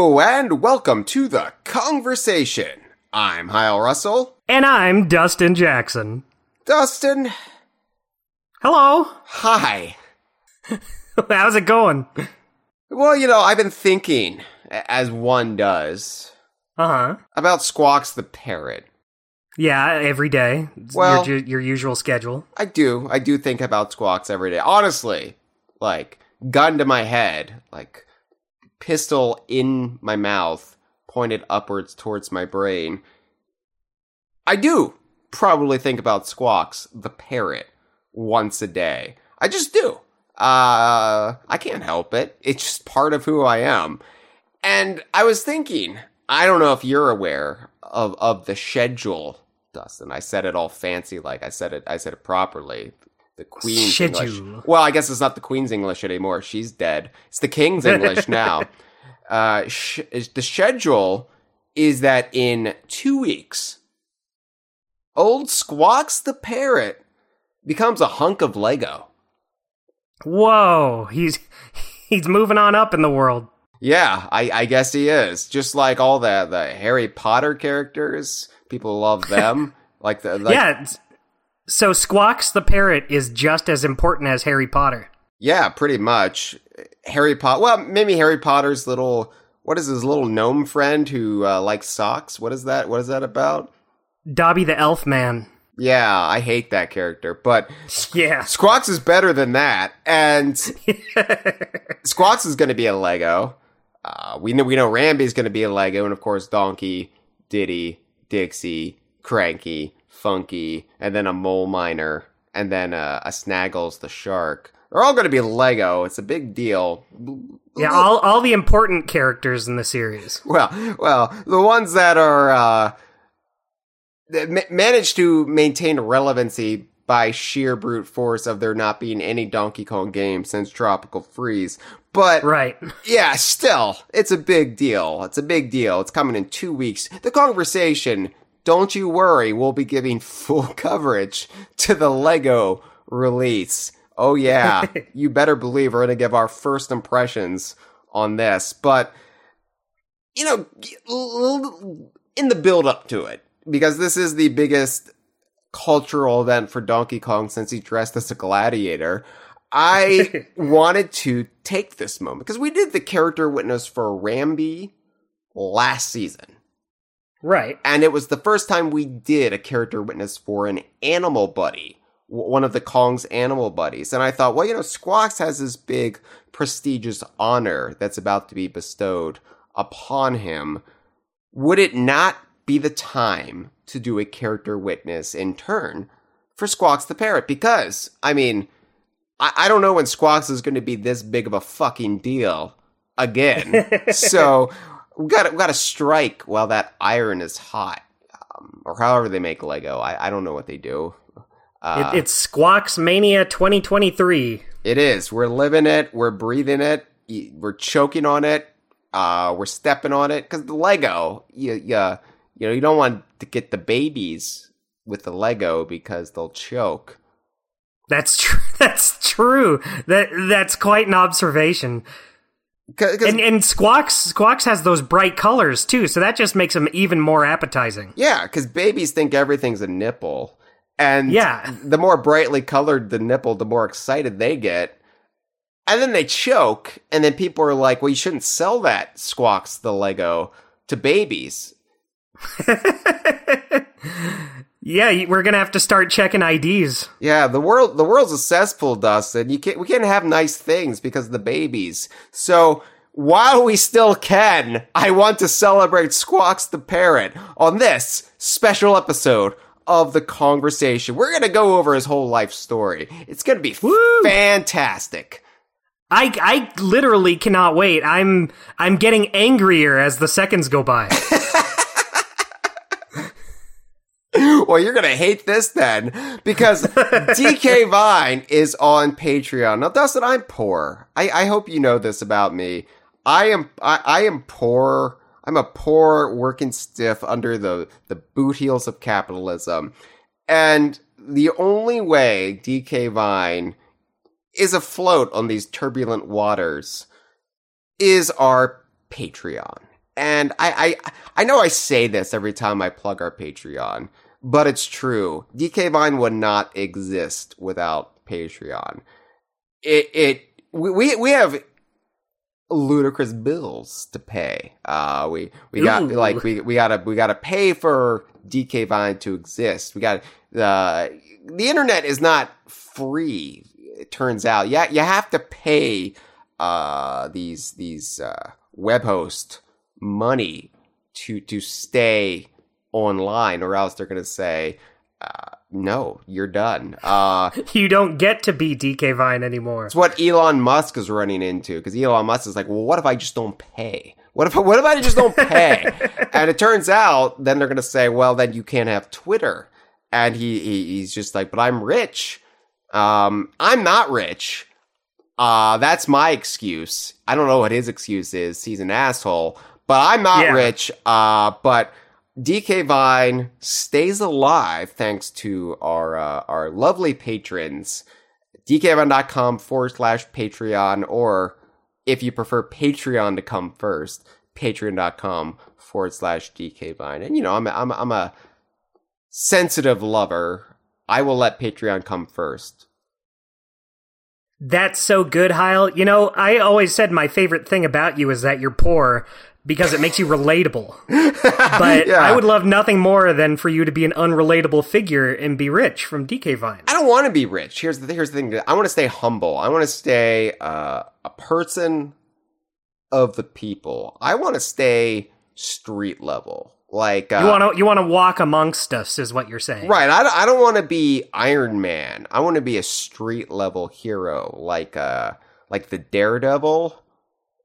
Hello and welcome to the conversation. I'm Hyle Russell. And I'm Dustin Jackson. Dustin, Hello. hi. How's it going? Well, you know, I've been thinking, as one does, Uh huh. about Squawks the parrot. Yeah, every day. It's Well- your, your usual schedule. I do. I do think about Squawks every day. Honestly, like, gun to my head, like, pistol in my mouth, pointed upwards towards my brain. I do probably think about Squawks, the parrot, once a day. I just do. Uh, I can't help it. It's just part of who I am. And I was thinking, I don't know if you're aware of, of the schedule, Dustin. I said it all fancy like I said it I said it properly. The Queen's Schedule. English. Well, I guess it's not the Queen's English anymore. She's dead. It's the King's English now. Uh, sh- the schedule is that in two weeks, old Squawks the parrot becomes a hunk of Lego. Whoa, he's he's moving on up in the world. Yeah, I, I guess he is. Just like all the the Harry Potter characters, people love them. like the like, yeah. So Squawks the parrot is just as important as Harry Potter. yeah, pretty much. Harry Potter. Well, maybe Harry Potter's little. What is his little gnome friend who uh, likes socks? What is that? What is that about? Dobby the Elf Man. Yeah, I hate that character, but Yeah. Squawks is better than that, and Squawks is going to be a Lego. Uh, we know we know Rambi's going to be a Lego, and of course Donkey, Diddy, Dixie, Cranky, Funky, and then a Mole Miner, and then uh, a Snaggles the Shark. They're all going to be Lego. It's a big deal. Yeah, all all the important characters in the series. Well, well, the ones that are uh, that ma- manage to maintain relevancy by sheer brute force of there not being any Donkey Kong game since Tropical Freeze. But Right. yeah, still, it's a big deal. It's a big deal. It's coming in two weeks. The conversation, don't you worry, we'll be giving full coverage to the Lego release. Oh yeah, you better believe we're gonna give our first impressions on this. But you know, in the build up to it, because this is the biggest cultural event for Donkey Kong since he dressed as a gladiator. I wanted to take this moment because we did the character witness for Rambi last season. Right. And it was the first time we did a character witness for an animal buddy, one of the Kong's animal buddies. And I thought, well, you know, Squawks has this big, prestigious honor that's about to be bestowed upon him. Would it not be the time to do a character witness in turn for Squawks the Parrot? Because, I mean, I, I don't know when Squawks is going to be this big of a fucking deal again. so we got we got to strike while that iron is hot, um, or however they make Lego. I, I don't know what they do. Uh, it, it's Squawks Mania 2023. it is. We're living it. We're breathing it. We're choking on it. Uh, we're stepping on it because the Lego. You, you you know you don't want to get the babies with the Lego because they'll choke. That's true. That's true. That that's quite an observation. 'Cause- 'cause- And and Squawks Squawks has those bright colors too, so that just makes them even more appetizing. Yeah, because babies think everything's a nipple. And Yeah. the more brightly colored the nipple, the more excited they get. And then they choke, and then people are like, well, you shouldn't sell that Squawks the Lego to babies. Yeah, we're gonna have to start checking IDs. Yeah, the world the world's a cesspool, Dustin. You can't we can't have nice things because of the babies. So while we still can, I want to celebrate Squawks the Parrot on this special episode of the conversation. We're gonna go over his whole life story. It's gonna be Woo! fantastic. I I literally cannot wait. I'm I'm getting angrier as the seconds go by. Well, you're gonna hate this then, because DK Vine is on Patreon. Now, Dustin, I'm poor. I, I hope you know this about me. I am I, I am poor. I'm a poor working stiff under the the boot heels of capitalism, and the only way DK Vine is afloat on these turbulent waters is our Patreon. And I, I, I know I say this every time I plug our Patreon, but it's true. DK Vine would not exist without Patreon. It, it, we, we have ludicrous bills to pay. Uh, we, we got, Ooh. like, we, we gotta, we gotta pay for DK Vine to exist. We got, uh, the internet is not free. It turns out, yeah, you have to pay, uh, these, these, uh, web host money to, to stay online or else they're going to say, uh, no, you're done. Uh, You don't get to be DK Vine anymore. it's what Elon Musk is running into because Elon Musk is like, well, what if I just don't pay? What if what if I just don't pay? and it turns out then they're gonna say, well, then you can't have Twitter. And he, he he's just like, but I'm rich. Um, I'm not rich. Uh, that's my excuse. I don't know what his excuse is. He's an asshole. But I'm not Yeah. rich. Uh, but DK Vine stays alive thanks to our uh, our lovely patrons dkvine.com forward slash Patreon, or if you prefer Patreon to come first, patreon.com forward slash dkvine. And you know, I'm a, I'm a, I'm a sensitive lover. I will let Patreon come first. That's so good, Heil. You know, I always said my favorite thing about you is that you're poor because it makes you relatable. But Yeah. I would love nothing more than for you to be an unrelatable figure and be rich from DK Vine. I don't want to be rich. Here's the here's the thing. I want to stay humble. I want to stay uh, a person of the people. I want to stay street level. Like uh, You want to you want to walk amongst us, is what you're saying, Right. I don't, I don't want to be Iron Man. I want to be a street level hero, like uh, like the Daredevil,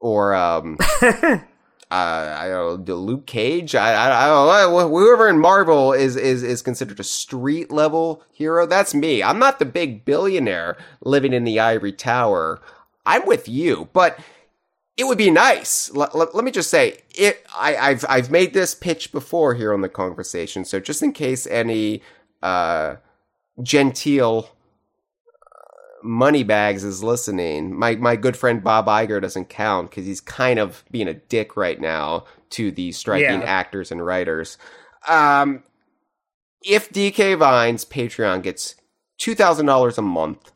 or um, uh, I don't know, Luke Cage. I, I, I don't know. Whoever in Marvel is is is considered a street level hero. That's me. I'm not the big billionaire living in the ivory tower. I'm with you, but it would be nice. L- l- let me just say, it. I, I've I've made this pitch before here on the conversation, so just in case any uh, genteel moneybags is listening, my my good friend Bob Iger doesn't count because he's kind of being a dick right now to the striking Yeah. actors and writers. Um, if DK Vine's Patreon gets two thousand dollars a month,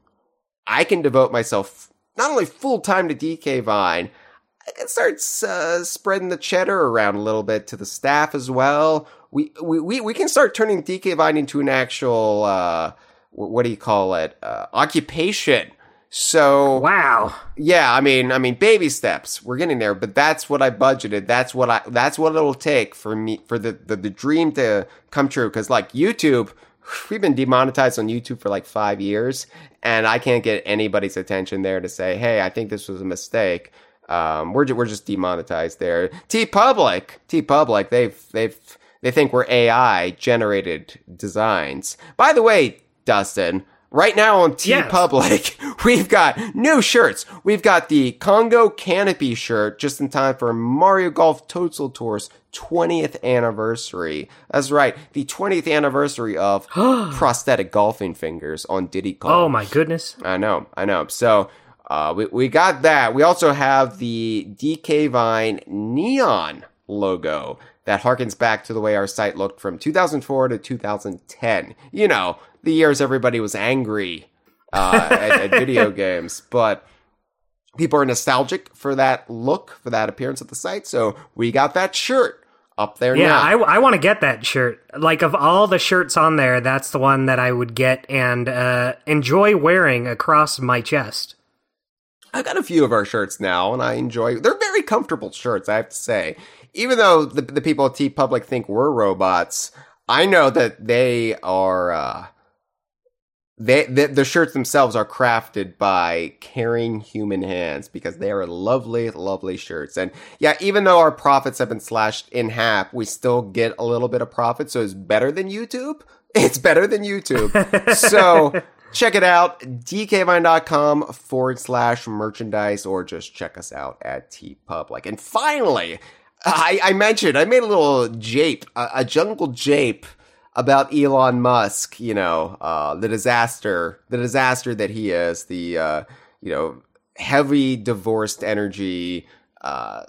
I can devote myself not only full time to DK Vine, I can start uh, spreading the cheddar around a little bit to the staff as well. We we we, we can start turning DK Vine into an actual uh, what do you call it uh, occupation. So Wow. yeah, I mean, I mean, baby steps. We're getting there, but that's what I budgeted. That's what I. That's what it'll take for me for the the, the dream to come true. Because like YouTube, we've been demonetized on YouTube for like five years, and I can't get anybody's attention there to say, "Hey, I think this was a mistake." Um, we're we're just demonetized there. TeePublic, T Public, they've they've they think we're AI generated designs. By the way, Dustin. Right now on T Yes. Public, we've got new shirts. We've got the Congo Canopy shirt just in time for Mario Golf Toadstool Tour's 20th anniversary. That's right, the 20th anniversary of prosthetic golfing fingers on Diddy Kong. Oh my goodness. I know, I know. So uh, we we got that. We also have the DK Vine neon logo that harkens back to the way our site looked from 2004 to 2010. You know, the years everybody was angry uh, at, at video games, but people are nostalgic for that look, for that appearance of the site. So we got that shirt up there Yeah, now. I, I want to get that shirt. Like of all the shirts on there, that's the one that I would get and uh, enjoy wearing across my chest. I've got a few of our shirts now, and I enjoy. They're very comfortable shirts, I have to say. Even though the the people at TeePublic think we're robots, I know that they are. Uh, they the, the shirts themselves are crafted by caring human hands because they are lovely, lovely shirts. And yeah, even though our profits have been slashed in half, we still get a little bit of profit, so it's better than YouTube. It's better than YouTube. so check it out dkvine.com forward slash merchandise or just check us out at TeePublic and finally i, I mentioned i made a little jape a, a jungle jape about elon musk you know uh, the disaster the disaster that he is the uh, you know heavy divorced energy uh,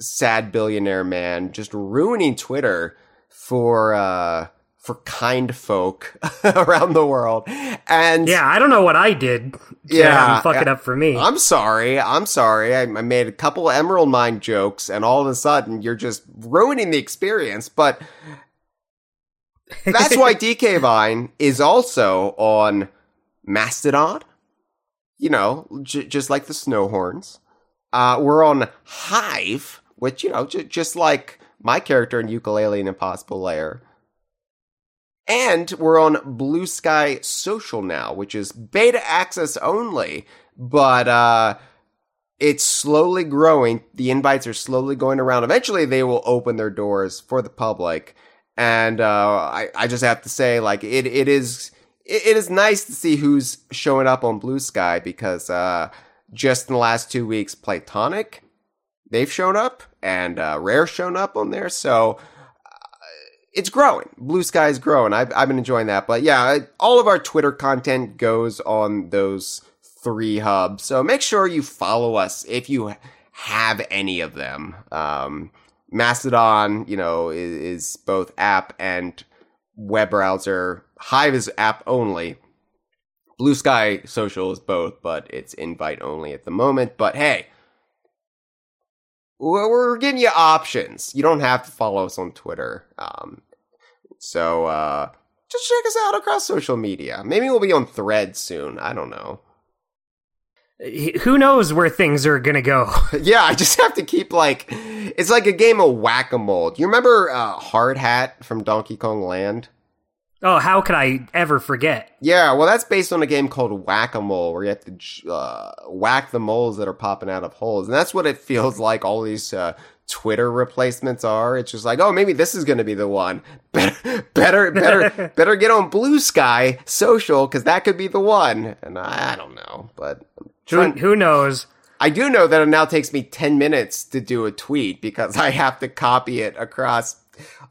sad billionaire man just ruining Twitter for uh for kind folk around the world. And Yeah, I don't know what I did. to Yeah, have him fuck it uh, up for me. I'm sorry. I'm sorry. I, I made a couple Emerald Mine jokes, and all of a sudden you're just ruining the experience. But that's why DK Vine is also on Mastodon. You know, j- just like the Snowhorns. Uh, we're on Hive, which you know, j- just like my character in Yooka-Laylee and Impossible Lair. And we're on Blue Sky Social now, which is beta access only, but uh, it's slowly growing. The invites are slowly going around. Eventually, they will open their doors for the public. And uh, I, I just have to say, like, it, it is it, it is nice to see who's showing up on Blue Sky because uh, just in the last two weeks, Playtonic, they've shown up, and uh, Rare shown up on there. So it's growing. Blue Sky is growing. I've, I've been enjoying that. But yeah, all of our Twitter content goes on those three hubs. So make sure you follow us if you have any of them. Um, Mastodon, you know, is, is both app and web browser. Hive is app only. Blue Sky Social is both, but it's invite only at the moment. But hey, we're giving you options. You don't have to follow us on Twitter. Um, so uh, just check us out across social media. Maybe we'll be on Thread soon. I don't know. Who knows where things are gonna go? yeah, I just have to keep like it's like a game of whack a mole. Do you remember uh, Hard Hat from Donkey Kong Land? Oh, how could I ever forget? Yeah, well, that's based on a game called Whack a Mole, where you have to uh, whack the moles that are popping out of holes, and that's what it feels like. All these uh, Twitter replacements are. It's just like, oh, maybe this is going to be the one. Better, better, better, better get on Blue Sky Social because that could be the one. And I, I don't know, but Who, who knows? I do know that it now takes me 10 minutes to do a tweet because I have to copy it across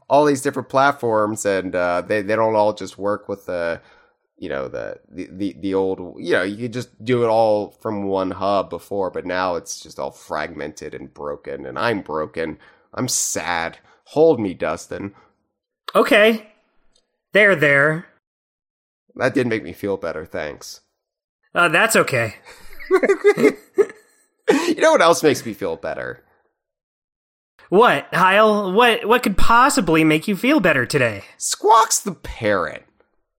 all these different platforms and uh, they, they don't all just work with the, you know, the, the, the, the old, you know, you could just do it all from one hub before, but now it's just all fragmented and broken and I'm broken. I'm sad. Hold me, Dustin. Okay. There, there. That did make me feel better. Thanks. Uh, that's okay. You know what else makes me feel better? What, Heil? What what could possibly make you feel better today? Squawks the parrot.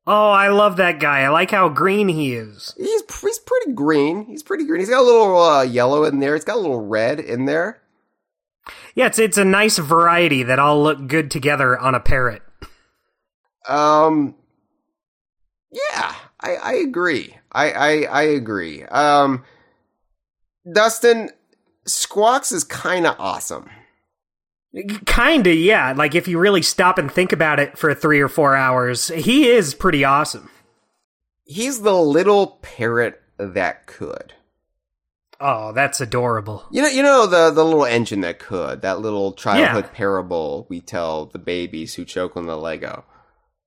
Oh, I love that guy. I like how green he is. He's he's pretty green. He's pretty green. He's got a little uh, yellow in there. He's got a little red in there. Yeah, it's it's a nice variety that all look good together on a parrot. Um, yeah, I I agree. I I, I agree. Um, Dustin Squawks is kind of awesome. Kinda, yeah. Like if you really stop and think about it for three or four hours, he is pretty awesome. He's the little parrot that could. Oh, that's adorable. You know, you know the the little engine that could. That little childhood parable we tell the babies who choke on the Lego.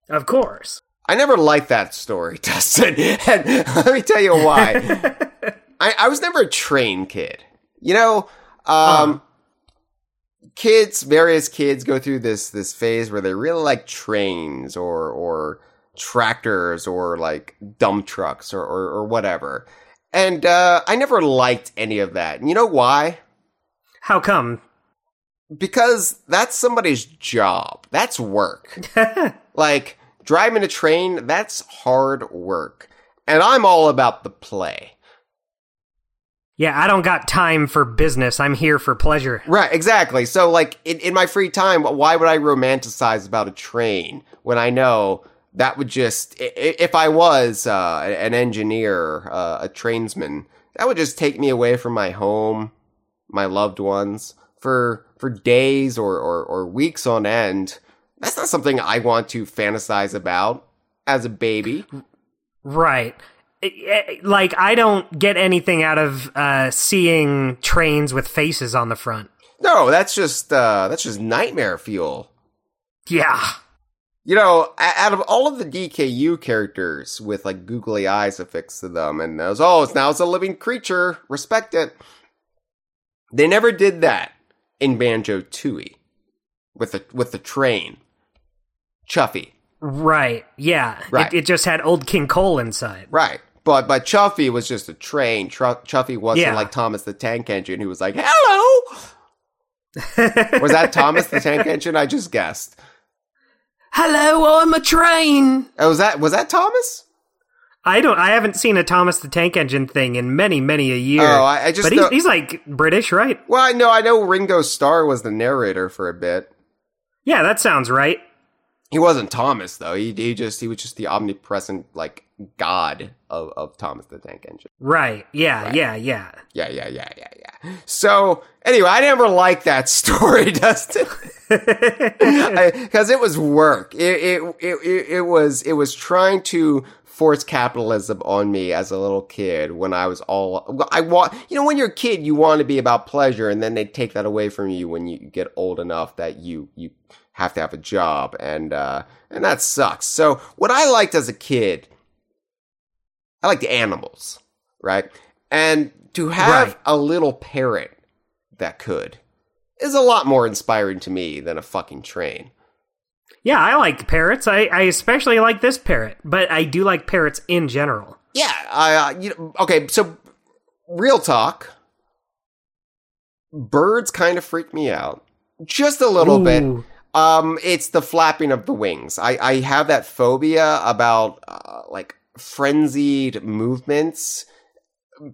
Of course. I never liked that story, Dustin. And let me tell you why. I, I was never a train kid. You know, um, kids, various kids go through this this phase where they really like trains or or tractors or like dump trucks or or, or whatever. And uh, I never liked any of that. And you know why? How come? Because that's somebody's job. That's work. like driving a train, that's hard work. And I'm all about the play. Yeah, I don't got time for business. I'm here for pleasure. Right, exactly. So, like, in, in my free time, why would I romanticize about a train when I know that would just, if I was uh, an engineer, uh, a tradesman, that would just take me away from my home, my loved ones, for for days or, or, or weeks on end. That's not something I want to fantasize about as a baby. Right. Eh, eh, Like, I don't get anything out of uh, seeing trains with faces on the front. No, that's just uh, that's just nightmare fuel. Yeah. You know, out of all of the DKU characters with like googly eyes affixed to them, and those, oh, it's now it's a living creature, respect it. They never did that in Banjo Tooie with the with the train. Chuffy. Right. Yeah. Right. It, it just had old King Coal inside. Right. But but Chuffy was just a train. Tru- Chuffy wasn't Yeah. like Thomas the Tank Engine who was like, "Hello." was that Thomas the Tank Engine? I just guessed. Hello, I'm a train. Oh, was that was that Thomas? I don't. I haven't seen a Thomas the Tank Engine thing in many, many a year. Oh, I, I just but he's, he's like British, right? well, I know I know Ringo Starr was the narrator for a bit. Yeah, that sounds right. He wasn't Thomas though. He he just he was just the omnipresent like god of, of Thomas the Tank Engine. Right. Yeah. Right. Yeah. Yeah. Yeah, yeah, yeah, yeah, yeah. So anyway, I never liked that story, Dustin, because it was work. It, it it it it was it was trying to force capitalism on me as a little kid when I was all I want. You know, when you're a kid, you want to be about pleasure, and then they take that away from you when you get old enough that you you have to have a job, and uh, and that sucks. So what I liked as a kid, I liked animals, right? And to have Right. a little parrot that could is a lot more inspiring to me than a fucking train. Yeah, I like parrots. I, I especially like this parrot, but I do like parrots in general. Yeah, I uh, you know, okay, so real talk. Birds kind of freak me out. Just a little bit. Um, it's the flapping of the wings. I, I have that phobia about uh, like frenzied movements,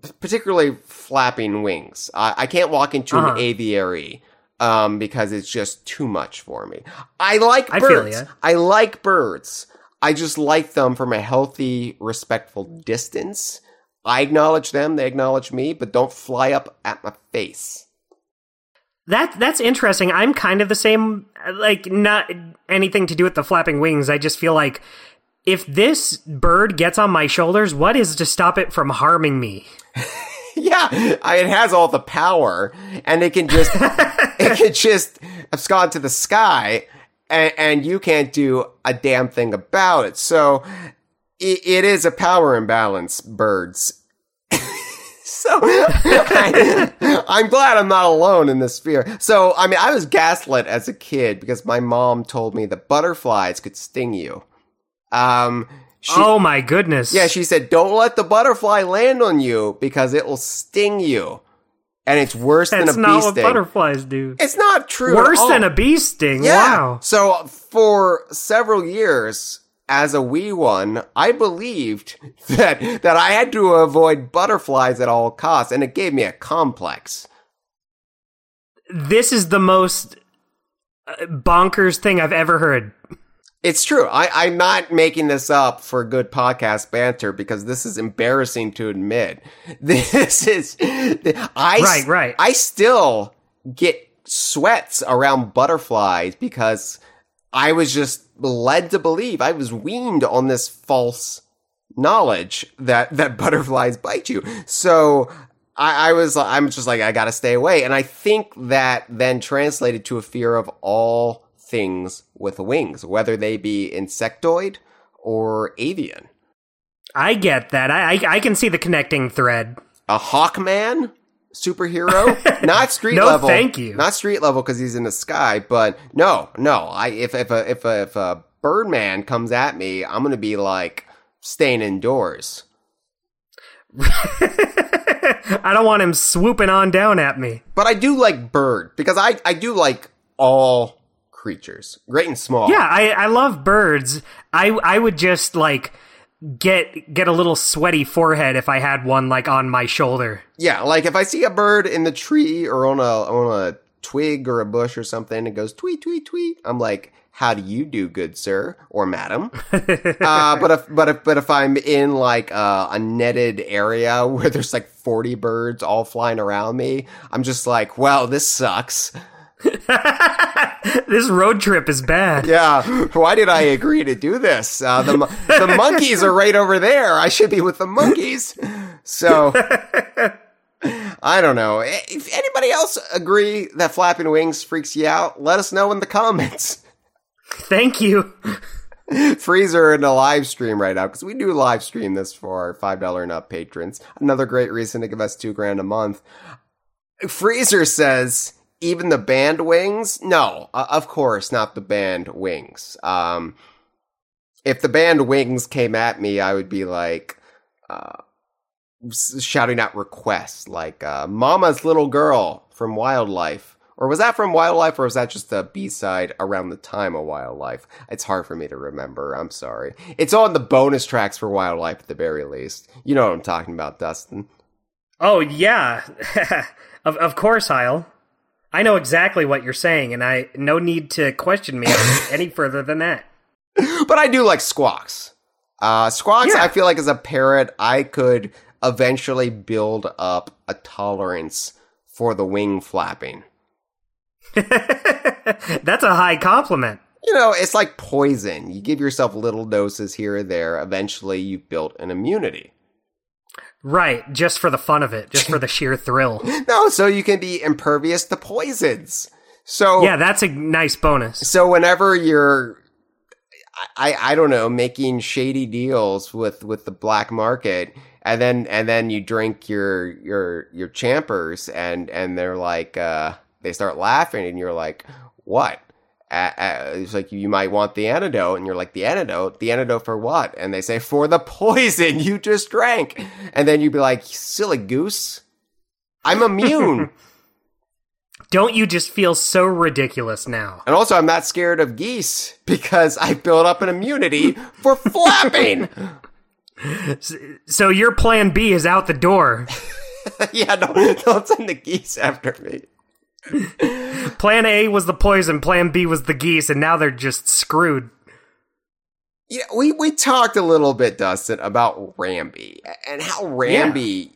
p- particularly flapping wings. I, I can't walk into Uh-huh. an aviary um, because it's just too much for me. I like I birds. I like birds. I just like them from a healthy, respectful distance. I acknowledge them, they acknowledge me, but don't fly up at my face. That that's interesting. I'm kind of the same. Like not anything to do with the flapping wings. I just feel like if this bird gets on my shoulders, what is to stop it from harming me? Yeah, I, it has all the power, and it can just it can just abscond to the sky, and, and you can't do a damn thing about it. So it, it is a power imbalance, birds. So I, I'm glad I'm not alone in this fear. So I mean, I was gaslit as a kid because my mom told me that butterflies could sting you. Um, she, oh my goodness! yeah, she said, don't let the butterfly land on you because it will sting you. And it's worse that's than a not bee what sting. butterflies do. it's not true. Worse than a bee sting. Yeah. Wow. So for several years as a wee one, I believed that that I had to avoid butterflies at all costs, and it gave me a complex. This is the most uh, bonkers thing I've ever heard. It's true. I, I'm not making this up for good podcast banter because this is embarrassing to admit. This is, I, Right, right. I still get sweats around butterflies because I was just led to believe I was weaned on this false knowledge that, that butterflies bite you. So I, I was, I'm just like, I gotta stay away. And I think that then translated to a fear of all things with wings, whether they be insectoid or avian. I get that. I I, I can see the connecting thread. A Hawkman superhero, not street No, level. thank you. Not street level because he's in the sky, but no, no. I if if a if a if a Birdman comes at me, I'm gonna be like staying indoors. I don't want him swooping on down at me. But I do like bird because I I do like all creatures, great and small. Yeah, I, I love birds. I I would just like get get a little sweaty forehead if I had one like on my shoulder. Yeah, like if I see a bird in the tree or on a on a twig or a bush or something, and goes tweet tweet tweet. I'm like, how do you do, good sir or madam? uh, but if but if but if I'm in like uh, a netted area where there's like 40 birds all flying around me, I'm just like, well, this sucks. This road trip is bad. Yeah, why did I agree to do this? Uh, the the monkeys are right over there. I should be with the monkeys. So I don't know. If anybody else agree that flapping wings freaks you out, let us know in the comments. Thank you. Freezer in a live stream right now because we do live stream this for our five dollar and up patrons. Another great reason to give us two grand a month. Freezer says even the band wings? No, uh, of course not the band wings. Um, if the band wings came at me, I would be like, uh, shouting out requests like, uh, Mama's Little Girl from Wildlife. Or was that from Wildlife, or was that just a B side around the time of Wildlife? It's hard for me to remember. I'm sorry. It's on the bonus tracks for Wildlife at the very least. You know what I'm talking about, Dustin. Oh yeah, of of course, Heil. I know exactly what you're saying, and I no need to question me any further than that. But I do like Squawks. Uh, Squawks, Yeah. I feel like as a parrot, I could eventually build up a tolerance for the wing flapping. That's a high compliment. You know, it's like poison. You give yourself little doses here and there. Eventually, you've built an immunity. Right, just for the fun of it, just for the sheer thrill. No, so you can be impervious to poisons. So Yeah, that's a nice bonus. So whenever you're, I, I don't know, making shady deals with with the black market, and then and then you drink your your your champers, and and they're like, uh, they start laughing, and you're like, what? Uh, it's like you might want the antidote, and you're like, the antidote, the antidote for what? And they say for the poison you just drank, and then you'd be like, silly goose, I'm immune. Don't you just feel so ridiculous now? And also, I'm not scared of geese because I built up an immunity for flapping. So your plan B is out the door. yeah, no, don't send the geese after me. Plan A was the poison, plan B was the geese, and now they're just screwed. Yeah, we, we talked a little bit, Dustin, about Rambi and how Rambi,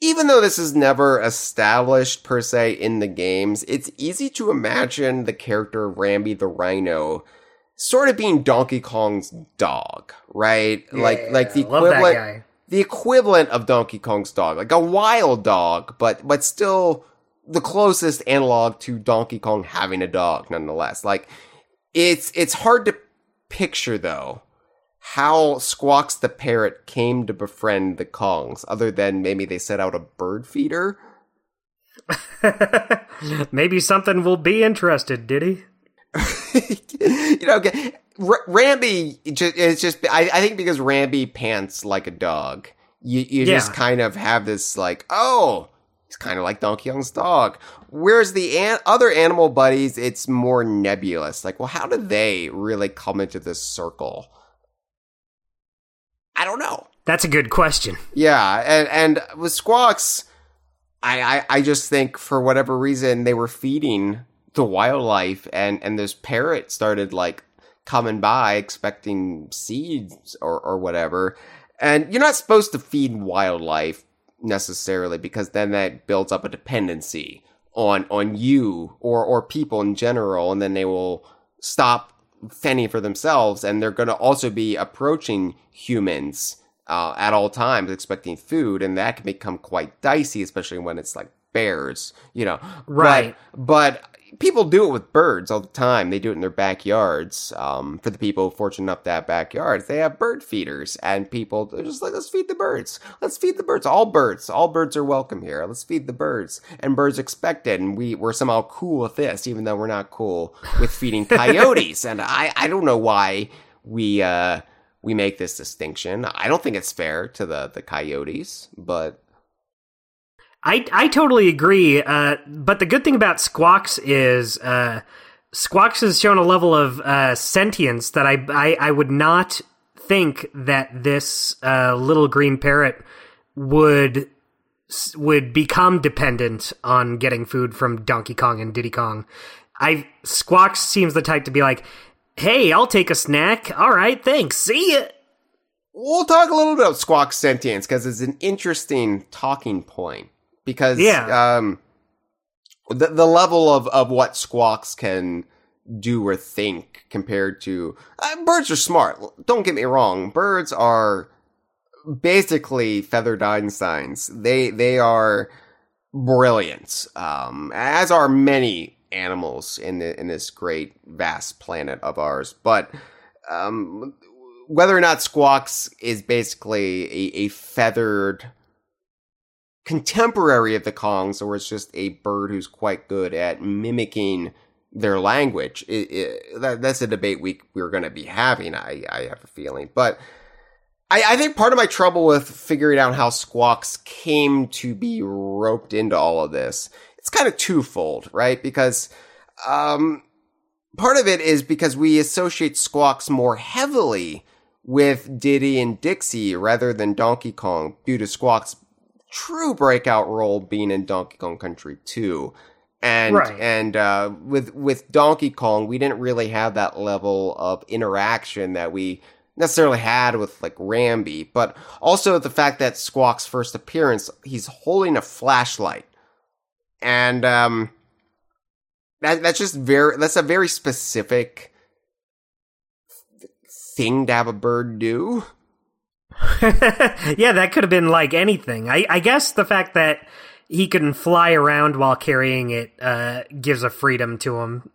even though this is never established per se in the games, it's easy to imagine the character Rambi the Rhino sort of being Donkey Kong's dog, right? like, like the equivalent. the equivalent of Donkey Kong's dog, like a wild dog, but but still the closest analog to Donkey Kong having a dog, nonetheless. Like it's it's hard to picture though how Squawks the parrot came to befriend the Kongs, other than maybe they set out a bird feeder. Maybe something will be interested, did he? you know, R- Rambi just it's just I, I think because Rambi pants like a dog, you you just kind of have this like oh he's kind of like Donkey Kong's dog. Whereas the an- other animal buddies, it's more nebulous. Like, well, how did they really come into this circle? I don't know. That's a good question. Yeah, and and with Squawks, I, I I just think for whatever reason they were feeding the wildlife, and and this parrot started like coming by expecting seeds or or whatever, and you're not supposed to feed wildlife necessarily because then that builds up a dependency on on you or or people in general, and then they will stop fending for themselves, and they're going to also be approaching humans uh, at all times, expecting food, and that can become quite dicey, especially when it's like bears, you know. Right. But, but people do it with birds all the time. They do it in their backyards. Um, for the people fortunate enough to have backyards, they have bird feeders, and people they're just like, let's feed the birds. Let's feed the birds. All birds, all birds are welcome here. Let's feed the birds, and birds expect it, and we we're somehow cool with this, even though we're not cool with feeding coyotes. and I I don't know why we uh we make this distinction. I don't think it's fair to the the coyotes, but I I totally agree. Uh, but the good thing about Squawks is uh, Squawks has shown a level of uh, sentience that I, I I would not think that this uh, little green parrot would would become dependent on getting food from Donkey Kong and Diddy Kong. I Squawks seems the type to be like, "Hey, I'll take a snack. All right, thanks. See ya." We'll talk a little bit about Squawk sentience because it's an interesting talking point. Because Yeah. um, the the level of of what Squawks can do or think compared to uh, birds are smart. Don't get me wrong, birds are basically feathered Einsteins. They they are brilliant, um, as are many animals in the, in this great vast planet of ours. But um, whether or not Squawks is basically a, a feathered contemporary of the Kongs, or it's just a bird who's quite good at mimicking their language. It, it, that, that's a debate we we're going to be having. I I have a feeling, but I, I think part of my trouble with figuring out how Squawks came to be roped into all of this, it's kind of twofold, right? Because um, part of it is because we associate Squawks more heavily with Diddy and Dixie rather than Donkey Kong due to Squawks' true breakout role being in Donkey Kong Country 2. And Right. and uh, with with Donkey Kong, we didn't really have that level of interaction that we necessarily had with like Rambi, but also the fact that Squawk's first appearance, he's holding a flashlight, and um, that that's just very that's a very specific thing to have a bird do. yeah, that could have been like anything. I, I guess the fact that he can fly around while carrying it uh, gives a freedom to him.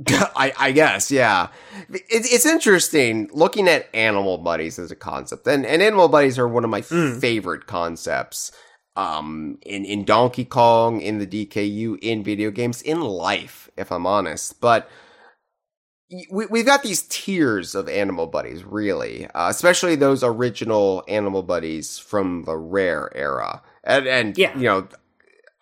I, I guess, yeah. It, it's interesting looking at animal buddies as a concept, and, and animal buddies are one of my favorite concepts. Um, in in Donkey Kong, in the DKU, in video games, in life, if I'm honest. But we, we've got these tiers of animal buddies, really, uh, especially those original animal buddies from the rare era. And, and Yeah. you know,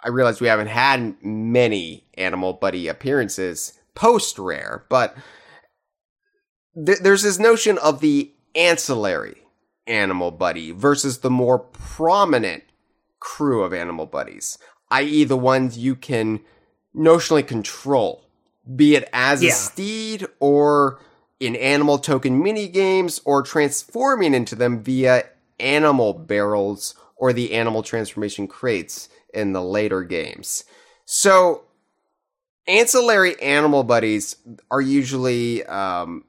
I realize we haven't had many animal buddy appearances post rare, but th- there's this notion of the ancillary animal buddy versus the more prominent crew of animal buddies, i.e., the ones you can notionally control, be it as Yeah. a steed or in animal token mini games or transforming into them via animal barrels or the animal transformation crates in the later games. So, ancillary animal buddies are usually um,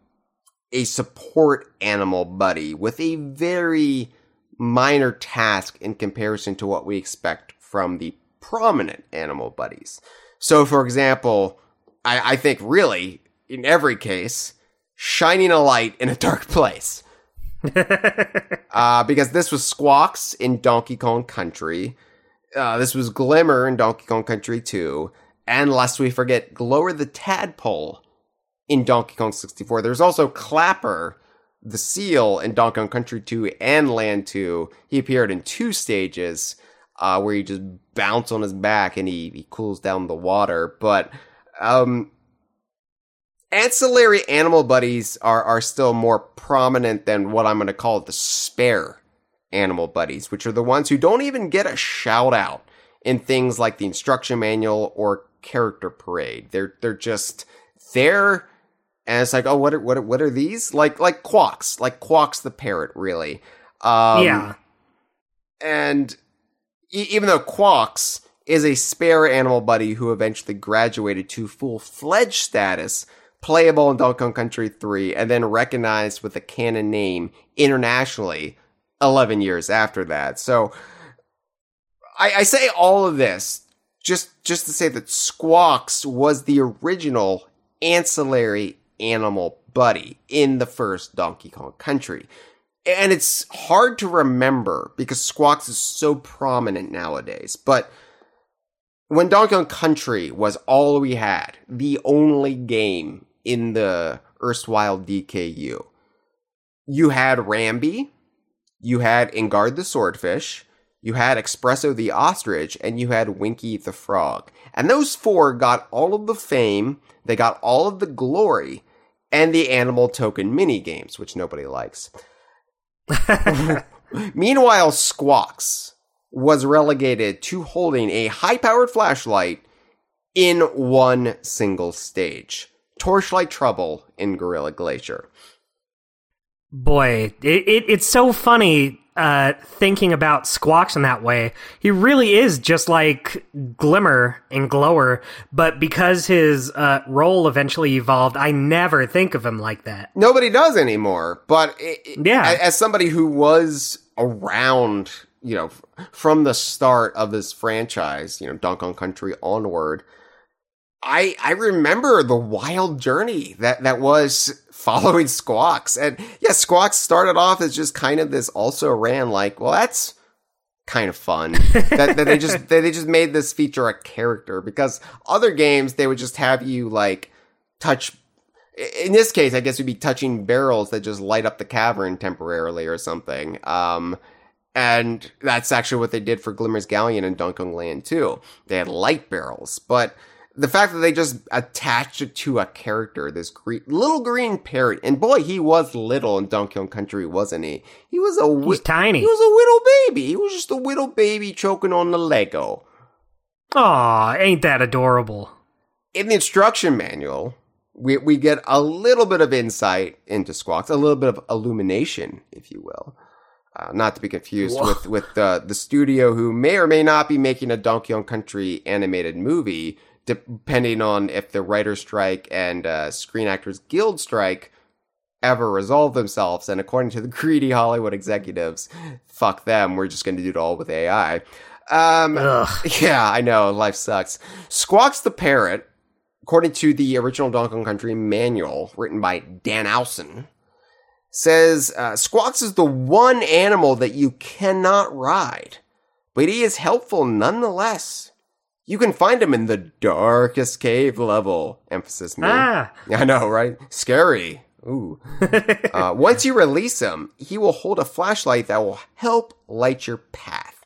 a support animal buddy with a very minor task in comparison to what we expect from the prominent animal buddies. So, for example, I, I think really in every case, shining a light in a dark place. uh, because this was Squawks in Donkey Kong Country. Uh, this was Glimmer in Donkey Kong Country 2. And lest we forget, Glower the Tadpole in Donkey Kong 64. There's also Clapper, the seal in Donkey Kong Country 2 and Land 2. He appeared in two stages uh, where he just bounce on his back and he, he cools down the water. But um, ancillary animal buddies are, are still more prominent than what I'm going to call the spare animal buddies, which are the ones who don't even get a shout out in things like the instruction manual or character parade. They're they're just there and it's like, oh, what are, what are, what are these? Like like Quawks, like Quawks the parrot, really. Um, yeah. and e- even though Quawks is a spare animal buddy who eventually graduated to full fledged status, playable in Donkey Kong Country 3, and then recognized with a canon name internationally 11 years after that. So I, I say all of this just just to say that Squawks was the original ancillary animal buddy in the first Donkey Kong Country. And it's hard to remember because Squawks is so prominent nowadays. But when Donkey Kong Country was all we had, the only game in the erstwhile DKU, you had Rambi, you had Enguarde the Swordfish, you had Expresso the Ostrich, and you had Winky the Frog. And those four got all of the fame, they got all of the glory, and the animal token mini games, which nobody likes. Meanwhile, Squawks was relegated to holding a high powered flashlight in one single stage. Torchlight Trouble in Gorilla Glacier. Boy, it, it it's so funny uh, thinking about Squawks in that way. He really is just like Glimmer and Glower, but because his uh, role eventually evolved, I never think of him like that. Nobody does anymore, but it, Yeah. as somebody who was around, you know, f- from the start of this franchise, you know, Donkey Kong Country onward, I I remember the wild journey that that was following Squawks. And yeah, Squawks started off as just kind of this also ran like, well, that's kind of fun that, that they just that they just made this feature a character because other games they would just have you like touch in this case i guess you'd be touching barrels that just light up the cavern temporarily or something um and that's actually what they did for glimmer's galleon and donkey land 2 they had light barrels but the fact that they just attached it to a character, this green, little green parrot, and boy, he was little in Donkey Kong Country, wasn't he? He was a wi- He's tiny. He was a little baby. He was just a little baby choking on the Lego. Aw, ain't that adorable? In the instruction manual, we we get a little bit of insight into Squawks, a little bit of illumination, if you will. Uh, not to be confused Whoa. with with the the studio who may or may not be making a Donkey Kong Country animated movie, depending on if the writer's strike and uh, Screen Actors Guild strike ever resolve themselves. And according to the greedy Hollywood executives, fuck them. We're just going to do it all with AI. Um, yeah, I know. Life sucks. Squawks the Parrot, according to the original Donkey Kong Country manual written by Dan Owsen, says uh, Squawks is the one animal that you cannot ride, but he is helpful nonetheless. You can find him in the darkest cave level. Emphasis me. Ah, I know, right? Scary. Ooh. uh, once you release him, he will hold a flashlight that will help light your path.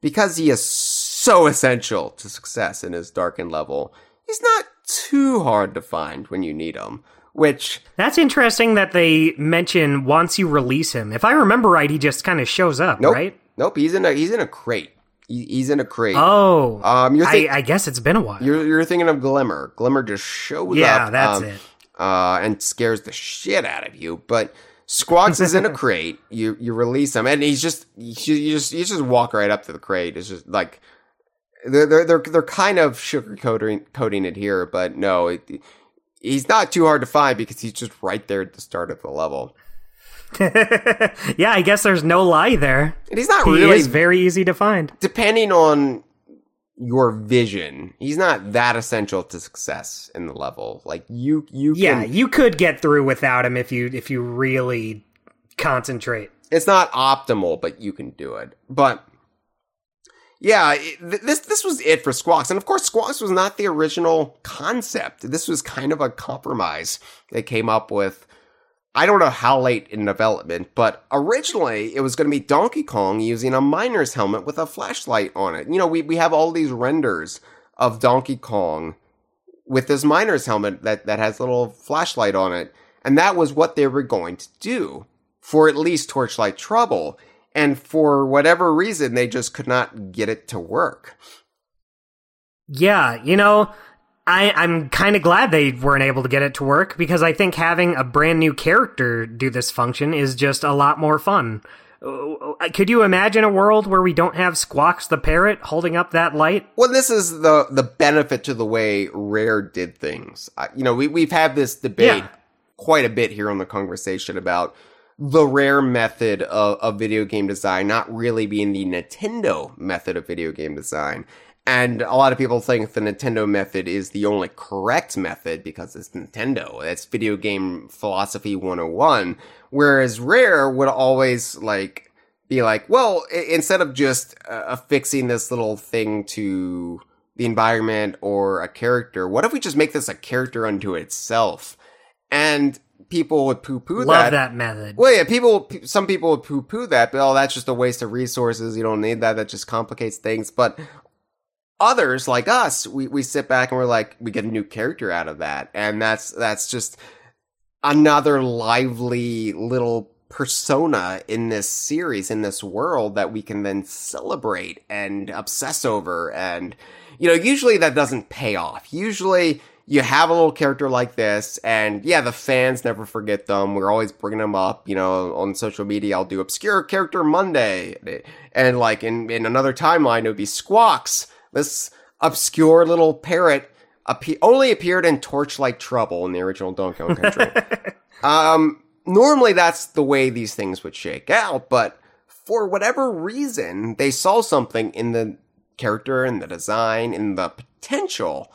Because he is so essential to success in his darkened level, he's not too hard to find when you need him. Which, that's interesting that they mention once you release him. If I remember right, he just kind of shows up, nope, right? nope, he's in a he's in a crate. He, he's in a crate. Oh, um, you're, I, I guess it's been a while. you're you're thinking of Glimmer. Glimmer just shows yeah, up. Yeah, that's um, it. uh, and scares the shit out of you. But Squawks is in a crate. You you release him, and he's just you, you just you just walk right up to the crate. It's just like they're they're they're, they're kind of sugarcoating coating it here, but no, it, he's not too hard to find because he's just right there at the start of the level. yeah, I guess there's no lie there. And he's not He really is very easy to find. depending on your vision. He's not that essential to success in the level. Like you you Yeah, can you could get through without him if you if you really concentrate. it's not optimal, but you can do it. But yeah, this this was it for Squawks, and of course, Squawks was not the original concept. This was kind of a compromise they came up with. I don't know how late in development, but originally it was going to be Donkey Kong using a miner's helmet with a flashlight on it. You know, we we have all these renders of Donkey Kong with this miner's helmet that that has a little flashlight on it, and that was what they were going to do for at least Torchlight Trouble. And for whatever reason, they just could not get it to work. Yeah, you know, I, I'm kind of glad they weren't able to get it to work because I think having a brand new character do this function is just a lot more fun. Uh, Could you imagine a world where we don't have Squawks the parrot holding up that light? Well, this is the the benefit to the way Rare did things. Uh, you know, we we've had this debate Yeah. quite a bit here on the conversation about the Rare method of, of video game design not really being the Nintendo method of video game design. And a lot of people think the Nintendo method is the only correct method because it's Nintendo. It's video game philosophy 101. Whereas Rare would always like be like, well, instead of just uh, affixing this little thing to the environment or a character, what if we just make this a character unto itself? And people would poo poo Love that method. well, yeah, people, some people would poo poo that, but oh, that's just a waste of resources. You don't need that. That just complicates things. But others, like us, we, we sit back and we're like, we get a new character out of that. And that's, that's just another lively little persona in this series, in this world that we can then celebrate and obsess over. And, you know, usually that doesn't pay off. Usually, you have a little character like this, and yeah, the fans never forget them. We're always bringing them up, you know, on social media. I'll do obscure character Monday, and like in in another timeline, it would be Squawks, this obscure little parrot. Appe- only appeared in Torchlight Trouble in the original Donkey Kong Country. um, normally that's the way these things would shake out, but for whatever reason, they saw something in the character, in the design, in the potential.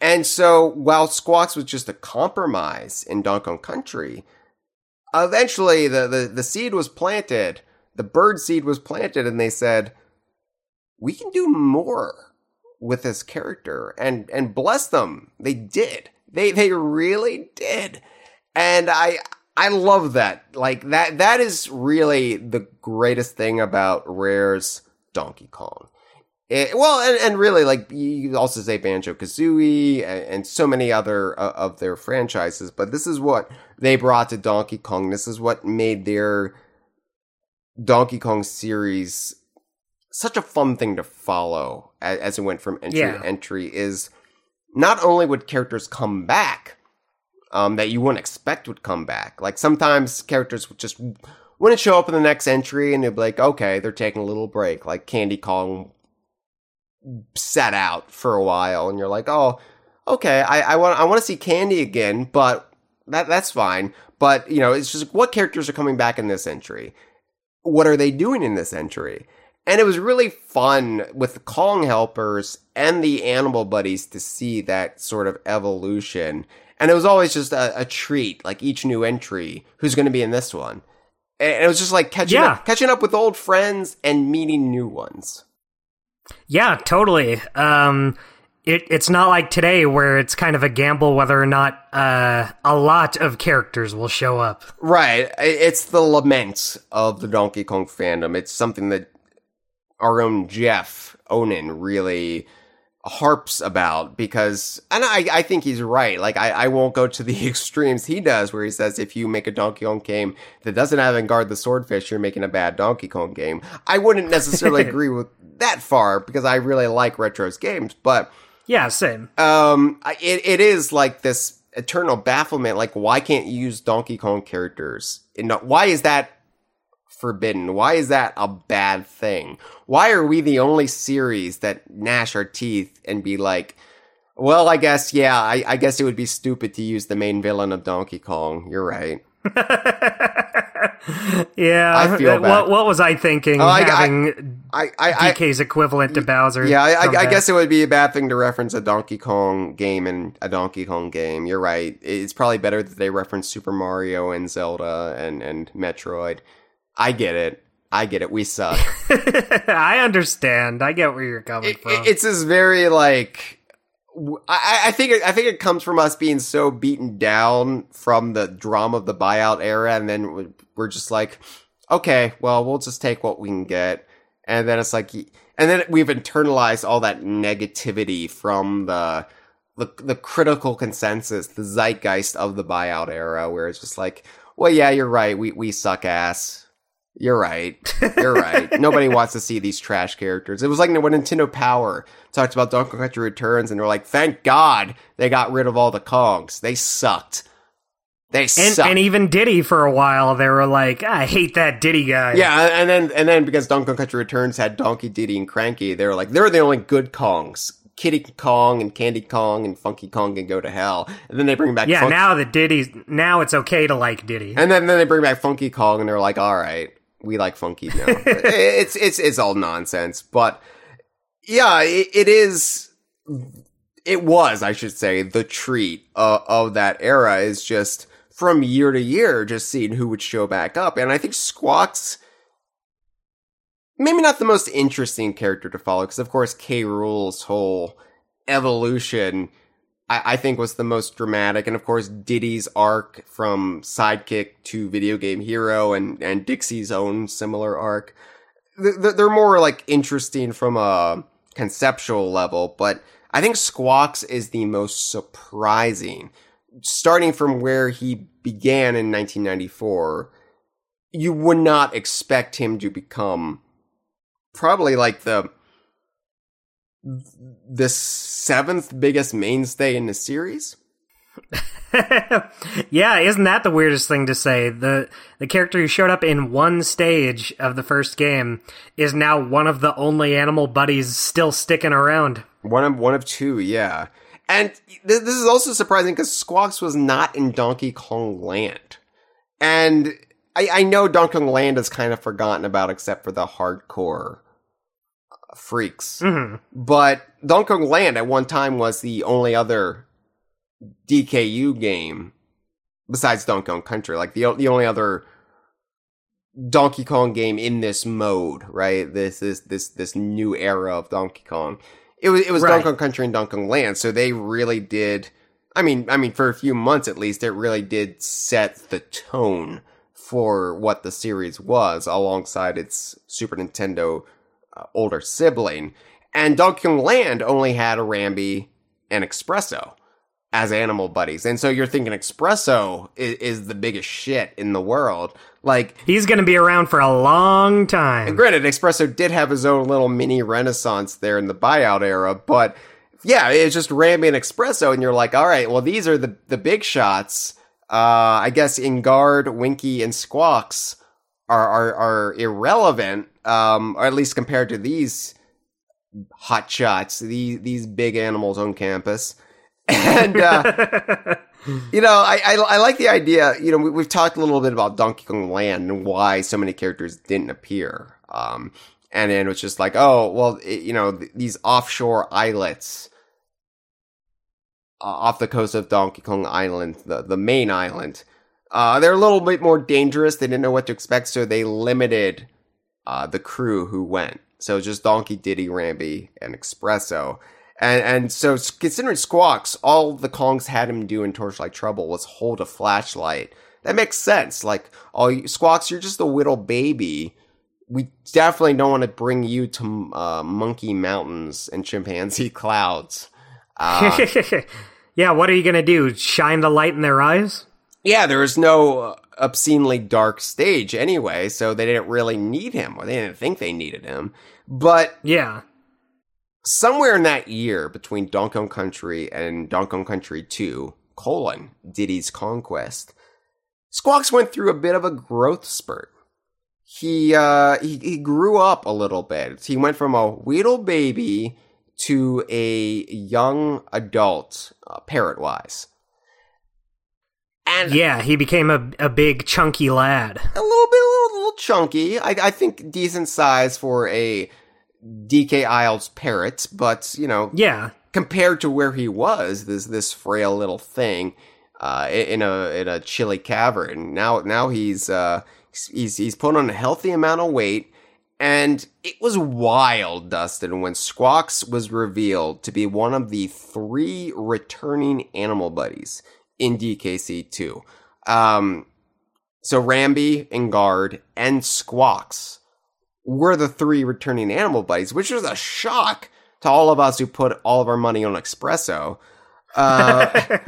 And so while Squawks was just a compromise in Donkey Kong Country, eventually the, the, the seed was planted, the bird seed was planted, and they said, we can do more with this character and and bless them. They did. They they really did. And I I love that. Like that that is really the greatest thing about Rare's Donkey Kong. It, well, and, and really, like you also say Banjo Kazooie and, and, so many other uh, of their franchises, but this is what they brought to Donkey Kong. This is what made their Donkey Kong series such a fun thing to follow as, as it went from entry yeah. to entry. Is not only would characters come back um, that you wouldn't expect would come back, like sometimes characters would just wouldn't show up in the next entry and they'd be like, okay, they're taking a little break, like Candy Kong set out for a while, and you're like, oh, okay, I, I want I want to see Candy again, but that that's fine. But you know, it's just what characters are coming back in this entry? What are they doing in this entry? And it was really fun with the Kong helpers and the animal buddies to see that sort of evolution. And it was always just a, a treat, like each new entry, who's going to be in this one. And it was just like catching yeah. up, catching up with old friends and meeting new ones. Yeah, totally. Um, it, it's not like today where it's kind of a gamble whether or not uh, a lot of characters will show up. Right. It's the lament of the Donkey Kong fandom. It's something that our own Jeff Onen really harps about because and I, I think he's right. Like I, I won't go to the extremes he does where he says if you make a Donkey Kong game that doesn't have Enguarde the Swordfish, you're making a bad Donkey Kong game. I wouldn't necessarily agree with that far because I really like Retro's games, but yeah, same. Um, it it is like this eternal bafflement. Like, why can't you use Donkey Kong characters? In, why is that forbidden? Why is that a bad thing? Why are we the only series that gnash our teeth and be like, well, I guess, yeah, I, I guess it would be stupid to use the main villain of Donkey Kong. You're right. yeah, I feel bad. What, what was I thinking? Oh, I, having I, I, DK's equivalent to Bowser. Yeah, I, I, guess it would be a bad thing to reference a Donkey Kong game and a Donkey Kong game. You're right. It's probably better that they reference Super Mario and Zelda and and Metroid. I get it. I get it. We suck. I understand. I get where you're coming it, from. It's this very like I, I, think it, I think it comes from us being so beaten down from the drama of the buyout era, and then we're just like, okay, well, we'll just take what we can get, and then it's like, and then we've internalized all that negativity from the the, the critical consensus, the zeitgeist of the buyout era, where it's just like, well, yeah, you're right, we we suck ass. You're right. You're right. Nobody wants to see these trash characters. It was like when Nintendo Power talked about Donkey Kong Country Returns, and they're like, "Thank God they got rid of all the Kongs. They sucked. They and, sucked." And even Diddy for a while, they were like, "I hate that Diddy guy." Yeah, and then and then because Donkey Kong Country Returns had Donkey, Diddy, and Cranky, they were like, "They're the only good Kongs." Kiddy Kong and Candy Kong and Funky Kong can go to hell. And then they bring back yeah. now that Diddy's now it's okay to like Diddy. And then then they bring back Funky Kong and they're like, all right, we like funky now. it's it's it's all nonsense, but yeah, it, it is. It was, I should say, the treat uh, of that era is just from year to year, just seeing who would show back up, and I think Squawks. Maybe not the most interesting character to follow, because of course K. Rool's whole evolution I, I think was the most dramatic. And of course, Diddy's arc from sidekick to video game hero and, and Dixie's own similar arc. They're more like interesting from a conceptual level, but I think Squawks is the most surprising. Starting from where he began in 1994, you would not expect him to become probably like the the seventh biggest mainstay in the series. yeah, isn't that the weirdest thing to say? The the character who showed up in one stage of the first game is now one of the only animal buddies still sticking around. One of one of two, yeah. And th- this is also surprising because Squawks was not in Donkey Kong Land, and I, I know Donkey Kong Land is kind of forgotten about except for the hardcore freaks. Mm-hmm. But Donkey Kong Land at one time was the only other DKU game besides Donkey Kong Country. Like the the only other Donkey Kong game in this mode, right? This is this this new era of Donkey Kong. It was it was Right. Donkey Kong Country and Donkey Kong Land, so they really did. I mean, I mean, for a few months at least, it really did set the tone for what the series was, alongside its Super Nintendo older sibling. And Donkey Kong Land only had a Rambi and Expresso as animal buddies, and so you're thinking Expresso is, is the biggest shit in the world. Like, He's going to be around for a long time. and granted, Expresso did have his own little mini renaissance there in the buyout era, but yeah, it's just Rambi and Expresso, and you're like, all right, well, these are the the big shots. Uh, I guess Enguarde, Winky, and Squawks are are, are irrelevant, um, or at least compared to these hot shots, these these big animals on campus. And uh, you know, I, I I like the idea. You know, we, we've talked a little bit about Donkey Kong Land and why so many characters didn't appear. Um, and then it was just like, oh, well, it, you know, th- these offshore islets uh, off the coast of Donkey Kong Island, the the main island, uh, they're a little bit more dangerous. They didn't know what to expect, so they limited uh, the crew who went. So just Donkey, Diddy, Rambi, and Expresso. And and so considering Squawks, all the Kongs had him do in Torchlight Trouble was hold a flashlight. That makes sense. Like, oh, you- Squawks, you're just a little baby. We definitely don't want to bring you to uh, Monkey Mountains and Chimpanzee Clouds. Uh, yeah, what are you going to do? Shine the light in their eyes? Yeah, there was no uh, obscenely dark stage anyway, so they didn't really need him, or they didn't think they needed him. But Yeah. somewhere in that year between Donkey Kong Country and Donkey Kong Country 2, colon, Diddy's Kong Quest, Squawks went through a bit of a growth spurt. He, uh, he, he grew up a little bit. He went from a Weedle baby to a young adult, uh, parrot-wise. And Yeah, he became a, a big, chunky lad. a little bit, a little, little chunky. I, I think decent size for a DK Isles parrot, but, you know, Yeah. compared to where he was, this this frail little thing, uh, in a in a chilly cavern. Now now he's uh he's he's put on a healthy amount of weight, and it was wild, Dustin, when Squawks was revealed to be one of the three returning animal buddies in DKC two. Um, so Rambi, Guard and Squawks were the three returning animal buddies, which was a shock to all of us who put all of our money on Expresso. Uh,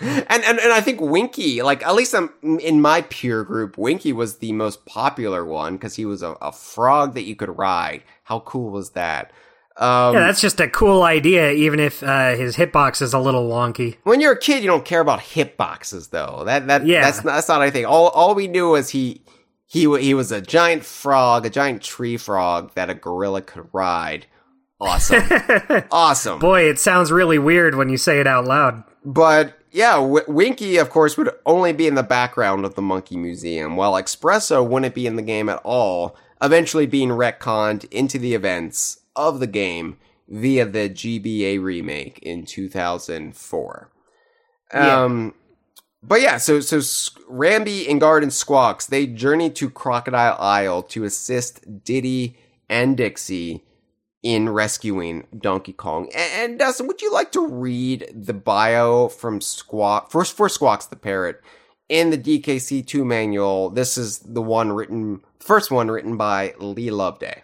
and, and and I think Winky, like at least I'm, in my peer group, Winky was the most popular one because he was a, a frog that you could ride. How cool was that? Um, Yeah, that's just a cool idea, even if uh, his hitbox is a little wonky. when you're a kid, you don't care about hitboxes, though. That that Yeah. that's not, that's not anything. All all we knew was he he he was a giant frog, a giant tree frog that a gorilla could ride. Awesome, awesome. Boy, it sounds really weird when you say it out loud. But yeah, w- Winky, of course, would only be in the background of the Monkey Museum, while Expresso wouldn't be in the game at all, eventually being retconned into the events of the game via the GBA remake in 2004. Yeah. Um, but yeah, so so S- Rambi, Enguarde, and Squawks they journey to Crocodile Isle to assist Diddy and Dixie in rescuing Donkey Kong. And, and Dustin, would you like to read the bio from Squawk first for Squawks the parrot in the DKC2 manual? This is the one written, first one written by Lee Loveday.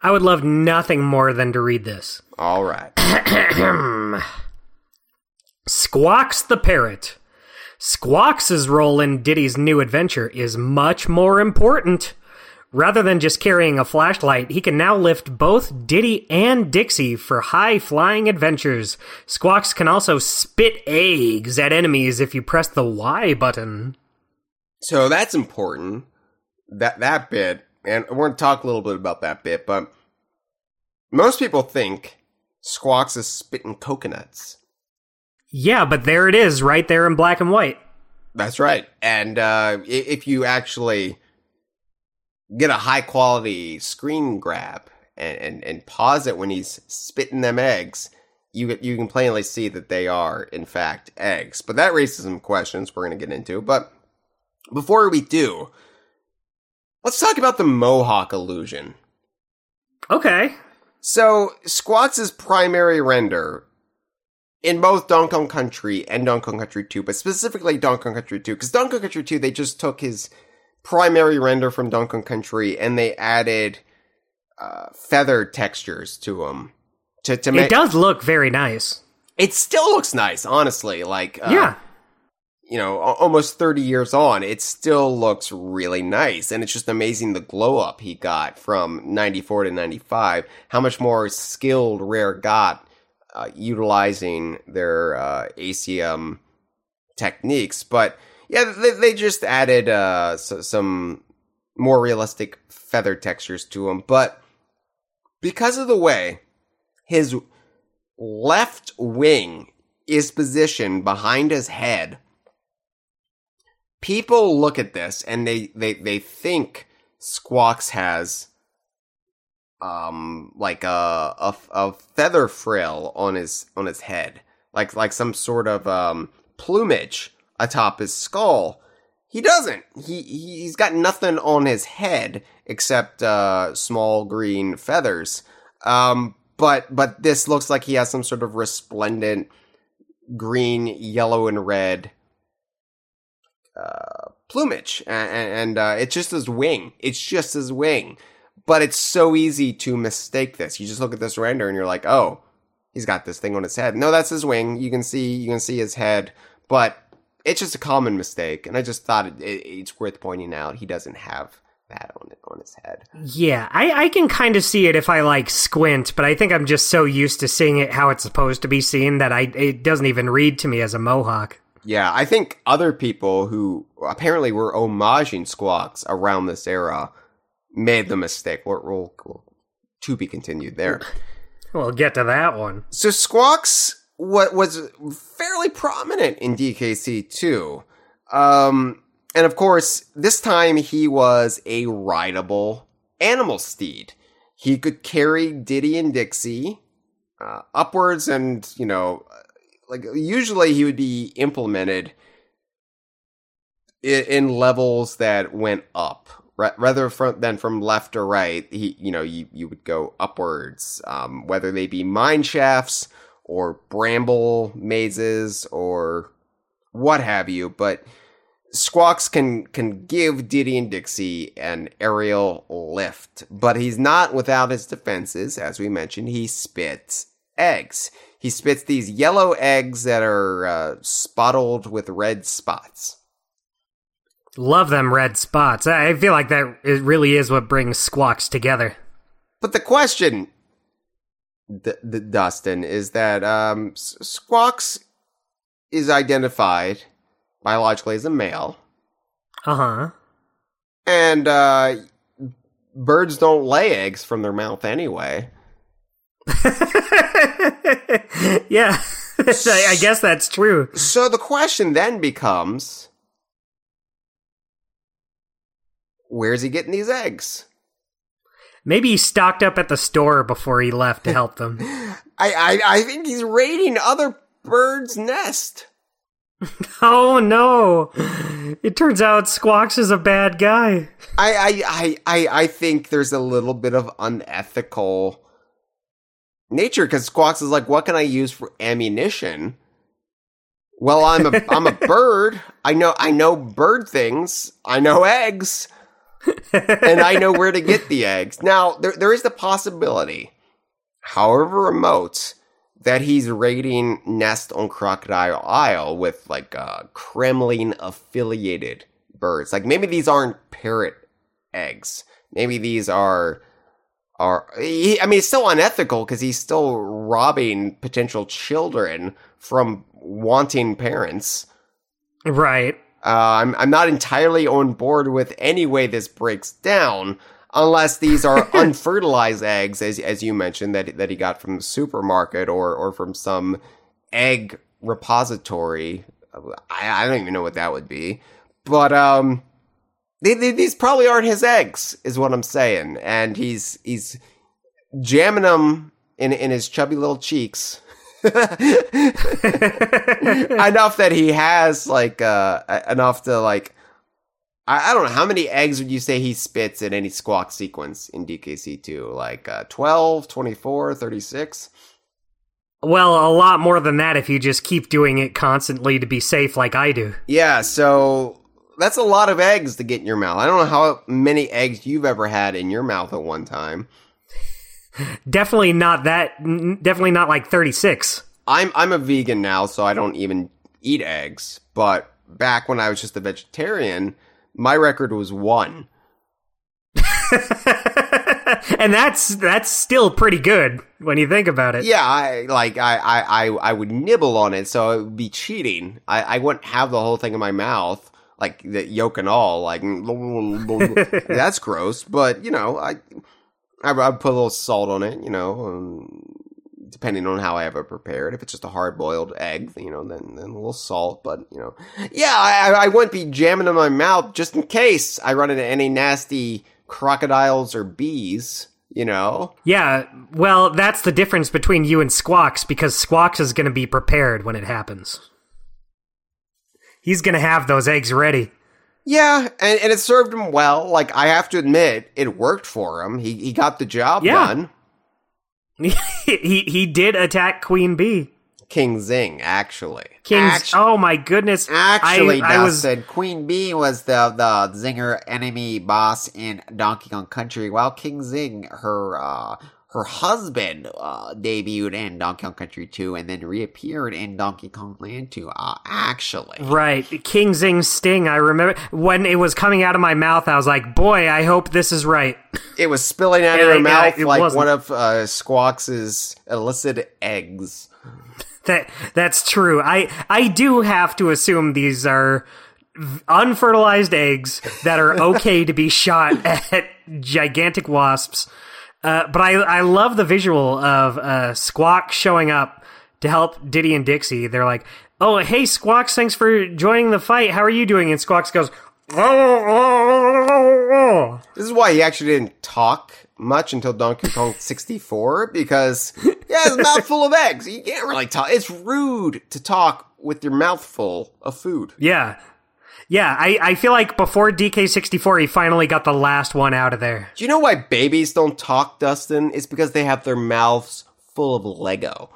I would love nothing more than to read this. All right. Squawks the Parrot. Squawks' role in Diddy's new adventure is much more important. Rather than just carrying a flashlight, he can now lift both Diddy and Dixie for high flying adventures. Squawks can also spit eggs at enemies if you press the Y button. So that's important. That that bit, and we're going to talk a little bit about that bit, but most people think Squawks is spitting coconuts. Yeah, but there it is, right there in black and white. That's right. And uh, if you actually get a high quality screen grab and, and, and pause it when he's spitting them eggs, you you can plainly see that they are in fact eggs. But that raises some questions we're going to get into. But before we do, Let's talk about the Mohawk illusion. Okay. So, Squawks' primary render in both Donkey Kong Country and Donkey Kong Country 2, but specifically Donkey Kong Country 2, because Donkey Kong Country 2, they just took his primary render from Donkey Kong Country and they added uh, feather textures to him. To, to make It does look very nice. it still looks nice, honestly. Like, uh, yeah. You know, almost 30 years on, it still looks really nice. And it's just amazing the glow up he got from 94 to 95. How much more skilled Rare got uh, utilizing their uh, ACM techniques. But yeah, they, they just added uh, so, some more realistic feather textures to him. But because of the way his left wing is positioned behind his head, people look at this and they, they, they think Squawks has um like a, a a feather frill on his on his head. Like like some sort of um plumage atop his skull. He doesn't. He he's got nothing on his head except uh small green feathers. Um but but this looks like he has some sort of resplendent green yellow and red uh plumage and, and uh it's just his wing it's just his wing but it's so easy to mistake this. You just look at this render and you're like, oh, he's got this thing on his head. No, that's his wing. You can see you can see his head, but it's just a common mistake. And I just thought it, it, it's worth pointing out he doesn't have that on on his head. Yeah, I, I can kind of see it if I like squint, but I think I'm just so used to seeing it how it's supposed to be seen that I it doesn't even read to me as a mohawk. Yeah, I think other people who apparently were homaging Squawks around this era made the mistake. We'll, we'll, we'll to be continued there. We'll get to that one. So Squawks what was fairly prominent in DKC too. Um, and of course, this time he was a rideable animal steed. He could carry Diddy and Dixie uh, upwards, and you know, like usually he would be implemented in, in levels that went up Ra- rather from than from left or right. He, you know, you you would go upwards, um, whether they be mine shafts or bramble mazes or what have you. But Squawks can can give Diddy and Dixie an aerial lift, but he's not without his defenses. As we mentioned, he spits eggs. He spits these yellow eggs that are uh, spotted with red spots. Love them red spots. I feel like that it really is what brings squawks together. But the question, D- D- Dustin, is that um, Squawks is identified biologically as a male, Uh huh. and uh, birds don't lay eggs from their mouth anyway. yeah, I, I guess that's true. So the question then becomes where's he getting these eggs? Maybe he stocked up at the store before he left to help them. I, I, I think he's raiding other birds' nest. oh no! It turns out Squawks is a bad guy. I, I, I, I, I think there's a little bit of unethical nature because Squawks is like, what can I use for ammunition? Well, I'm a I'm a bird. I know I know bird things. I know eggs, and I know where to get the eggs. Now there there is the possibility, however remote, that he's raiding Nest on Crocodile Isle with like uh, Kremling affiliated birds. Like maybe these aren't parrot eggs. Maybe these are are. He, I mean, it's still unethical because he's still robbing potential children from wanting parents. Right. Uh, I'm I'm not entirely on board with any way this breaks down, unless these are unfertilized eggs, as as you mentioned that that he got from the supermarket or or from some egg repository. I, I don't even know what that would be, but um, these probably aren't his eggs, is what I'm saying, and he's he's jamming them in in his chubby little cheeks. enough that he has like uh enough to like I, I don't know how many eggs would you say he spits in any squawk sequence in DKC2? Like uh, 12, 24, 36? Well, a lot more than that if you just keep doing it constantly to be safe like I do. Yeah, so that's a lot of eggs to get in your mouth. I don't know how many eggs you've ever had in your mouth at one time. Definitely not that definitely not like 36. I'm I'm a vegan now, so I don't even eat eggs. But back when I was just a vegetarian, my record was one. and that's that's still pretty good when you think about it. Yeah, I like I I I, I would nibble on it, so it would be cheating. I, I wouldn't have the whole thing in my mouth, like the yolk and all. Like that's gross, but you know, I I put a little salt on it. You know, um, depending on how I have it prepared. If it's just a hard boiled egg, you know, then then a little salt. But you know, yeah, I I wouldn't be jamming in my mouth just in case I run into any nasty crocodiles or bees. You know. Yeah, well, that's the difference between you and Squawks because Squawks is going to be prepared when it happens. He's going to have those eggs ready. Yeah, and, and it served him well. Like I have to admit, it worked for him. He he got the job Yeah. done. he he did attack Queen Bee. King Zing, actually. King. Actu- Oh my goodness. actually, I, I was Dustin, Queen Bee was the the Zinger enemy boss in Donkey Kong Country, while King Zing, her uh, her husband, uh, debuted in Donkey Kong Country 2 and then reappeared in Donkey Kong Land 2. Uh, actually, Right. King Zing sting. I remember when it was coming out of my mouth, I was like, boy, I hope this is right. it was spilling out of her mouth it like wasn't. one of uh, Squawks' illicit eggs. That that's true. I I do have to assume these are unfertilized eggs that are okay to be shot at gigantic wasps. Uh, but I I love the visual of uh, Squawk showing up to help Diddy and Dixie. They're like, "Oh, hey Squawks, thanks for joining the fight. How are you doing?" And Squawks goes, "Oh." This is why he actually didn't talk much until Donkey Kong 64 because yeah, his mouth full of eggs. You can't really talk. It's rude to talk with your mouth full of food. Yeah. Yeah, I, I feel like before DK64, he finally got the last one out of there. Do you know why babies don't talk, Dustin? It's because they have their mouths full of Lego.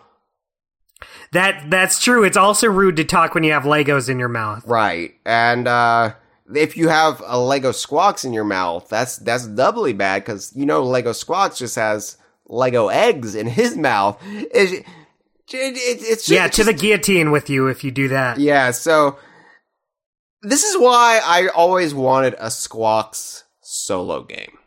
That that's true. It's also rude to talk when you have Legos in your mouth. Right. And uh if you have a Lego Squawks in your mouth, that's that's doubly bad because you know Lego Squawks just has Lego eggs in his mouth. It, it, it, it's Yeah, it's to the guillotine with you if you do that. Yeah, so this is why I always wanted a Squawks solo game.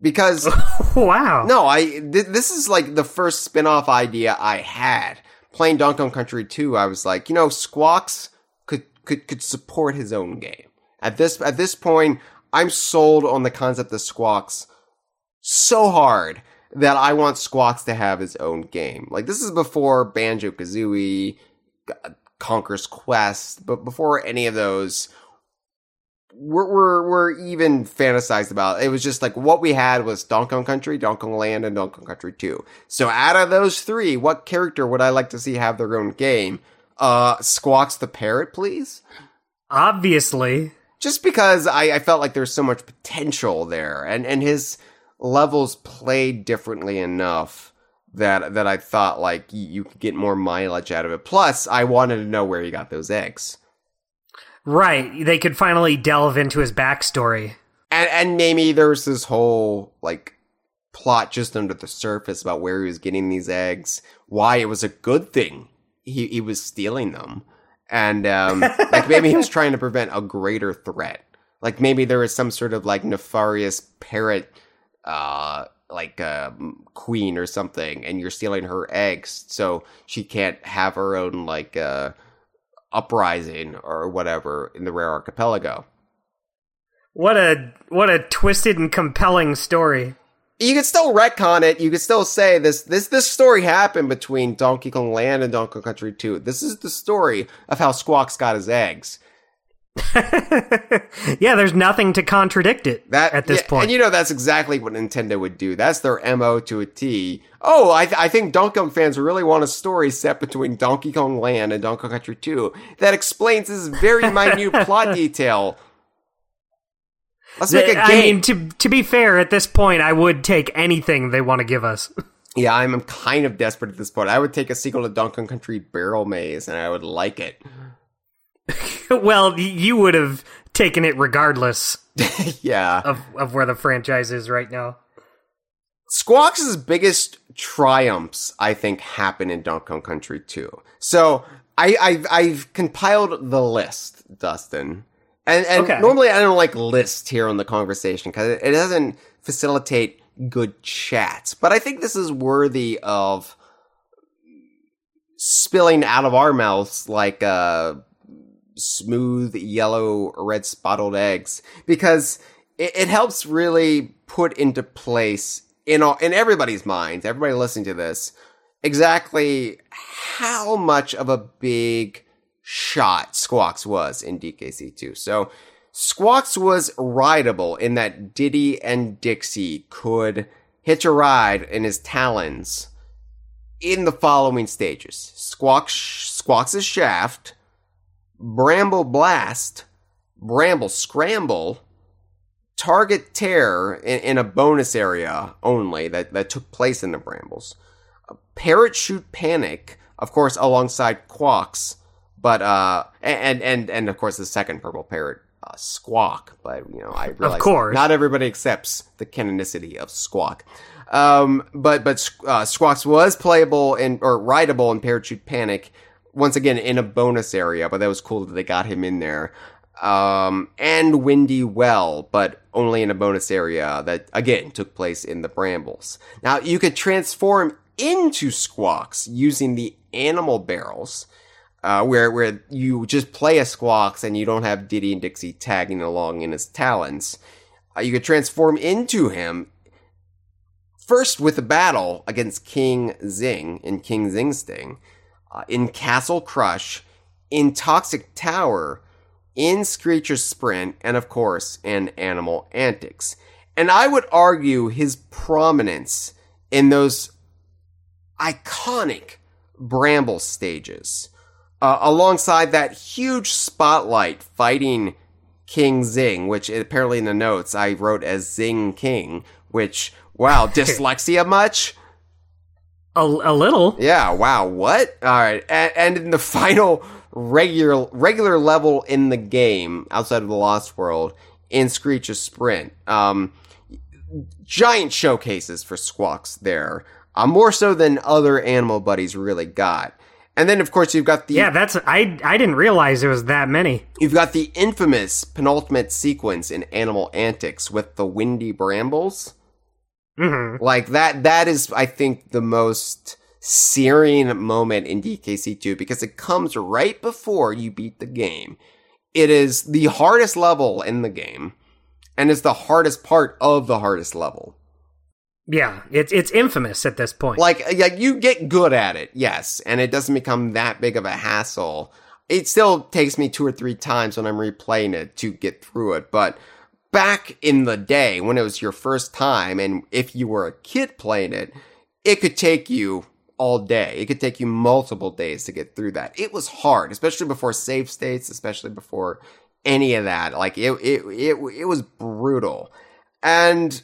Because wow. no, I th- this is like the first spin-off idea I had. Playing Donkey Kong Country 2, I was like, you know, Squawks could could could support his own game. At this at this point, I'm sold on the concept of Squawks so hard that I want Squawks to have his own game. Like this is before Banjo Kazooie, Conker's Quest, but before any of those were, were, were even fantasized about. It was just like what we had was Donkey Kong Country, Donkey Kong Land, and Donkey Kong Country 2. So out of those three, what character would I like to see have their own game? Uh, Squawks the Parrot, please? Obviously. just because I, I felt like there's so much potential there, and and his levels played differently enough that that I thought like you, you could get more mileage out of it. Plus, I wanted to know where he got those eggs, Right. They could finally delve into his backstory. and and maybe there's this whole like plot just under the surface about where he was getting these eggs, why it was a good thing he he was stealing them, and um, like maybe he was trying to prevent a greater threat. Like maybe there was some sort of like nefarious parrot, uh, like a queen or something, and you're stealing her eggs, so she can't have her own like uh, uprising or whatever in the rare archipelago. What a what a twisted and compelling story. you could still retcon it. You could still say this this this story happened between Donkey Kong Land and Donkey Kong Country 2. This is the story of how Squawks got his eggs. yeah, there's nothing to contradict it That at this yeah, point. and you know that's exactly what Nintendo would do. That's their mo to a T. Oh, I, th- I think Donkey Kong fans really want a story set between Donkey Kong Land and Donkey Kong Country 2 that explains this very minute plot detail. Let's make a game. I mean, to to be fair, at this point, I would take anything they want to give us. yeah, I'm kind of desperate at this point. I would take a sequel to Donkey Kong Country Barrel Maze, and I would like it. well, you would have taken it regardless. yeah, of of where the franchise is right now. Squawks' biggest triumphs, I think, happen in Donkey Kong Country 2. So I, I've, I've compiled the list, Dustin. And, and okay. normally I don't like lists here on the conversation because it, it doesn't facilitate good chats. But I think this is worthy of spilling out of our mouths like uh, smooth yellow red spotted eggs because it, it helps really put into place in all, in everybody's minds, everybody listening to this, exactly how much of a big shot Squawks was in DKC2. So Squawks was rideable in that Diddy and Dixie could hitch a ride in his talons in the following stages. Squawks, Squawks' shaft, Bramble Blast, Bramble Scramble, target tear in, in, a bonus area only that, that took place in the brambles. Parrot Chute Panic, of course, alongside Quawks, but uh, and and and of course the second purple parrot uh, Squawk. But you know, I realize of course. not everybody accepts the canonicity of Squawk. Um, but but uh, Squawks was playable and or rideable in Parrot Chute Panic once again in a bonus area, but that was cool that they got him in there um, and Windy Well, but only in a bonus area that again took place in the brambles. Now you could transform into squawks using the animal barrels, uh, where where you just play a squawks and you don't have Diddy and Dixie tagging along in his talons. Uh, you could transform into him first with a battle against King Zing in King Zing Sting, uh, in Castle Crush, in Toxic Tower in Screecher's Sprint, and of course, in Animal Antics. And I would argue his prominence in those iconic Bramble stages, uh, alongside that huge spotlight fighting King Zing, which apparently in the notes I wrote as Zing King, which, wow, dyslexia much? A, a little. Yeah, wow, what? All right. And, and in the final regular regular level in the game outside of the Lost World in Screech's Sprint. Um, giant showcases for Squawks there, uh, more so than other Animal Buddies really got. And then, of course, you've got the yeah. That's I I didn't realize it was that many. You've got the infamous penultimate sequence in Animal Antics with the windy brambles. Mm-hmm. Like that. That is, I think, the most searing moment in DKC2 because it comes right before you beat the game. It is the hardest level in the game and it's the hardest part of the hardest level. Yeah, it's it's infamous at this point. Like like you get good at it, yes, and it doesn't become that big of a hassle. It still takes me two or three times when I'm replaying it to get through it, but back in the day when it was your first time and if you were a kid playing it, it could take you all day. It could take you multiple days to get through that. It was hard, especially before save states, especially before any of that. Like it, it, it, it was brutal. And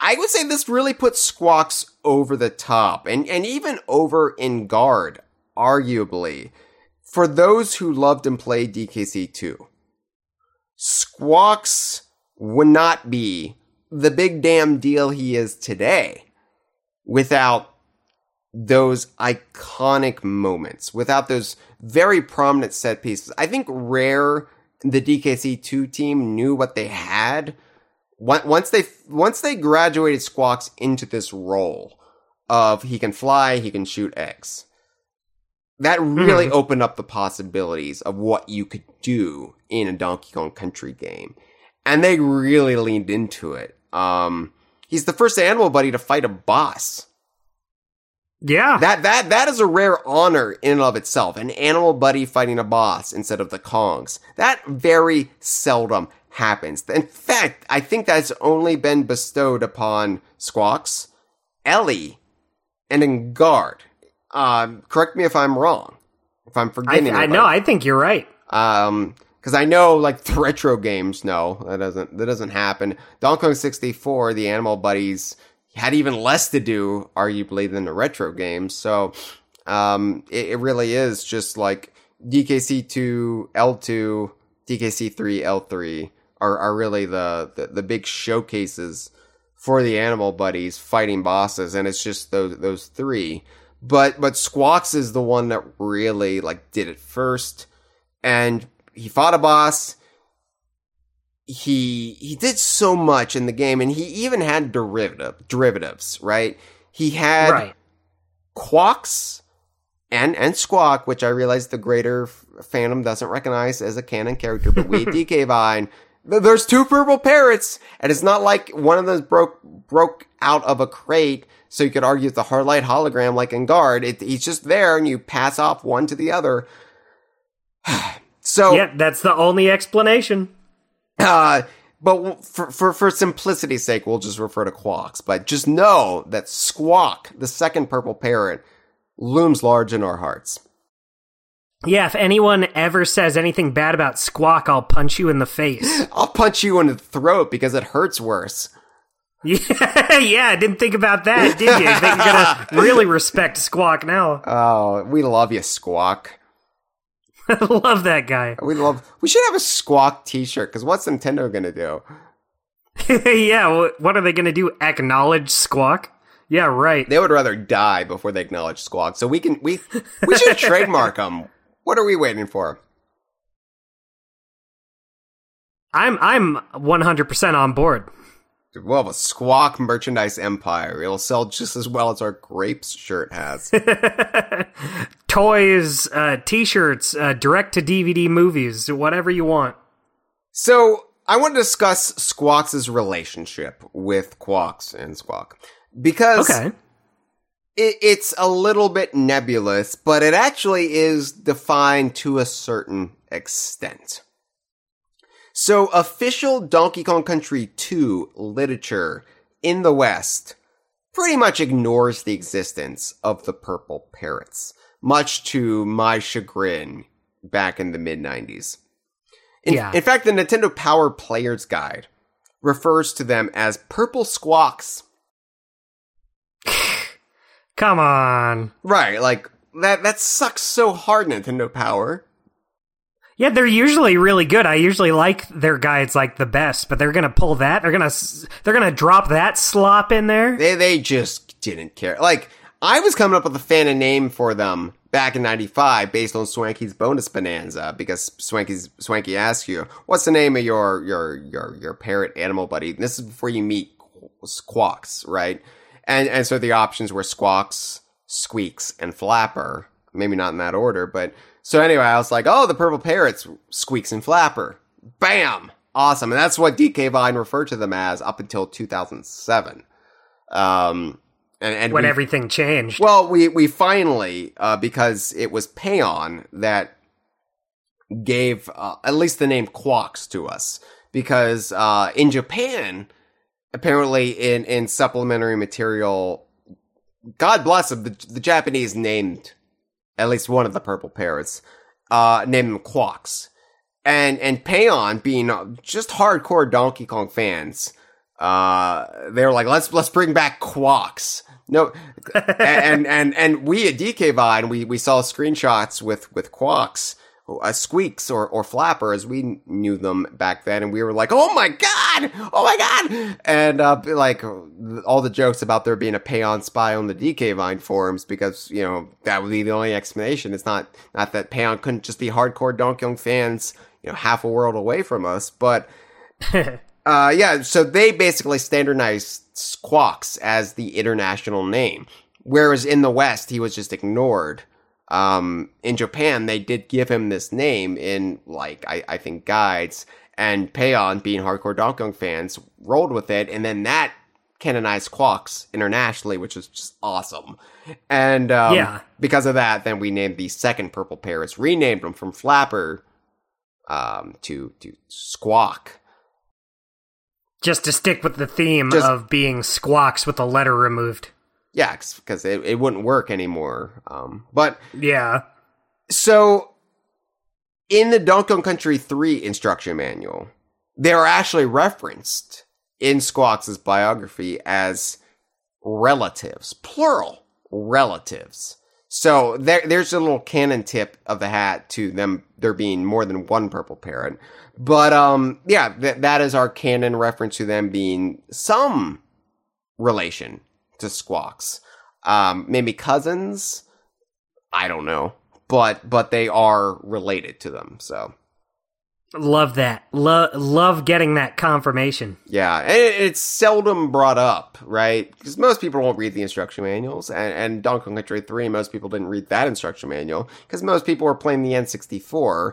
I would say this really put Squawks over the top and, and even over Enguarde, arguably, for those who loved and played DKC2. Squawks would not be the big damn deal he is today without those iconic moments, without those very prominent set pieces. I think Rare, the DKC2 team knew what they had. Once they, once they graduated Squawks into this role of he can fly, he can shoot X. That really mm-hmm. opened up the possibilities of what you could do in a Donkey Kong Country game. And they really leaned into it. Um, he's the first animal buddy to fight a boss. Yeah. That that that is a rare honor in and of itself. An animal buddy fighting a boss instead of the Kongs. That very seldom happens. In fact, I think that's only been bestowed upon Squawks, Ellie, and Enguarde. Um, correct me if I'm wrong. If I'm forgetting. I, I know. I think you're right. Um, because I know like the retro games, no, that doesn't that doesn't happen. Donkey Kong 64, the Animal Buddies had even less to do, arguably, than the retro games. So um, it, it really is just like DKC2, L2, DKC3, L3 are, are really the, the, the big showcases for the Animal Buddies fighting bosses, and it's just those those three. But but Squawks is the one that really like did it first, and he fought a boss. He he did so much in the game, and he even had derivative derivatives, right? He had Right. Quawks and and Squawk, which I realize the greater fandom doesn't recognize as a canon character, but we DK Vine, there's two purple parrots, and it's not like one of those broke broke out of a crate, so you could argue it's a hard light hologram like Enguarde. It, he's just there, and you pass off one to the other. so Yeah, that's the only explanation. uh, but for, for for simplicity's sake, we'll just refer to Quawks. But just know that Squawk, the second purple parrot, looms large in our hearts. Yeah, if anyone ever says anything bad about Squawk, I'll punch you in the face. I'll punch you in the throat because it hurts worse. yeah, yeah, I didn't think about that, did you? I think you're gonna really respect Squawk now. Oh, we love you, Squawk. I love that guy. We love. We should have a Squawk T-shirt because what's Nintendo gonna do? yeah, wh- what are they gonna do? Acknowledge Squawk? Yeah, right. They would rather die before they acknowledge Squawk. So we can we we should trademark them. What are we waiting for? I'm I'm 100% on board. We'll have a Squawk merchandise empire. It'll sell just as well as our grapes shirt has. Toys, uh, t-shirts, uh, direct to DVD movies, whatever you want. So I want to discuss Squawks' relationship with Quawks and Squawk because Okay. it, it's a little bit nebulous, but it actually is defined to a certain extent. So official Donkey Kong Country 2 literature in the West pretty much ignores the existence of the purple parrots, much to my chagrin back in the mid 90s. In, Yeah. in fact, the Nintendo Power Player's Guide refers to them as purple squawks. Come on. Right, like that that sucks so hard, Nintendo Power. Yeah, they're usually really good. I usually like their guides like the best, but they're gonna pull that. They're gonna they're gonna drop that slop in there. They they just didn't care. Like I was coming up with a fan name for them back in '95 based on Swanky's bonus bonanza because Swanky's Swanky asks you, "What's the name of your your your your parrot animal buddy?" And this is before you meet Squawks, right? And and so the options were Squawks, Squeaks, and Flapper. Maybe not in that order, but so anyway, I was like, "Oh, the purple parrots, Squeaks and Flapper." Bam! Awesome, and that's what DK Vine referred to them as up until 2007. Um, and, and when we- everything changed. well, we we finally uh, because it was Payon that gave uh, at least the name Quawks to us because uh, in Japan, apparently in in supplementary material, God bless them, the, the Japanese named at least one of the purple parrots, uh, named Quawks, and and Payon being uh, just hardcore Donkey Kong fans. Uh, they were like, let's let's bring back Quawks. No, and and and we at DK Vine we we saw screenshots with with Quawks, uh, Squeaks or or Flapper as we knew them back then, and we were like, oh my god, oh my god, and uh, like all the jokes about there being a Payon spy on the DK Vine forums because you know that would be the only explanation. It's not not that Payon couldn't just be hardcore Donkey Kong fans, you know, half a world away from us, but. Uh, yeah, so they basically standardized Squawks as the international name, whereas in the West he was just ignored. Um, in Japan, they did give him this name in like I, I think guides, and Payon, being hardcore Donkey Kong fans, rolled with it, and then that canonized Quawks internationally, which is just awesome. And um, Yeah. because of that, then we named the second purple parrots, renamed them from Flapper um, to to Squawk. Just to stick with the theme Just- of being squawks with the letter removed. Yeah, because it, it wouldn't work anymore. Um, but Yeah. so in the Donkey Kong Country 3 instruction manual, they are actually referenced in Squawks' biography as relatives, plural relatives. So there, there's a little canon tip of the hat to them there being more than one purple parrot. But um, yeah, th- that is our canon reference to them being some relation to Squawks. Um, maybe cousins. I don't know, but but they are related to them. So Love that. Love love getting that confirmation. yeah, and it- it's seldom brought up, right? Because most people won't read the instruction manuals, and, and Donkey Kong Country Three, most people didn't read that instruction manual because most people were playing the N64.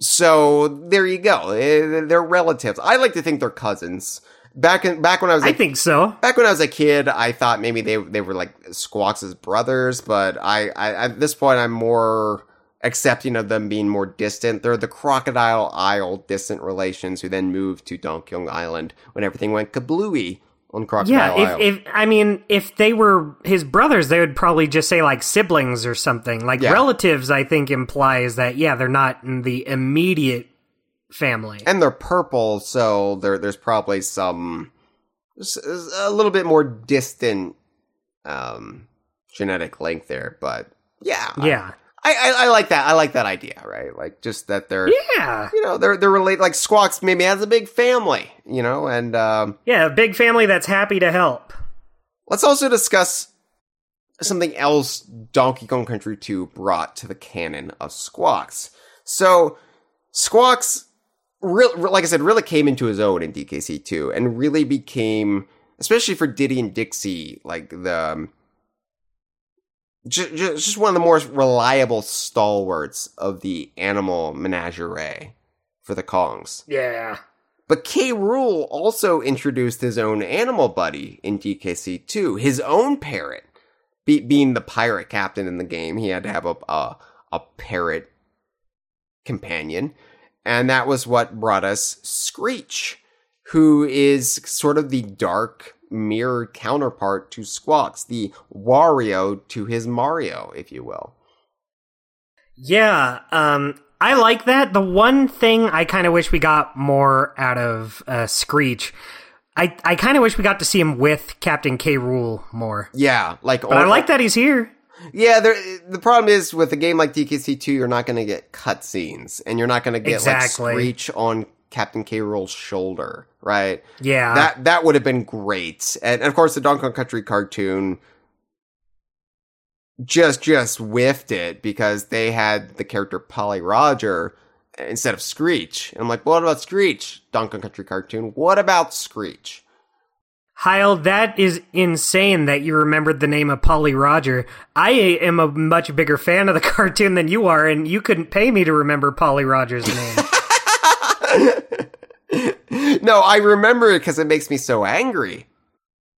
So there you go. Eh, They're relatives. I like to think they're cousins. Back in back when I was I think so. back when I was a kid, I thought maybe they they were like Squawks' brothers, but I, I at this point I'm more accepting of them being more distant. They're the Crocodile Isle distant relations who then moved to Donkey Kong Island when everything went kablooey on Crocodile Yeah, Isle. if, if I mean, if they were his brothers, they would probably just say like siblings or something. Like Yeah. relatives, I think implies that yeah, they're not in the immediate family. and they're purple, so there there's probably some a little bit more distant um genetic link there, but yeah, yeah, I, I, I like that. I like that idea, right? Like just that they're yeah, you know they're they're related. Like Squawks maybe has a big family, you know, and um, yeah. A big family that's happy to help. let's also discuss something else Donkey Kong Country 2 brought to the canon of Squawks. So Squawks, real, like I said, really came into his own in DKC 2 and really became, especially for Diddy and Dixie, like the um, just, just one of the more reliable stalwarts of the animal menagerie for the Kongs. Yeah, But K. Rool also introduced his own animal buddy in DKC 2, his own parrot. Be- being the pirate captain in the game, he had to have a, a a parrot companion, and that was what brought us Screech, who is sort of the dark mirror counterpart to Squawks, the Wario to his Mario, if you will. yeah. Um, I like that. The one thing I kind of wish we got more out of uh, Screech. I, I kind of wish we got to see him with Captain K. Rool more. Yeah, like But I like that he's here. Yeah, there, the problem is with a game like DKC 2, you're not going to get cutscenes, and you're not going to get Exactly. like Screech on Captain K. Rool's shoulder, right? Yeah. that that would have been great, and, and of course the Donkey Kong Country cartoon just just whiffed it because they had the character Polly Roger instead of Screech. And I'm like, what about Screech? Donkey Kong Country cartoon. What about Screech? Heil, that is insane that you remembered the name of Polly Roger. I am a much bigger fan of the cartoon than you are, and you couldn't pay me to remember Polly Roger's name. no, I remember it because it makes me so angry.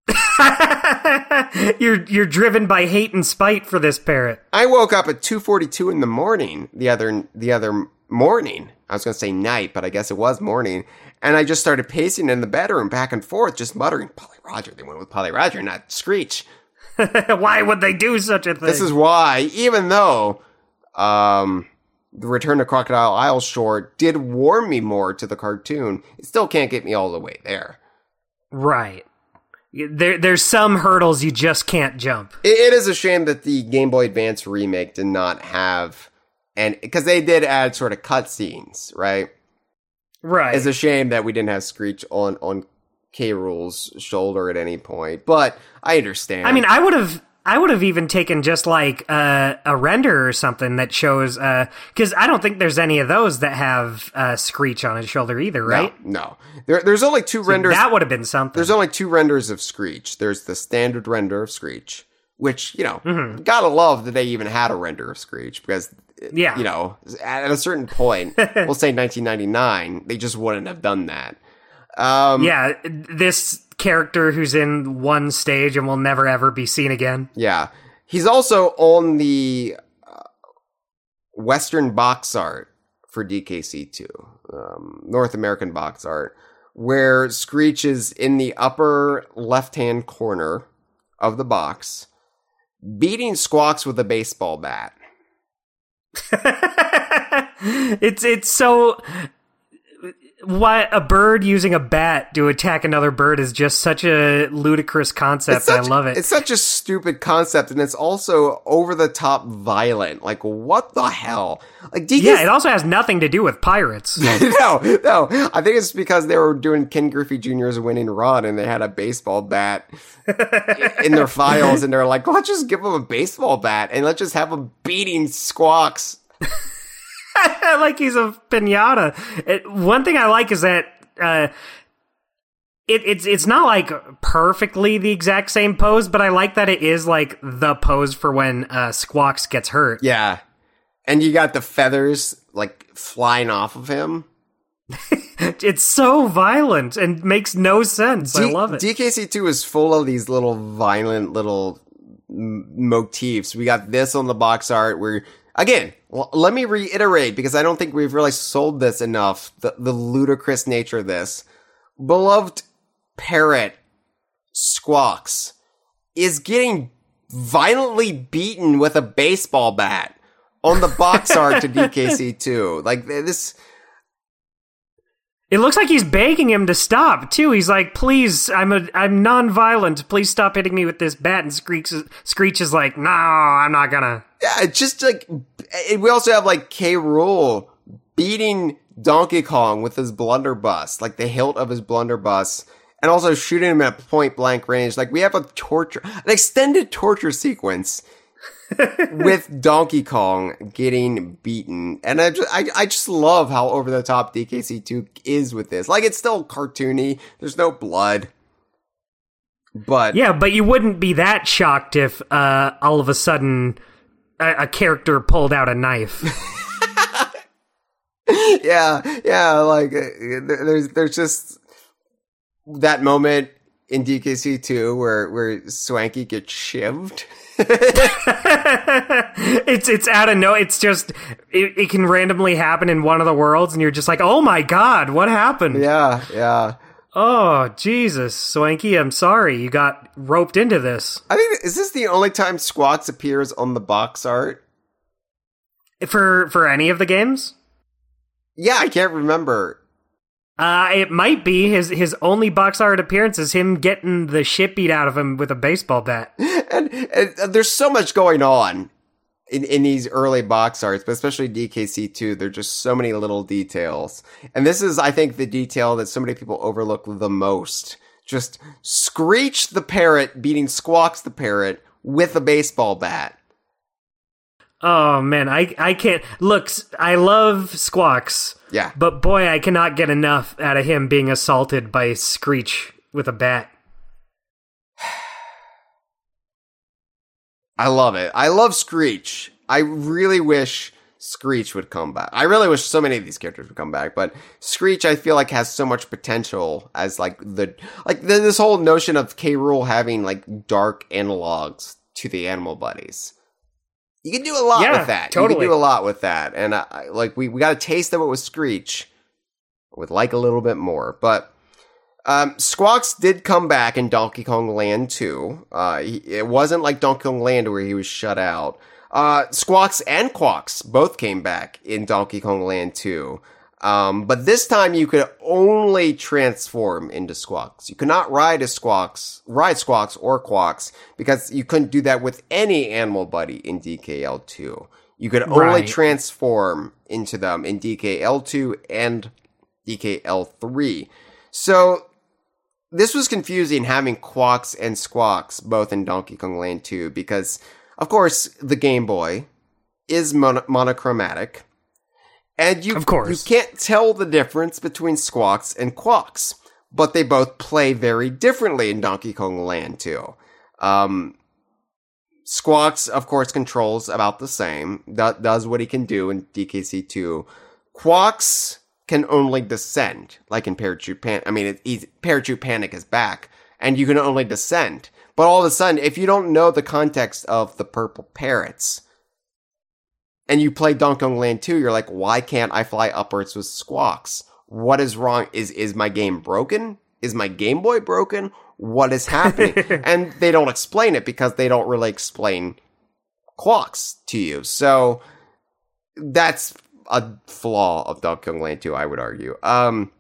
you're you're driven by hate and spite for this parrot. I woke up at 2:42 in the morning the other the other morning. I was going to say night, but I guess it was morning. And I just started pacing in the bedroom back and forth, just muttering, Polly Roger. They went with Polly Roger, not Screech. Why would they do such a thing? This is why, even though um, the Return to Crocodile Isle short did warm me more to the cartoon, it still can't get me all the way there. right. There, there's some hurdles you just can't jump. It, it is a shame that the Game Boy Advance remake did not have, and because they did add sort of cutscenes, right? Right. It's a shame that we didn't have Screech on on K. Rool's shoulder at any point, but I understand. I mean, I would have, I would have even taken just like uh, a render or something that shows, because I don't think there's any of those that have uh, Screech on his shoulder either, right? No, there, there's only two renders. That would have been something. there's only two renders of Screech. There's the standard render of Screech, which you know, Mm-hmm. gotta love that they even had a render of Screech because Yeah. you know, at a certain point, we'll say 1999, they just wouldn't have done that. Um, yeah, this character who's in one stage and will never ever be seen again. Yeah. He's also on the uh, Western box art for DKC2, um, North American box art, where Screech is in the upper left hand corner of the box, beating Squawks with a baseball bat. it's it's so why a bird using a bat to attack another bird is just such a ludicrous concept. such, I love it. It's such a stupid concept, and it's also over the top violent. Like, what the hell? Like, yeah, it also has nothing to do with pirates. no, no. I think it's because they were doing Ken Griffey Jr.'s winning run, and they had a baseball bat in their files, and they're like, let's just give them a baseball bat, and let's just have them beating squawks. like he's a pinata. It, one thing I like is that uh, it, it's it's not like perfectly the exact same pose, but I like that it is like the pose for when uh, Squawks gets hurt. Yeah, and you got the feathers like flying off of him. it's so violent and makes no sense. D- I love it. DKC2 is full of these little violent little m- motifs. We got this on the box art where again, well, let me reiterate because I don't think we've really sold this enough. The, the ludicrous nature of this. Beloved parrot Squawks is getting violently beaten with a baseball bat on the box art to DKC2. Like this. It looks like he's begging him to stop too. He's like, "Please, I'm a, I'm non-violent. Please stop hitting me with this bat." And Screech, Screech is like, "No, I'm not gonna." Yeah, just like we also have like K. Rool beating Donkey Kong with his blunderbuss, like the hilt of his blunderbuss, and also shooting him at point blank range. Like we have a torture, an extended torture sequence with Donkey Kong getting beaten, and I just, I, I just love how over the top DKC two is with this. Like it's still cartoony. There's no blood. But yeah, but you wouldn't be that shocked if uh, all of a sudden a, a character pulled out a knife. yeah, yeah, like uh, there's there's just that moment in DKC two where where Swanky gets shivved. it's it's out of no. It's just it, it can randomly happen in one of the worlds, and you're just like, oh my god, what happened? Yeah, yeah. Oh Jesus, Swanky, I'm sorry you got roped into this. I think is this the only time Squawks appears on the box art for for any of the games? Yeah, I can't remember. Uh, it might be his his only box art appearance is him getting the shit beat out of him with a baseball bat. And, and there's so much going on in, in these early box arts, but especially DKC two. There're just so many little details, and this is, I think, the detail that so many people overlook the most. Just Screech the parrot beating Squawks the parrot with a baseball bat. Oh man, I I can't look. I love Squawks. Yeah, but boy, I cannot get enough out of him being assaulted by Screech with a bat. I love it. I love Screech. I really wish Screech would come back. I really wish so many of these characters would come back, but Screech I feel like has so much potential as like the like the, this whole notion of K. Rool having like dark analogs to the animal buddies. You can do a lot yeah, with that. Totally. You can do a lot with that, and I, like we we got a taste of it with Screech. Would like a little bit more, but um, Squawks did come back in Donkey Kong Land 2. Uh, he, it wasn't like Donkey Kong Land where he was shut out. Uh, Squawks and Quawks both came back in Donkey Kong Land 2. Um, but this time you could only transform into Squawks. You could not ride a Squawks, ride Squawks or Quawks because you couldn't do that with any animal buddy in DKL2. You could only Right. transform into them in DKL2 and DKL3. So this was confusing having Quawks and Squawks both in Donkey Kong Land 2 because, of course, the Game Boy is mon- monochromatic. And you, Of course. you can't tell the difference between Squawks and Quawks, but they both play very differently in Donkey Kong Land 2. Um, Squawks, of course, controls about the same, do- does what he can do in DKC 2. Quawks can only descend, like in Parrot Chute Panic. I mean, it, Parrot Chute Panic is back, and you can only descend. But all of a sudden, if you don't know the context of the purple parrots, and you play Donkey Kong Land 2, you're like, why can't I fly upwards with Squawks? What is wrong? Is is my game broken? Is my Game Boy broken? What is happening? and they don't explain it because they don't really explain Quawks to you. So that's a flaw of Donkey Kong Land 2, I would argue. Um,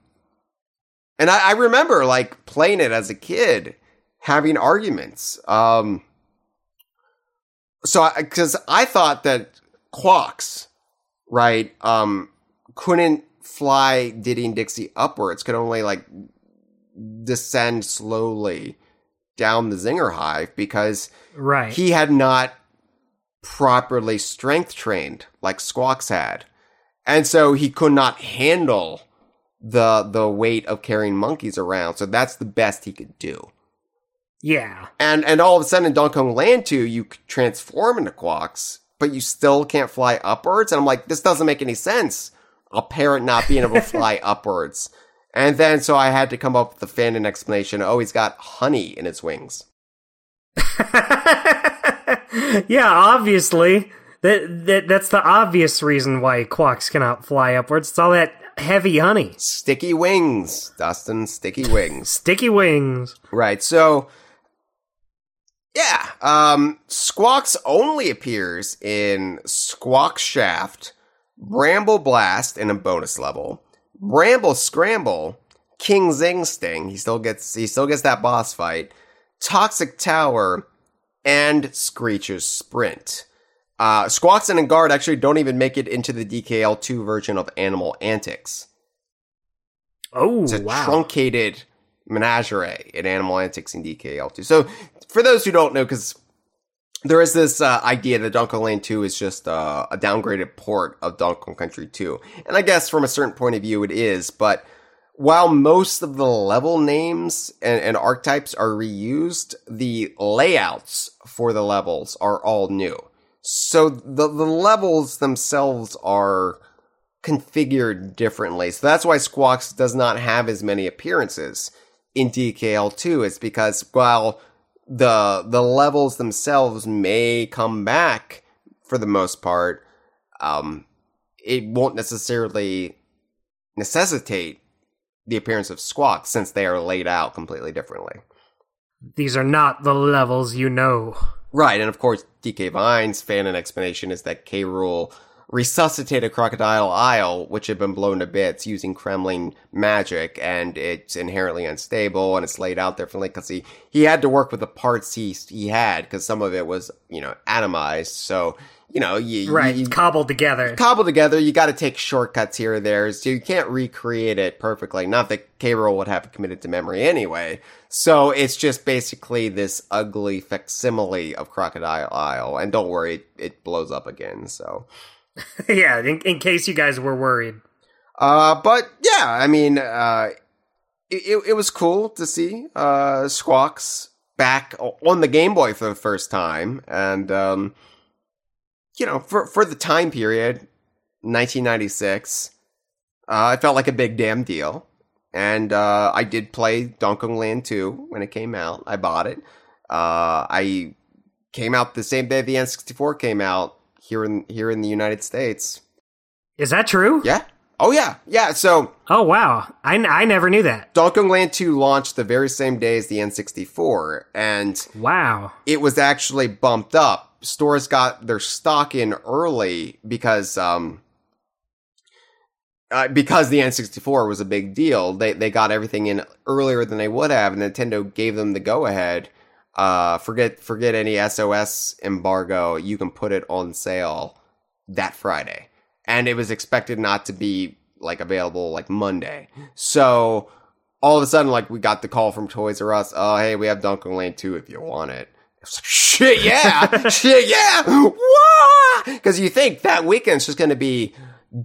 and I, I remember like playing it as a kid, having arguments. Um, so because I, I thought that Quawks, right, um, couldn't fly Diddy and Dixie upwards, could only like descend slowly down the Zinger Hive because Right. he had not properly strength trained like Squawks had. And so he could not handle the the weight of carrying monkeys around. So that's the best he could do. yeah. And and all of a sudden in Donkey Kong Land 2, you transform into Quawks, but you still can't fly upwards. And I'm like, this doesn't make any sense. A parent not being able to fly upwards. And then so I had to come up with the fan explanation. Oh, he's got honey in his wings. yeah, obviously. That, that that's the obvious reason why Quawks cannot fly upwards. It's all that heavy honey. Sticky wings, Dustin, sticky wings. Sticky wings. Right. So yeah, um Squawks only appears in Squawk Shaft, Bramble Blast in a bonus level, Bramble Scramble, King Zing Sting, he still gets he still gets that boss fight, Toxic Tower, and Screech's Sprint. Uh, Squawks Enguarde actually don't even make it into the DKL2 version of Animal Antics. Oh, It's a wow. truncated menagerie in Animal Antics in DKL2. So, for those who don't know, because there is this uh, idea that Donkey Land 2 is just uh, a downgraded port of Donkey Kong Country 2. And I guess from a certain point of view it is, but while most of the level names and, and archetypes are reused, the layouts for the levels are all new. So the, the levels themselves are configured differently. So that's why Squawks does not have as many appearances in DKL2. It's because while the the levels themselves may come back for the most part, um, it won't necessarily necessitate the appearance of Squawks since they are laid out completely differently. These are not the levels you know. Right, and of course, DK Vine's fan and explanation is that K. Rool resuscitated Crocodile Isle, which had been blown to bits using Kremling magic, and it's inherently unstable and it's laid out differently because he, he had to work with the parts he he had because some of it was you know atomized. So you know you Right. you, cobbled together. Cobbled together. You got to take shortcuts here or there, so you can't recreate it perfectly. Not that K. Rool would have it committed to memory anyway. So it's just basically this ugly facsimile of Crocodile Isle. And don't worry, it, it blows up again. So, yeah, in, in case you guys were worried. uh, but yeah, I mean, uh, it, it, it was cool to see uh, Squawks back on the Game Boy for the first time, and um, you know, for for the time period, 1996, uh, it felt like a big damn deal. And uh, I did play Donkey Kong Land 2 when it came out. I bought it. Uh, I came out the same day the N64 came out here in here in the United States. Is that true? Yeah. Oh yeah. Yeah. So Oh, wow. I, n- I never knew that. Donkey Kong Land 2 launched the very same day as the N64, and Wow. it was actually bumped up. Stores got their stock in early because um uh, because the N64 was a big deal. They they got everything in earlier than they would have, and Nintendo gave them the go ahead. Uh, forget forget any SOS embargo. You can put it on sale that Friday, and it was expected not to be like available like Monday. So all of a sudden, like we got the call from Toys R Us. Oh, hey, we have Donkey Kong Land 2 if you want it. Like, shit, yeah, shit, yeah, because you think that weekend's just going to be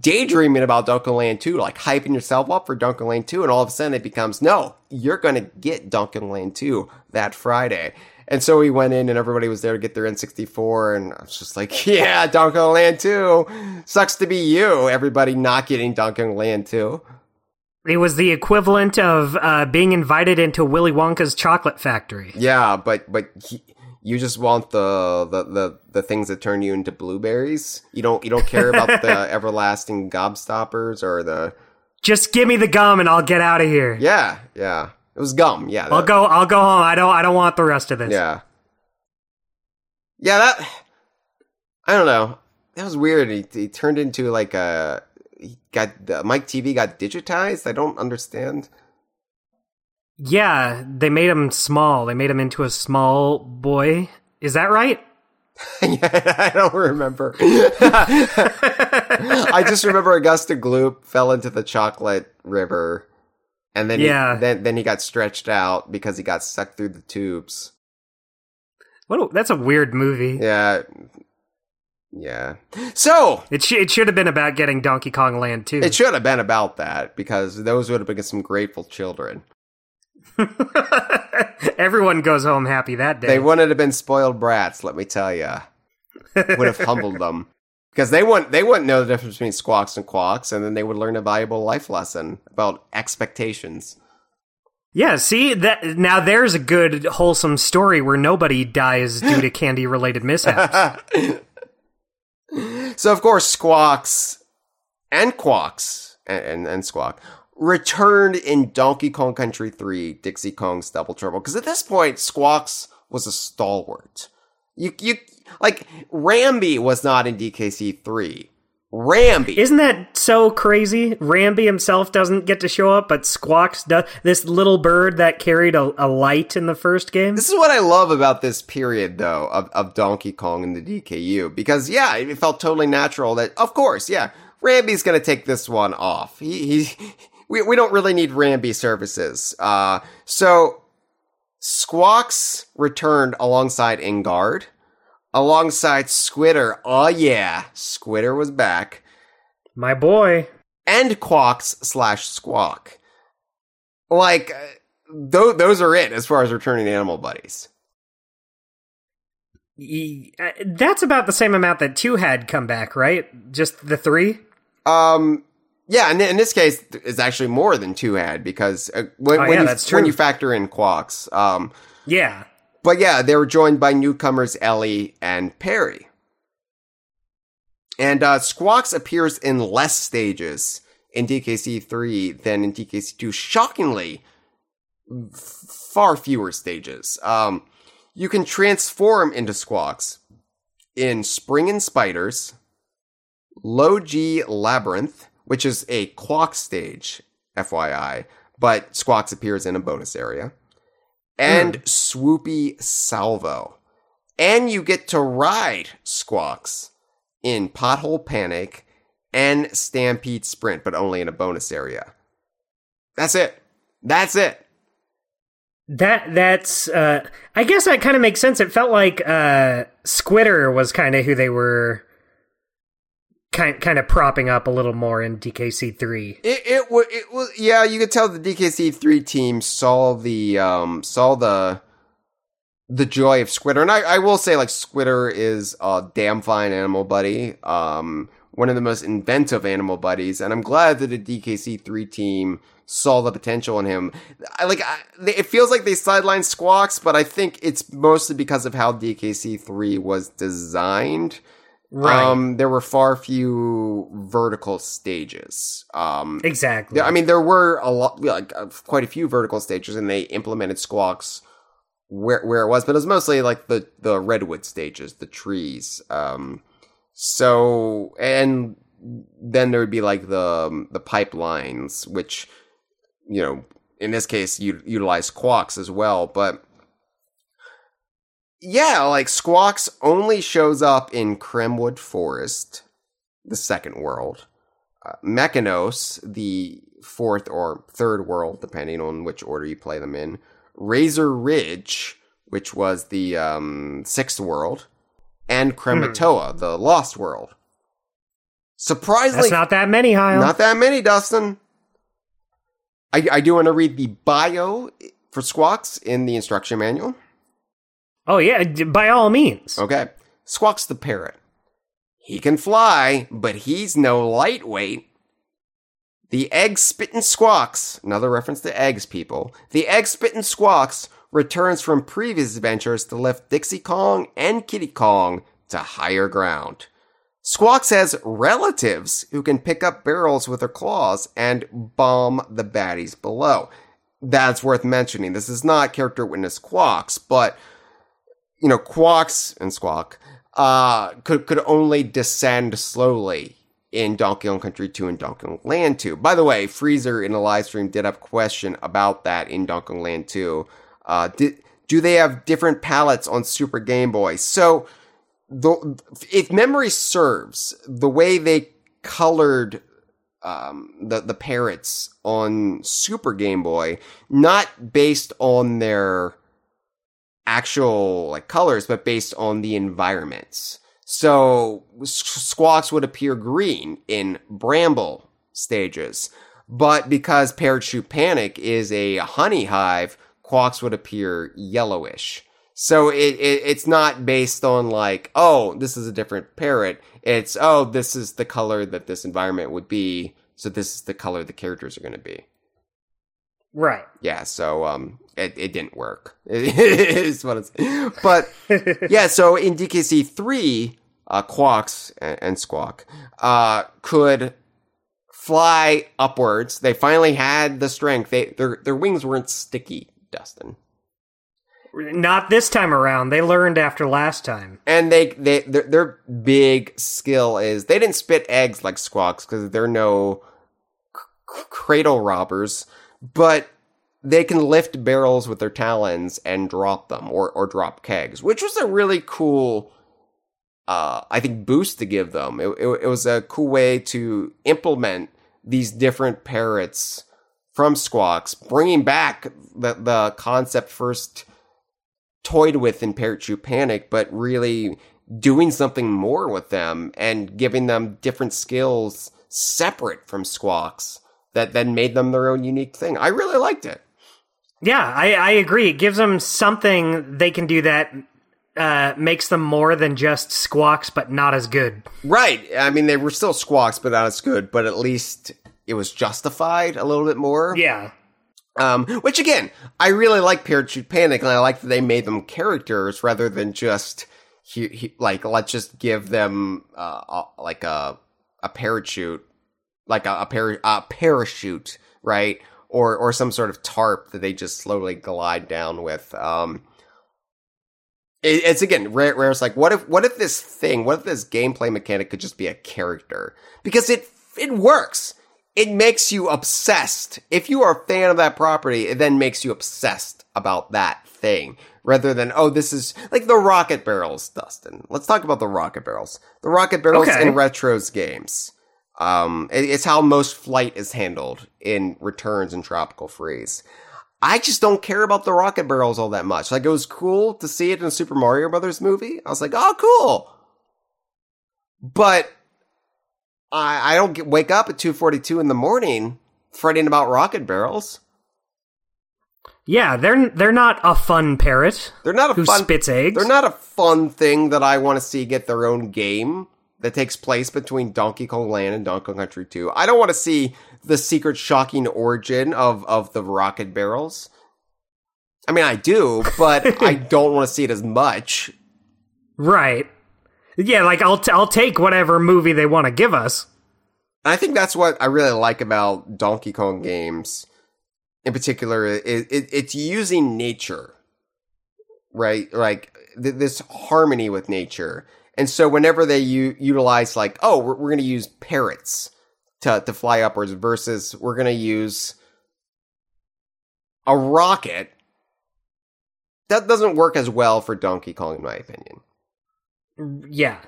daydreaming about Kong Land 2, like hyping yourself up for Kong Land 2, and all of a sudden it becomes, no, you're going to get Kong Land 2 that Friday. And so we went in and everybody was there to get their N64 and I was just like, yeah, Kong Land 2. Sucks to be you, everybody not getting Kong Land 2. It was the equivalent of uh, being invited into Willy Wonka's chocolate factory. Yeah, but but he, you just want the, the the the things that turn you into blueberries. You don't you don't care about the everlasting gobstoppers or the Just give me the gum and I'll get out of here. yeah yeah. It was gum. Yeah, I'll go. I'll go home. I don't. I don't want the rest of this. Yeah. Yeah, that I don't know. That was weird. He, he turned into like a he got the Mike TV got digitized. I don't understand. Yeah, they made him small. They made him into a small boy. Is that right? yeah, I don't remember. I just remember Augusta Gloop fell into the chocolate river, and then Yeah. he, then then he got stretched out because he got sucked through the tubes. What? A, that's a weird movie. Yeah, yeah. So It sh- it should have been about getting Donkey Kong Land too. it should have been about that because those would have been some grateful children. Everyone goes home happy that day. They wouldn't have been spoiled brats, let me tell you. Would have humbled them because they wouldn't they wouldn't know the difference between squawks and Quawks, and then they would learn a valuable life lesson about expectations. yeah, see that now there's a good wholesome story where nobody dies due to candy related mishaps. So of course, squawks and Quawks and, and, and squawk returned in Donkey Kong Country 3 Dixie Kong's Double Trouble because at this point Squawks was a stalwart. You you like Rambi was not in DKC 3. Rambi Isn't that so crazy? Rambi himself doesn't get to show up, but Squawks does. This little bird that carried a, a light in the first game. This is what I love about this period, though, of, of Donkey Kong and the DKU. Because, yeah, it felt totally natural that, of course, yeah, Rambi's gonna take this one off. He, he, we, we don't really need Rambi services. Uh, so, Squawks returned alongside Enguarde, alongside Squitter. Oh, yeah, Squitter was back. My boy. And Quawks slash Squawk. Like, uh, th- those are it as far as returning animal buddies. Uh, That's about the same amount that two had come back, right? Just the three? Um, yeah, and in this case, it's actually more than two had because uh, when, Oh, when yeah, you when you factor in Quawks, um, Yeah. but yeah, they were joined by newcomers Ellie and Perry. And uh, Squawks appears in less stages in DKC three than in DKC two. Shockingly, far fewer stages. Um, you can transform into Squawks in Springin' Spiders, Low G Labyrinth, which is a Quawks stage, FYI, but Squawks appears in a bonus area, and Swoopy Salvo. And you get to ride Squawks in Pothole Panic and Stampede Sprint, but only in a bonus area. That's it. That's it. That that's uh I guess that kind of makes sense. It felt like uh Squitter was kind of who they were kind kind of propping up a little more in DKC 3. It it was it was yeah. You could tell the DKC three team saw the um saw the the joy of Squitter, and I, I will say like Squitter is a damn fine animal buddy. Um, one of the most inventive animal buddies, and I'm glad that the DKC three team saw the potential in him. I like I, it feels like they sidelined Squawks, but I think it's mostly because of how DKC three was designed. Right. Um, there were far few vertical stages. Um, Exactly. I mean, there were a lot, like uh, quite a few vertical stages, and they implemented squawks where where it was, but it was mostly like the the redwood stages, the trees. Um, so and then there would be like the um, the pipelines, which you know, in this case, you utilize squawks as well, but. Yeah, like Squawks only shows up in Kremwood Forest, the second world. Uh, Mechanos, the fourth or third world, depending on which order you play them in. Razor Ridge, which was the um, sixth world. And Krematoa, the lost world. Surprisingly, That's not that many, Heil. not that many, Dustin. I, I do want to read the bio for Squawks in the instruction manual. Oh yeah, by all means. Okay. Squawks the parrot. He can fly, but he's no lightweight. The egg spitting squawks, another reference to eggs, people. The egg spitting squawks returns from previous adventures to lift Dixie Kong and Kiddy Kong to higher ground. Squawks has relatives who can pick up barrels with their claws and bomb the baddies below. That's worth mentioning. This is not character witness Quawks, but you know, Quawks and Squawk uh, could could only descend slowly in Donkey Kong Country 2 and Donkey Kong Land 2. By the way, Freezer in the live stream did have a question about that in Donkey Kong Land 2. Uh, did, do they have different palettes on Super Game Boy? So, the, if memory serves, the way they colored um, the the parrots on Super Game Boy, not based on their actual like colors, but based on the environments. So squawks would appear green in bramble stages, but because Parrot Chute Panic is a honey hive, quawks would appear yellowish. So it, it, it's not based on like, oh, this is a different parrot. It's oh, this is the color that this environment would be. So this is the color the characters are going to be. Right. Yeah. So um, it, it didn't work. it's what it's. But yeah. So in DKC three, uh, Quawks and, and Squawk uh, could fly upwards. They finally had the strength. They their their wings weren't sticky, Dustin. Not this time around. They learned after last time. And they they their, their big skill is they didn't spit eggs like Squawks because they're no c- cradle robbers, but they can lift barrels with their talons and drop them or or drop kegs, which was a really cool uh, I think boost to give them. It, it, it was a cool way to implement these different parrots from Squawks, bringing back the the concept first toyed with in Parrot Chute Panic, but really doing something more with them and giving them different skills separate from Squawks that then made them their own unique thing. I really liked it. Yeah, I, I agree. It gives them something they can do that uh, makes them more than just squawks, but not as good. Right. I mean, they were still squawks, but not as good. But at least it was justified a little bit more. Yeah. Um, which again, I really like Parrot Chute Panic, and I like that they made them characters rather than just he, he, like let's just give them uh, like a a parachute, like a, a, a parachute, right? Or or some sort of tarp that they just slowly glide down with. Um, it, it's again rare. Rare's like, what if what if this thing, what if this gameplay mechanic could just be a character? Because it it works it makes you obsessed. If you are a fan of that property, it then makes you obsessed about that thing rather than, oh, this is like the rocket barrels, Dustin. Let's talk about the rocket barrels. The rocket barrels Okay. in retros games. Um, it- it's how most flight is handled in returns and tropical freeze. I just don't care about the rocket barrels all that much. Like it was cool to see it in a Super Mario Brothers movie. I was like, oh, cool. But I, I don't get, wake up at 2.42 in the morning fretting about rocket barrels. Yeah, they're they're not a fun parrot They're not a who fun, spits eggs. they're not a fun thing that I want to see get their own game that takes place between Donkey Kong Land and Donkey Kong Country 2. I don't want to see the secret shocking origin of, of the rocket barrels. I mean, I do, but I don't want to see it as much. right. Yeah, like I'll t- I'll take whatever movie they want to give us. I think that's what I really like about Donkey Kong games in particular. It, it, it's using nature, right? Like th- this harmony with nature. And so whenever they u- utilize like, oh, we're, we're going to use parrots to, to fly upwards versus we're going to use a rocket, that doesn't work as well for Donkey Kong, in my opinion. Yeah.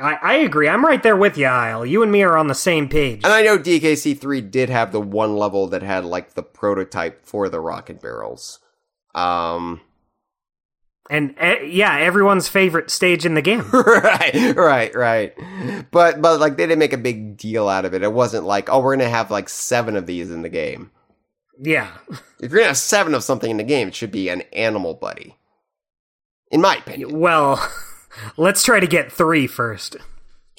I, I agree. I'm right there with you, Isle. You and me are on the same page. And I know DKC3 did have the one level that had like the prototype for the rocket barrels. Um, And eh, yeah, everyone's favorite stage in the game. right, right, right. But but like they didn't make a big deal out of it. It wasn't like, oh, we're gonna have like seven of these in the game. yeah. If you're gonna have seven of something in the game, it should be an animal buddy. In my opinion. Well, let's try to get three first.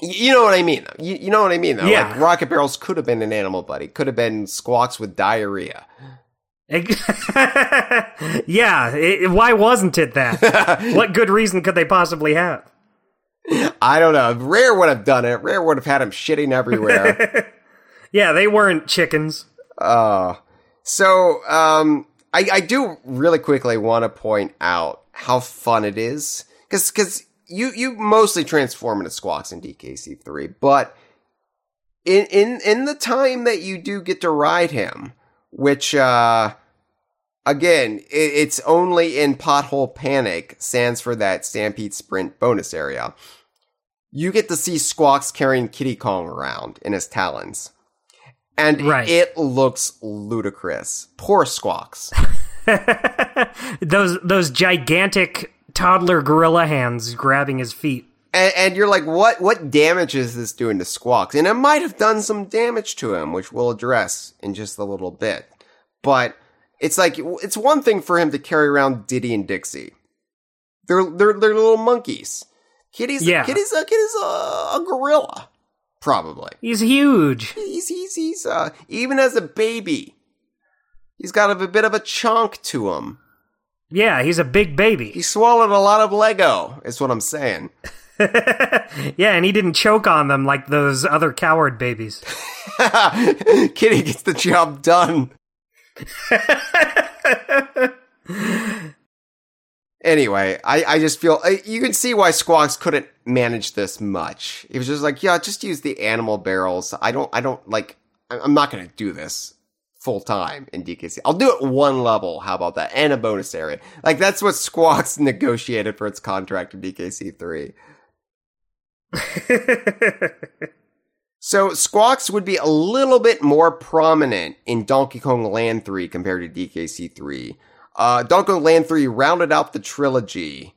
You know what I mean. You, you know what I mean though. Yeah. Like rocket barrels could have been an animal buddy. Could have been squawks with diarrhea. yeah, it, why wasn't it that? what good reason could they possibly have? I don't know. Rare would have done it. Rare would have had him shitting everywhere. Yeah, they weren't chickens. Uh, so, um, I, I do really quickly want to point out how fun it is. Cause, cause you, you mostly transform into squawks in DKC3, but in in in the time that you do get to ride him, which uh again, it, it's only in Pothole Panic stands for that Stampede Sprint bonus area. You get to see Squawks carrying Kiddy Kong around in his talons. And Right. it looks ludicrous. Poor Squawks. those those gigantic toddler gorilla hands grabbing his feet. And, and you're like, what what damage is this doing to Squawks? And it might have done some damage to him, which we'll address in just a little bit. But it's like it's one thing for him to carry around Diddy and Dixie. They're they're they're little monkeys. Kiddy's Yeah. Kiddy's a Kiddy's a, a gorilla, probably. He's huge. He's he's he's uh even as a baby, he's got a, bit of a chunk to him. Yeah, he's a big baby. He swallowed a lot of Lego. Is what I'm saying. yeah, and he didn't choke on them like those other coward babies. Kiddy gets the job done. anyway, I, I just feel I, you can see why Squawks couldn't manage this much. He was just like, yeah, just use the animal barrels. I don't, I don't like. I'm not going to do this full time in DKC. I'll do it one level. How about that? And a bonus area. Like that's what Squawks negotiated for its contract in DKC three. So Squawks would be a little bit more prominent in Donkey Kong Land 3 compared to DKC 3. Uh, Donkey Kong Land 3 rounded out the trilogy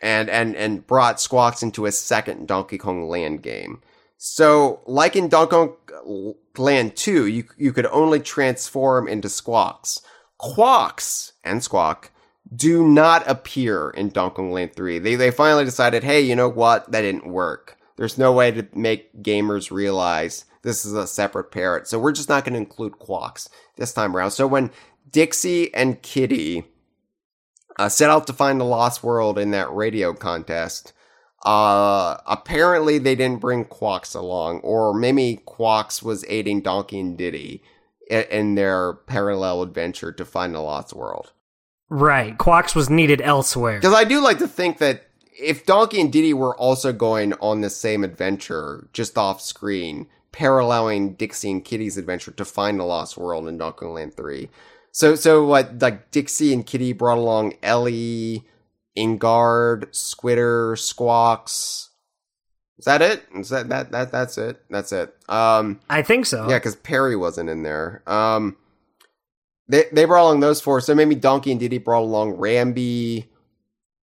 and, and, and brought Squawks into a second Donkey Kong Land game. So, like in Donkey Kong Land 2, you, you could only transform into Squawks. Quawks and Squawk do not appear in Donkey Kong Land 3. They, they finally decided, hey, you know what? That didn't work. There's no way to make gamers realize this is a separate parrot. So we're just not going to include Quawks this time around. So when Dixie and Kiddy uh, set out to find the lost world in that radio contest, uh, apparently they didn't bring Quawks along, or maybe Quawks was aiding Donkey and Diddy in, in their parallel adventure to find the lost world. Right, Quawks was needed elsewhere. Because I do like to think that if Donkey and Diddy were also going on the same adventure, just off screen, paralleling Dixie and Kiddy's adventure to find the lost world in Donkey Land 3. So, so what, like Dixie and Kitty brought along Ellie, Enguarde, Squitter, Squawks. Is that it? Is that, that, that, that's it? That's it. Um, I think so. yeah, because Parry wasn't in there. Um, they they brought along those four. So maybe Donkey and Diddy brought along Rambi,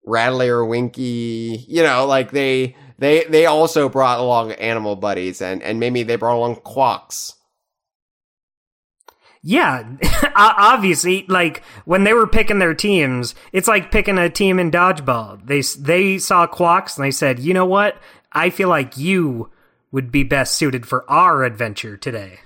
Rattly or Winky. You know, like they they they also brought along animal buddies, and and maybe they brought along Quawks. Yeah, obviously, like when they were picking their teams, it's like picking a team in dodgeball. They they saw Quawks and they said, "You know what? I feel like you would be best suited for our adventure today."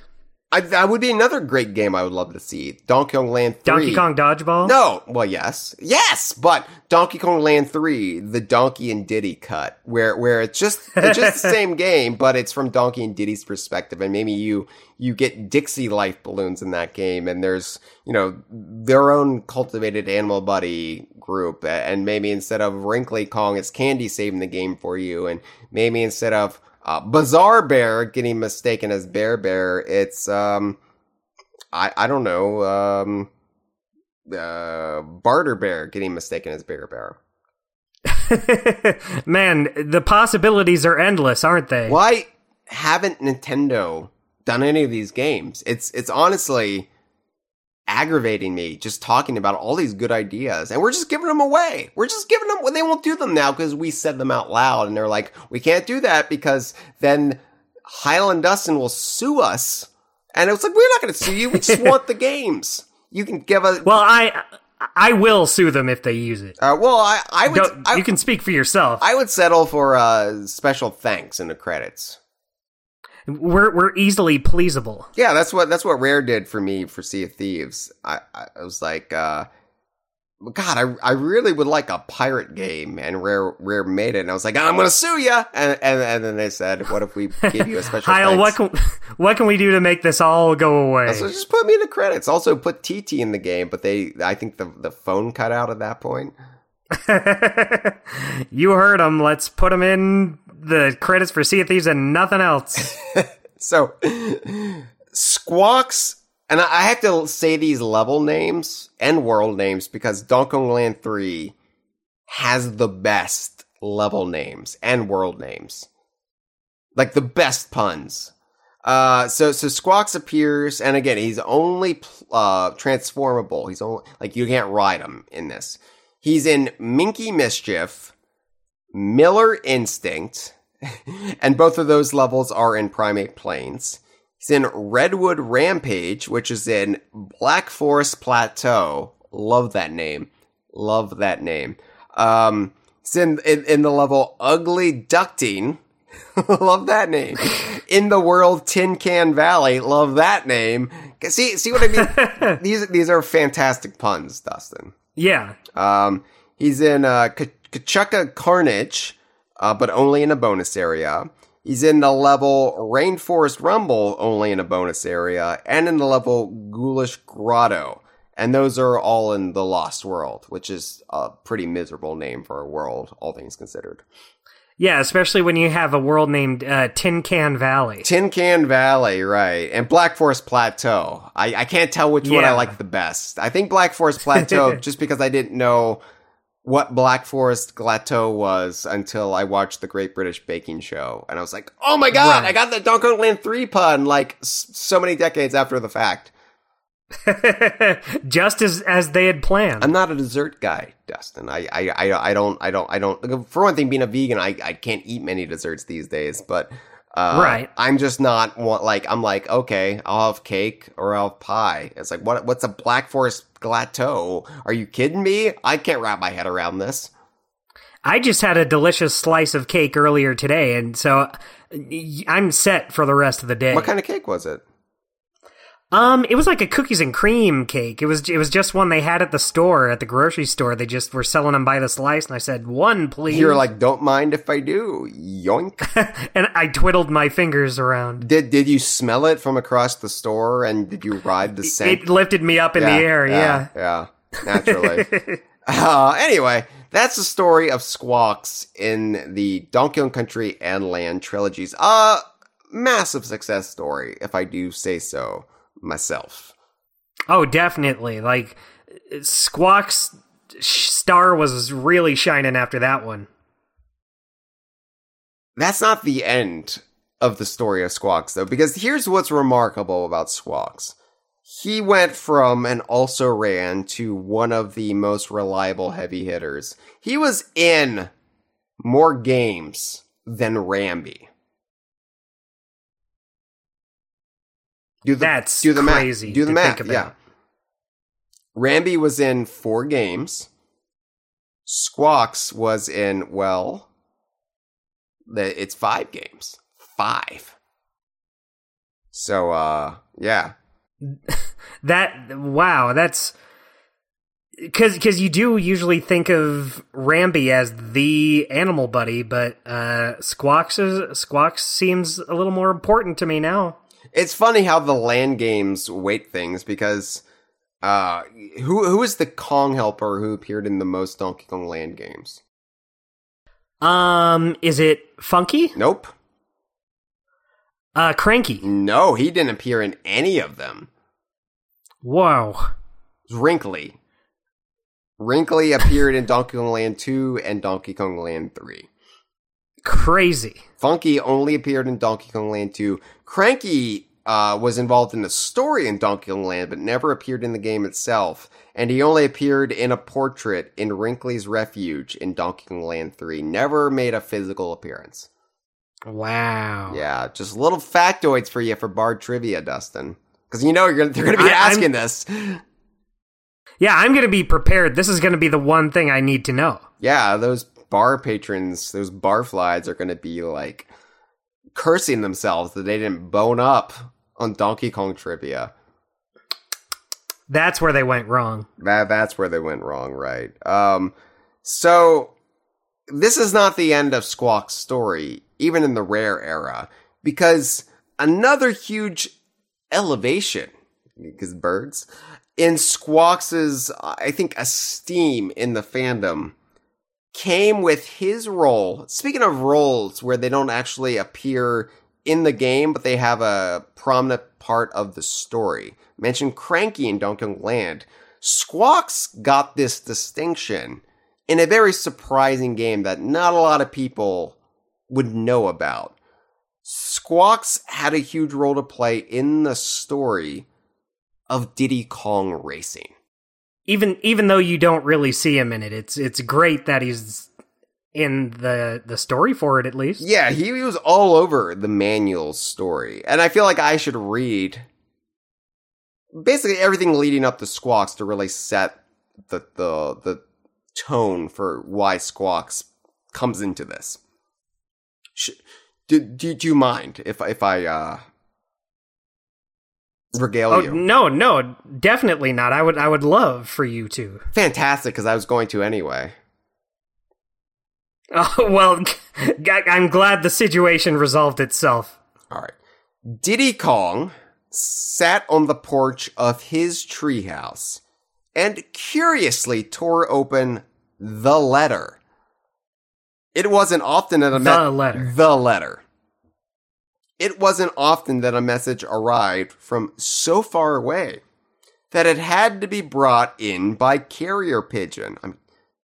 I, that would be another great game I would love to see. Donkey Kong Land 3. Donkey Kong dodgeball. No, well, yes, yes, but Donkey Kong Land Three, the Donkey and Diddy cut, where where it's just it's just the same game, but it's from Donkey and Diddy's perspective, and maybe you you get Dixie life balloons in that game, and there's you know their own cultivated animal buddy group, and maybe instead of Wrinkly Kong, it's Candy saving the game for you, and maybe instead of uh, Bazaar Bear getting mistaken as Bear Bear, it's um I I don't know um uh, Barter Bear getting mistaken as Bear Bear. Man, the possibilities are endless, aren't they? Why haven't Nintendo done any of these games? It's it's honestly aggravating me just talking about all these good ideas and we're just giving them away. We're just giving them they won't do them now because we said them out loud and they're like, we can't do that because then Highland Dustin will sue us. And it's like, we're not going to sue you. We just want the games. You can give us. Well, I I will sue them if they use it. Uh, well, I, I would. I, you can speak for yourself. I would settle for uh, special thanks in the credits. We're we're easily pleasable. Yeah, that's what that's what Rare did for me for Sea of Thieves. I, I was like, uh, God, I I really would like a pirate game, and Rare Rare made it, and I was like, I'm gonna sue you, and and, and then they said, what if we give you a special Kyle, what can what can we do to make this all go away? So just put me in the credits. Also put TT in the game, but they I think the the phone cut out at that point. you heard him. Let's put him in the credits for Sea of Thieves and nothing else. so Squawks, and I have to say these level names and world names because Donkey Kong Land 3 has the best level names and world names. Like the best puns. Uh, so, so Squawks appears, and again, he's only, uh, transformable. He's only, like, you can't ride him in this. He's in Minky Mischief, Miller Instinct, and both of those levels are in Primate Plains. He's in Redwood Rampage, which is in Black Forest Plateau. Love that name. Love that name. Um, it's in, in, in the level Ugly Ducting. Love that name. In the world Tin Can Valley. Love that name. See, see what I mean? these, these are fantastic puns, Dustin. Yeah. Um, he's in, uh, Kuchuka Karnage, uh, but only in a bonus area. He's in the level Rainforest Rumble, only in a bonus area, and in the level Ghoulish Grotto. And those are all in the Lost World, which is a pretty miserable name for a world, all things considered. Yeah, especially when you have a world named uh, Tin Can Valley. Tin Can Valley, right. And Black Forest Plateau. I, I can't tell which one I like the best. I think Black Forest Plateau, just because I didn't know what Black Forest Plateau was until I watched the Great British Baking Show. And I was like, oh my god, Right. I got the Donkey Kong Land 3 pun, like s- so many decades after the fact. Just as as they had planned. I'm not a dessert guy, Dustin. I, I, I, I don't, I don't, I don't. For one thing, being a vegan, I, I can't eat many desserts these days. But uh, Right. I'm just not want like I'm like okay, I'll have cake or I'll have pie. It's like what? What's a Black Forest Glateau? Are you kidding me? I can't wrap my head around this. I just had a delicious slice of cake earlier today, and so I'm set for the rest of the day. What kind of cake was it? Um, it was like a cookies and cream cake. It was it was just one they had at the store at the grocery store. They just were selling them by the slice, and I said one, please. You're like, don't mind if I do. Yoink. and I twiddled my fingers around. did did you smell it from across the store and did you ride the scent? It lifted me up in the air. Yeah. yeah, naturally. uh, anyway, that's the story of Squawks in the Donkey Kong Country and Land trilogies. Uh, massive success story, if I do say so myself. Oh, definitely. Like Squawk's star was really shining after that one. That's not the end of the story of Squawks, though, because here's what's remarkable about Squawks. He went from and also ran to one of the most reliable heavy hitters. He was in more games than Rambi. Do the, That's do the crazy math. Do the math. Yeah. Rambi was in four games. Squawks was in, well, it's five games. Five. So, uh, yeah. That wow, that's because because you do usually think of Rambi as the animal buddy, but uh, Squawks is, Squawks seems a little more important to me now. It's funny how the land games weight things because, uh, who, who is the Kong helper who appeared in the most Donkey Kong land games? Um, is it Funky? Nope. Uh, Cranky. No, he didn't appear in any of them. Wow. Wrinkly. Wrinkly appeared in Donkey Kong Land 2 and Donkey Kong Land 3. Crazy. Funky only appeared in Donkey Kong Land 2. Cranky uh, was involved in the story in Donkey Kong Land, but never appeared in the game itself. And he only appeared in a portrait in Wrinkly's Refuge in Donkey Kong Land 3. Never made a physical appearance. Wow. Yeah, just little factoids for you for Bard Trivia, Dustin. Because you know you're gonna, they're going to be I- I'm- asking this. Yeah, I'm going to be prepared. This is going to be the one thing I need to know. Yeah, those bar patrons, those barflies are going to be like cursing themselves that they didn't bone up on Donkey Kong trivia. That's where they went wrong. That that's where they went wrong, right? Um, so this is not the end of Squawk's story, even in the rare era, because another huge elevation, because birds, in Squawks's, I think, esteem in the fandom came with his role. Speaking of roles where they don't actually appear in the game, but they have a prominent part of the story. Mentioned Cranky in Donkey Kong Land. Squawks got this distinction in a very surprising game that not a lot of people would know about. Squawks had a huge role to play in the story of Diddy Kong Racing. Even even though you don't really see him in it, it's it's great that he's in the the story for it at least. Yeah, he was all over the manual story. And I feel like I should read basically everything leading up to Squawks to really set the the the tone for why Squawks comes into this. Sh- do, do, do you mind if if I uh regale Oh you? no, no, definitely not. I would I would love for you to. Fantastic, because I was going to anyway. Oh well, I'm glad the situation resolved itself. All right. Diddy Kong sat on the porch of his treehouse and curiously tore open the letter. It wasn't often that a me- The letter. The letter. It wasn't often that a message arrived from so far away that it had to be brought in by carrier pigeon. I mean,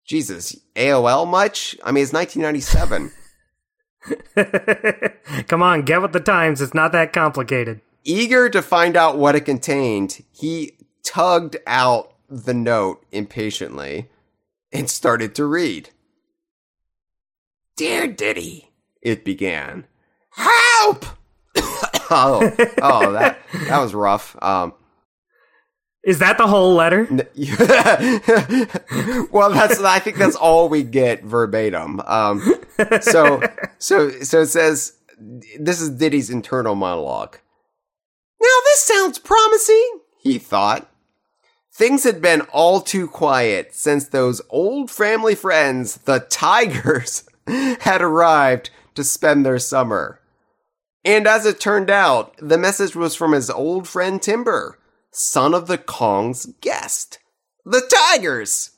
Jesus, AOL much? I mean, it's 1997. Come on, get with the times. It's not that complicated. Eager to find out what it contained, he tugged out the note impatiently and started to read. Dear Diddy, it began. Help! oh, oh, that that was rough. Um, Is that the whole letter? well, that's I think that's all we get verbatim. Um, so so so it says this is Diddy's internal monologue. Now this sounds promising, he thought. Things had been all too quiet since those old family friends, the Tigers, had arrived to spend their summer. And as it turned out, the message was from his old friend Timber, son of the Kong's guest, the Tigers.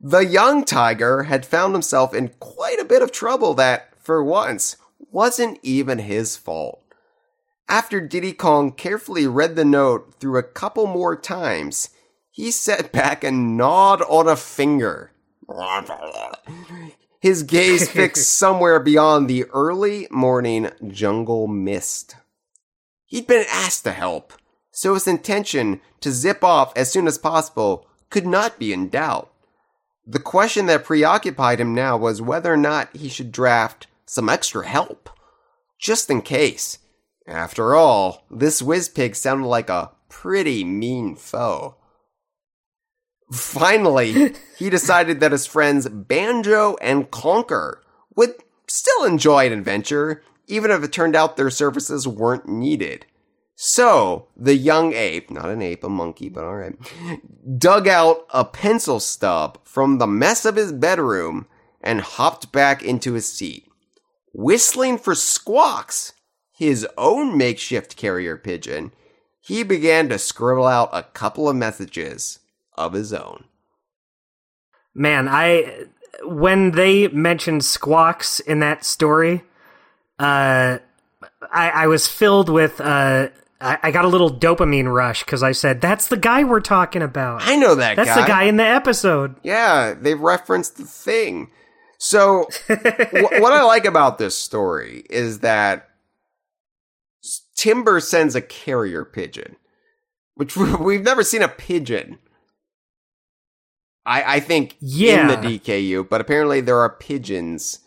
The young tiger had found himself in quite a bit of trouble that, for once, wasn't even his fault. After Diddy Kong carefully read the note through a couple more times, he sat back and gnawed on a finger. His gaze fixed somewhere beyond the early morning jungle mist. He'd been asked to help, so his intention to zip off as soon as possible could not be in doubt. The question that preoccupied him now was whether or not he should draft some extra help, just in case. After all, this Wizpig sounded like a pretty mean foe. Finally, he decided that his friends Banjo and Conker would still enjoy an adventure, even if it turned out their services weren't needed. So, the young ape, not an ape, a monkey, but alright, dug out a pencil stub from the mess of his bedroom and hopped back into his seat. Whistling for Squawks, his own makeshift carrier pigeon, he began to scribble out a couple of messages of his own. Man, I when they mentioned squawks in that story, uh, I, I was filled with uh, I, I got a little dopamine rush because I said that's the guy we're talking about. I know that guy. That's guy. the guy in the episode. Yeah, they referenced the thing. So, wh- what I like about this story is that Timber sends a carrier pigeon, which we've never seen a pigeon. I, I think Yeah. in the DKU, but apparently there are pigeons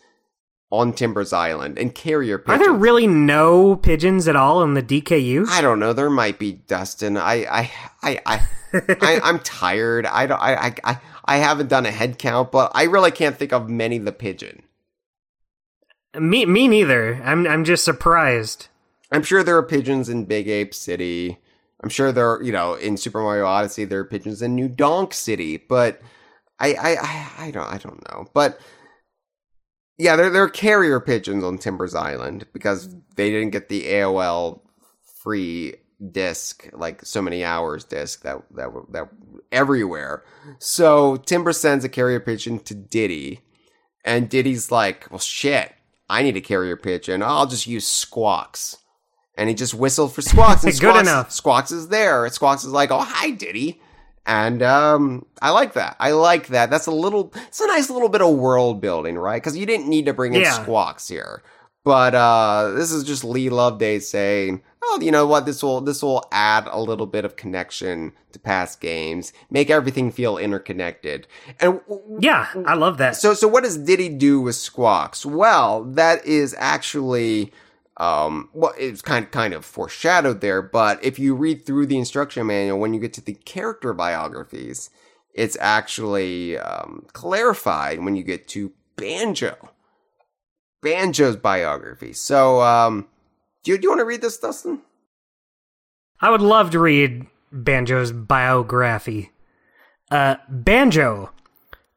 on Timber's Island and carrier pigeons. Are there really no pigeons at all in the DKU? I don't know. There might be Dustin. I I I I, I I'm tired. I don't. I, I I I haven't done a head count, but I really can't think of many the pigeon. Me, me neither. I'm, I'm just surprised. I'm sure there are pigeons in Big Ape City. I'm sure there are, you know, in Super Mario Odyssey there are pigeons in New Donk City, but I I I, I don't I don't know. But yeah, there there are carrier pigeons on Timbers Island because mm. they didn't get the AOL free disc like so many hours disc that that that everywhere. So Timber sends a carrier pigeon to Diddy, and Diddy's like, "Well, shit, I need a carrier pigeon. I'll just use Squawks. And he just whistled for Squawks. And Good Squawks, enough. Squawks is there. Squawks is like, oh, hi, Diddy. And um, I like that. I like that. That's a little, it's a nice little bit of world building, right? Because you didn't need to bring in Yeah. Squawks here. But uh, this is just Leigh Loveday saying, "Oh, you know what? This will this will add a little bit of connection to past games, make everything feel interconnected." And Yeah, I love that. so, so what does Diddy do with Squawks? Well, that is actually, um, well, it's kind kind of foreshadowed there. But if you read through the instruction manual, when you get to the character biographies, it's actually um, clarified when you get to Banjo. Banjo's biography. So, um, do you, do you want to read this, Dustin? I would love to read Banjo's biography. Uh, Banjo.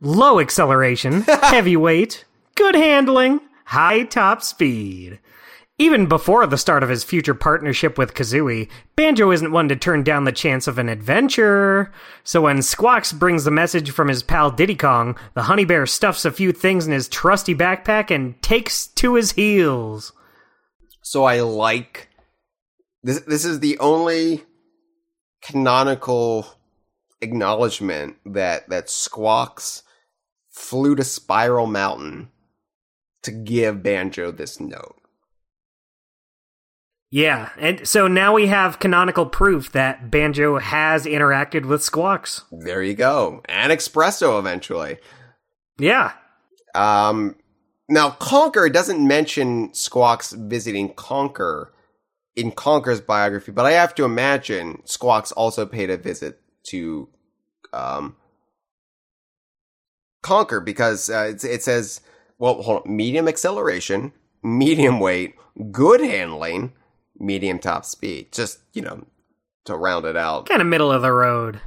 Low acceleration, heavyweight, good handling, high top speed. Even before the start of his future partnership with Kazooie, Banjo isn't one to turn down the chance of an adventure. So when Squawks brings the message from his pal Diddy Kong, the honey bear stuffs a few things in his trusty backpack and takes to his heels. So I like this. This is the only canonical acknowledgement that that Squawks flew to Spiral Mountain to give Banjo this note. Yeah, and so now we have canonical proof that Banjo has interacted with Squawks. There you go, and Expresso eventually. Yeah. Um, now Conker doesn't mention Squawks visiting Conker in Conker's biography, but I have to imagine Squawks also paid a visit to um, Conker because uh, it, it says, well, hold on, medium acceleration, medium weight, good handling, medium top speed. Just you know to round it out. Kind of middle of the road.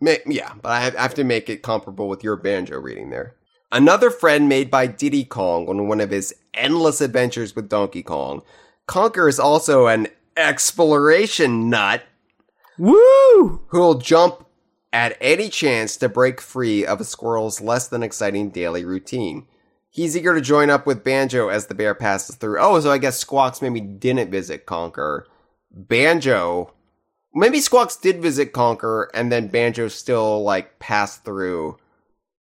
Ma- Yeah, but I have, I have to make it comparable with your banjo reading there. Another friend made by Diddy Kong on one of his endless adventures with Donkey Kong. Conker is also an exploration nut Woo! who'll jump at any chance to break free of a squirrel's less than exciting daily routine. He's eager to join up with Banjo as the bear passes through. Oh, so I guess Squawks maybe didn't visit Conker. Banjo, maybe Squawks did visit Conker, and then Banjo still like passed through,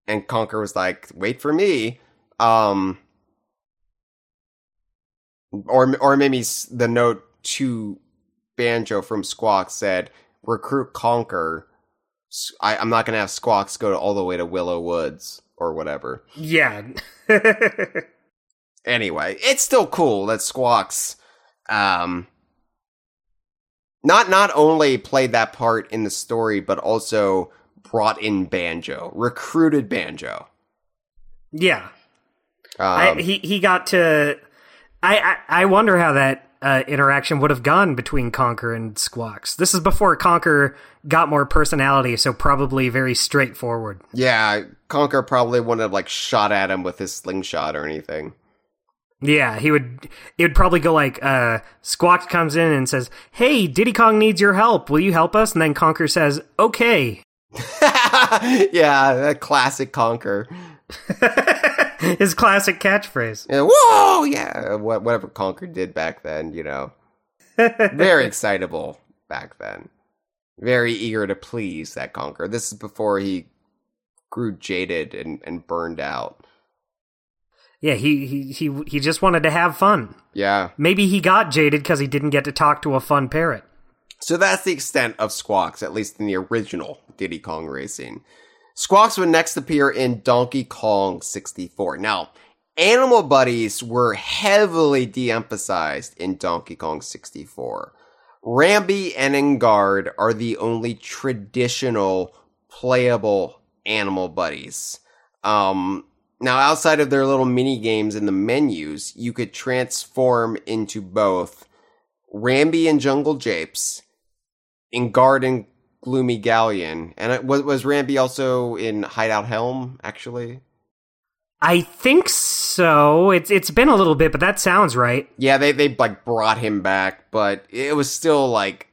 and Conker was like, "Wait for me." Um, or or maybe the note to Banjo from Squawks said, "Recruit Conker." I, am not gonna have Squawks go all the way to Willow Woods or whatever. Yeah. anyway, it's still cool that Squawks um not not only played that part in the story but also brought in Banjo, recruited Banjo. yeah. Um, I, he he got to. I I, I wonder how that uh, interaction would have gone between Conker and Squawks. This is before Conker got more personality, so probably very straightforward. yeah, Conker probably wouldn't have like shot at him with his slingshot or anything. Yeah, he would. It would probably go like, uh, Squawks comes in and says, "Hey, Diddy Kong needs your help. Will you help us?" And then Conker says, "Okay." yeah, classic Conker. His classic catchphrase. Yeah, whoa, yeah, whatever Conker did back then, you know. Very excitable back then. Very eager to please that Conker. This is before he grew jaded and, and burned out. Yeah, he he he he just wanted to have fun. Yeah. Maybe he got jaded because he didn't get to talk to a fun parrot. So that's the extent of Squawks, at least in the original Diddy Kong Racing. Squawks would next appear in Donkey Kong 64. Now, animal buddies were heavily de-emphasized in Donkey Kong 64. Rambi and Enguarde are the only traditional playable animal buddies. Um, now, outside of their little mini games in the menus, you could transform into both Rambi and Jungle Japes, Enguarde and Gloomy Galleon, and it, was was Rambi also in Hideout Helm? Actually, I think so. It's it's been a little bit, but that sounds right. yeah, they they like brought him back, but it was still like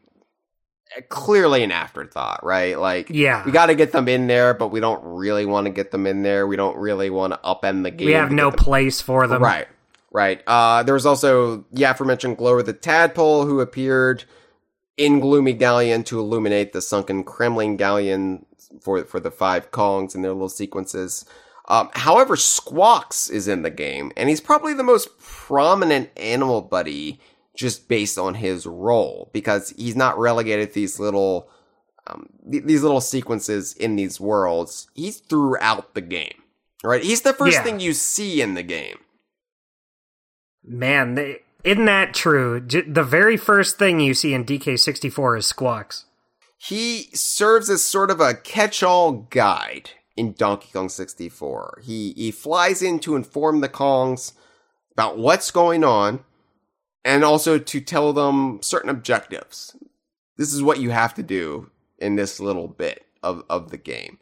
clearly an afterthought, right? Like, Yeah. we got to get them in there, but we don't really want to get them in there. We don't really want to upend the game. We have no place for them. Right. right? Uh, there was also the aforementioned Glower the Tadpole, who appeared in Gloomy Galleon to illuminate the sunken Kremlin Galleon for for the five Kongs and their little sequences. Um, however, Squawks is in the game, and he's probably the most prominent animal buddy just based on his role because he's not relegated to these little um, th- these little sequences in these worlds. He's throughout the game, right? He's the first Yeah. thing you see in the game. Man, they, isn't that true? The very first thing you see in DK64 is Squawks. He serves as sort of a catch-all guide in Donkey Kong 64. He he flies in to inform the Kongs about what's going on and also to tell them certain objectives. This is what you have to do in this little bit of, of the game.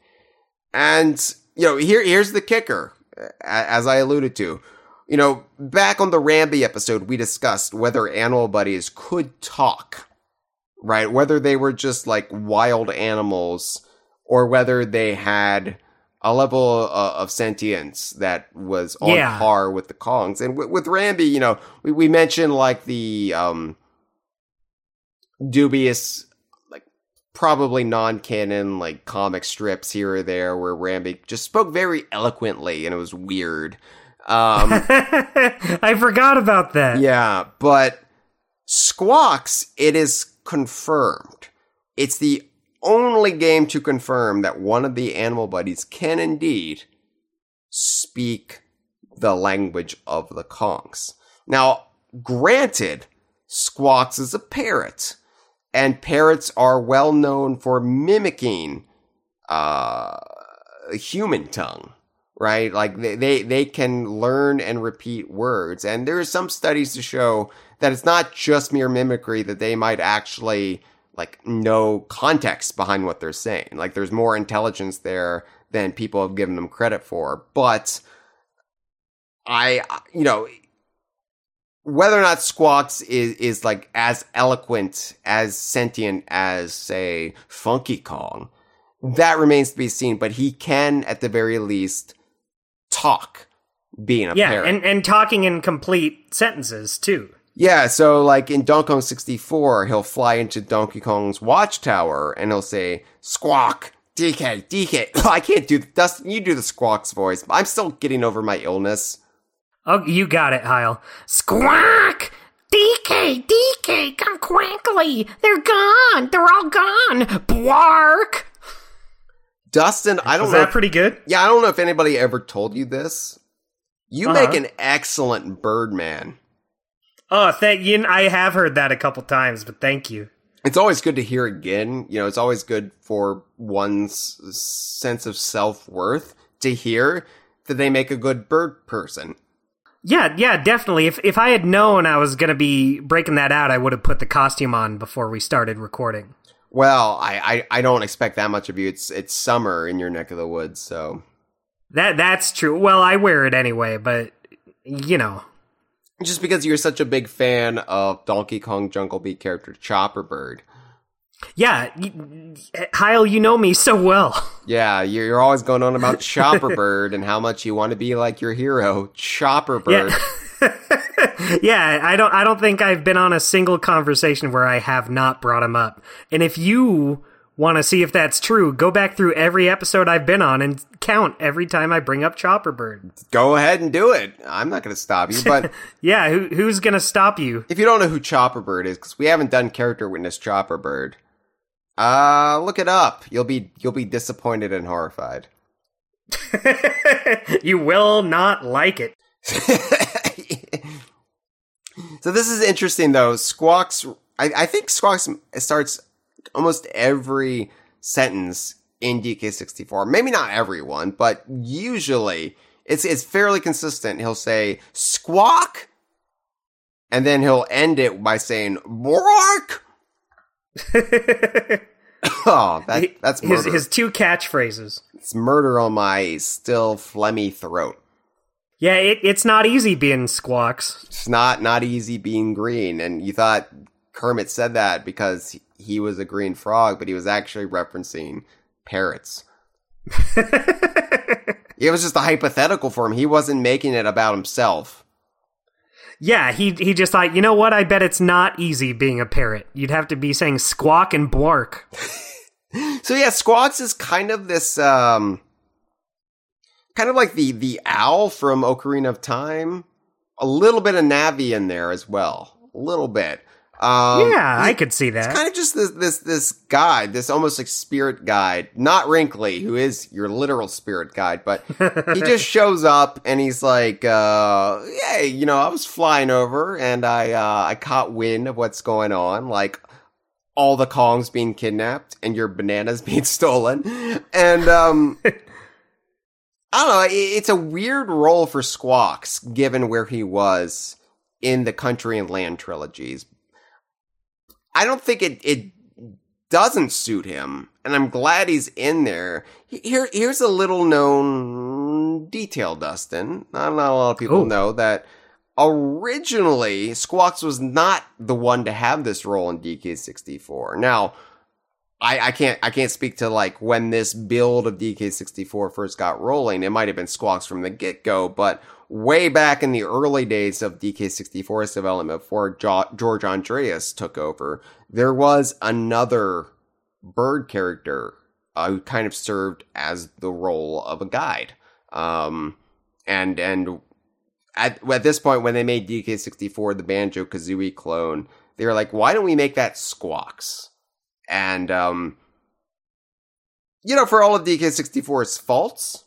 And you know, here here's the kicker as I alluded to. You know, back on the Rambi episode we discussed whether animal buddies could talk right? Whether they were just like wild animals or whether they had a level uh, of sentience that was on Yeah. par with the Kongs. And with, with Rambi, you know, we, we mentioned like the um, dubious, like probably non-canon, like comic strips here or there where Rambi just spoke very eloquently and it was weird. Um, I forgot about that. yeah, but Squawks, it is confirmed. It's the only game to confirm that one of the animal buddies can indeed speak the language of the Kongs. Now, granted, Squawks is a parrot, and parrots are well known for mimicking uh, human tongue right? Like they, they, they can learn and repeat words. And there are some studies to show that it's not just mere mimicry, that they might actually like know context behind what they're saying. Like there's more intelligence there than people have given them credit for. But I, you know, whether or not Squawks is, is like as eloquent, as sentient as say Funky Kong, that remains to be seen, but he can at the very least talk being a Yeah, parrot. and, and talking in complete sentences, too. yeah, so like in Donkey Kong 64, he'll fly into Donkey Kong's watchtower and he'll say, Squawk, DK, DK. Oh, I can't do Dustin, you do the Squawk's voice. I'm still getting over my illness. Oh, you got it, Heil. Squawk! DK, DK, come quickly! They're gone! They're all gone! Blark! Dustin, I don't Was know. that if- pretty good? yeah, I don't know if anybody ever told you this. You Uh-huh. make an excellent Birdman. Oh, thank you. I have heard that a couple times, but thank you. it's always good to hear again. You know, it's always good for one's sense of self worth to hear that they make a good bird person. Yeah, yeah, definitely. If if I had known I was gonna be breaking that out, I would have put the costume on before we started recording. Well, I, I, I don't expect that much of you. It's it's summer in your neck of the woods, so That that's true. Well, I wear it anyway, but you know. just because you're such a big fan of Donkey Kong Jungle Beat character Chopper Bird, Yeah, y- Heil, you know me so well. yeah, you're, you're always going on about Chopper Bird and how much you want to be like your hero, Chopper Bird. yeah, I don't I don't think I've been on a single conversation where I have not brought him up. And if you want to see if that's true, go back through every episode I've been on and count every time I bring up Chopper Bird. Go ahead and do it. I'm not going to stop you, but Yeah, who who's going to stop you? if you don't know who Chopper Bird is, because we haven't done character witness Chopper Bird, uh, look it up. You'll be you'll be disappointed and horrified. you will not like it. So this is interesting though. Squawks, I, I think Squawks starts almost every sentence in DK64. Maybe not everyone, but usually it's it's fairly consistent. He'll say squawk, and then he'll end it by saying bork. oh, that that's his his two catchphrases. it's murder on my still phlegmy throat. Yeah, it, it's not easy being squawks. It's not not easy being green, and you thought Kermit said that because he was a green frog, but he was actually referencing parrots. it was just a hypothetical for him. He wasn't making it about himself. Yeah, he he just thought, you know what? I bet it's not easy being a parrot. You'd have to be saying squawk and bark. So yeah, Squawks is kind of this um kind of like the the owl from Ocarina of Time. A little bit of Navi in there as well. A little bit. Um yeah, he- I could see that. It's kind of just this this this guide, this almost like spirit guide. Not Wrinkly, who is your literal spirit guide, but he just shows up and he's like, uh, "Hey, you know, I was flying over and I uh, I caught wind of what's going on, like all the Kongs being kidnapped and your bananas being stolen, and um." I don't know. It's a weird role for Squawks, given where he was in the Country and Land trilogies. I don't think it it doesn't suit him, and I'm glad he's in there. Here, here's a little known detail, Dustin. Not, not a lot of people Ooh. know that originally Squawks was not the one to have this role in DK64. Now, I, I can't I can't speak to like when this build of DK64 first got rolling. It might have been Squawks from the get go, but way back in the early days of DK64's development, before jo- George Andreas took over, there was another bird character uh, who kind of served as the role of a guide. Um, and and at at this point, when they made DK64 the Banjo Kazooie clone, they were like, why don't we make that Squawks? And um, you know, for all of DK64's faults,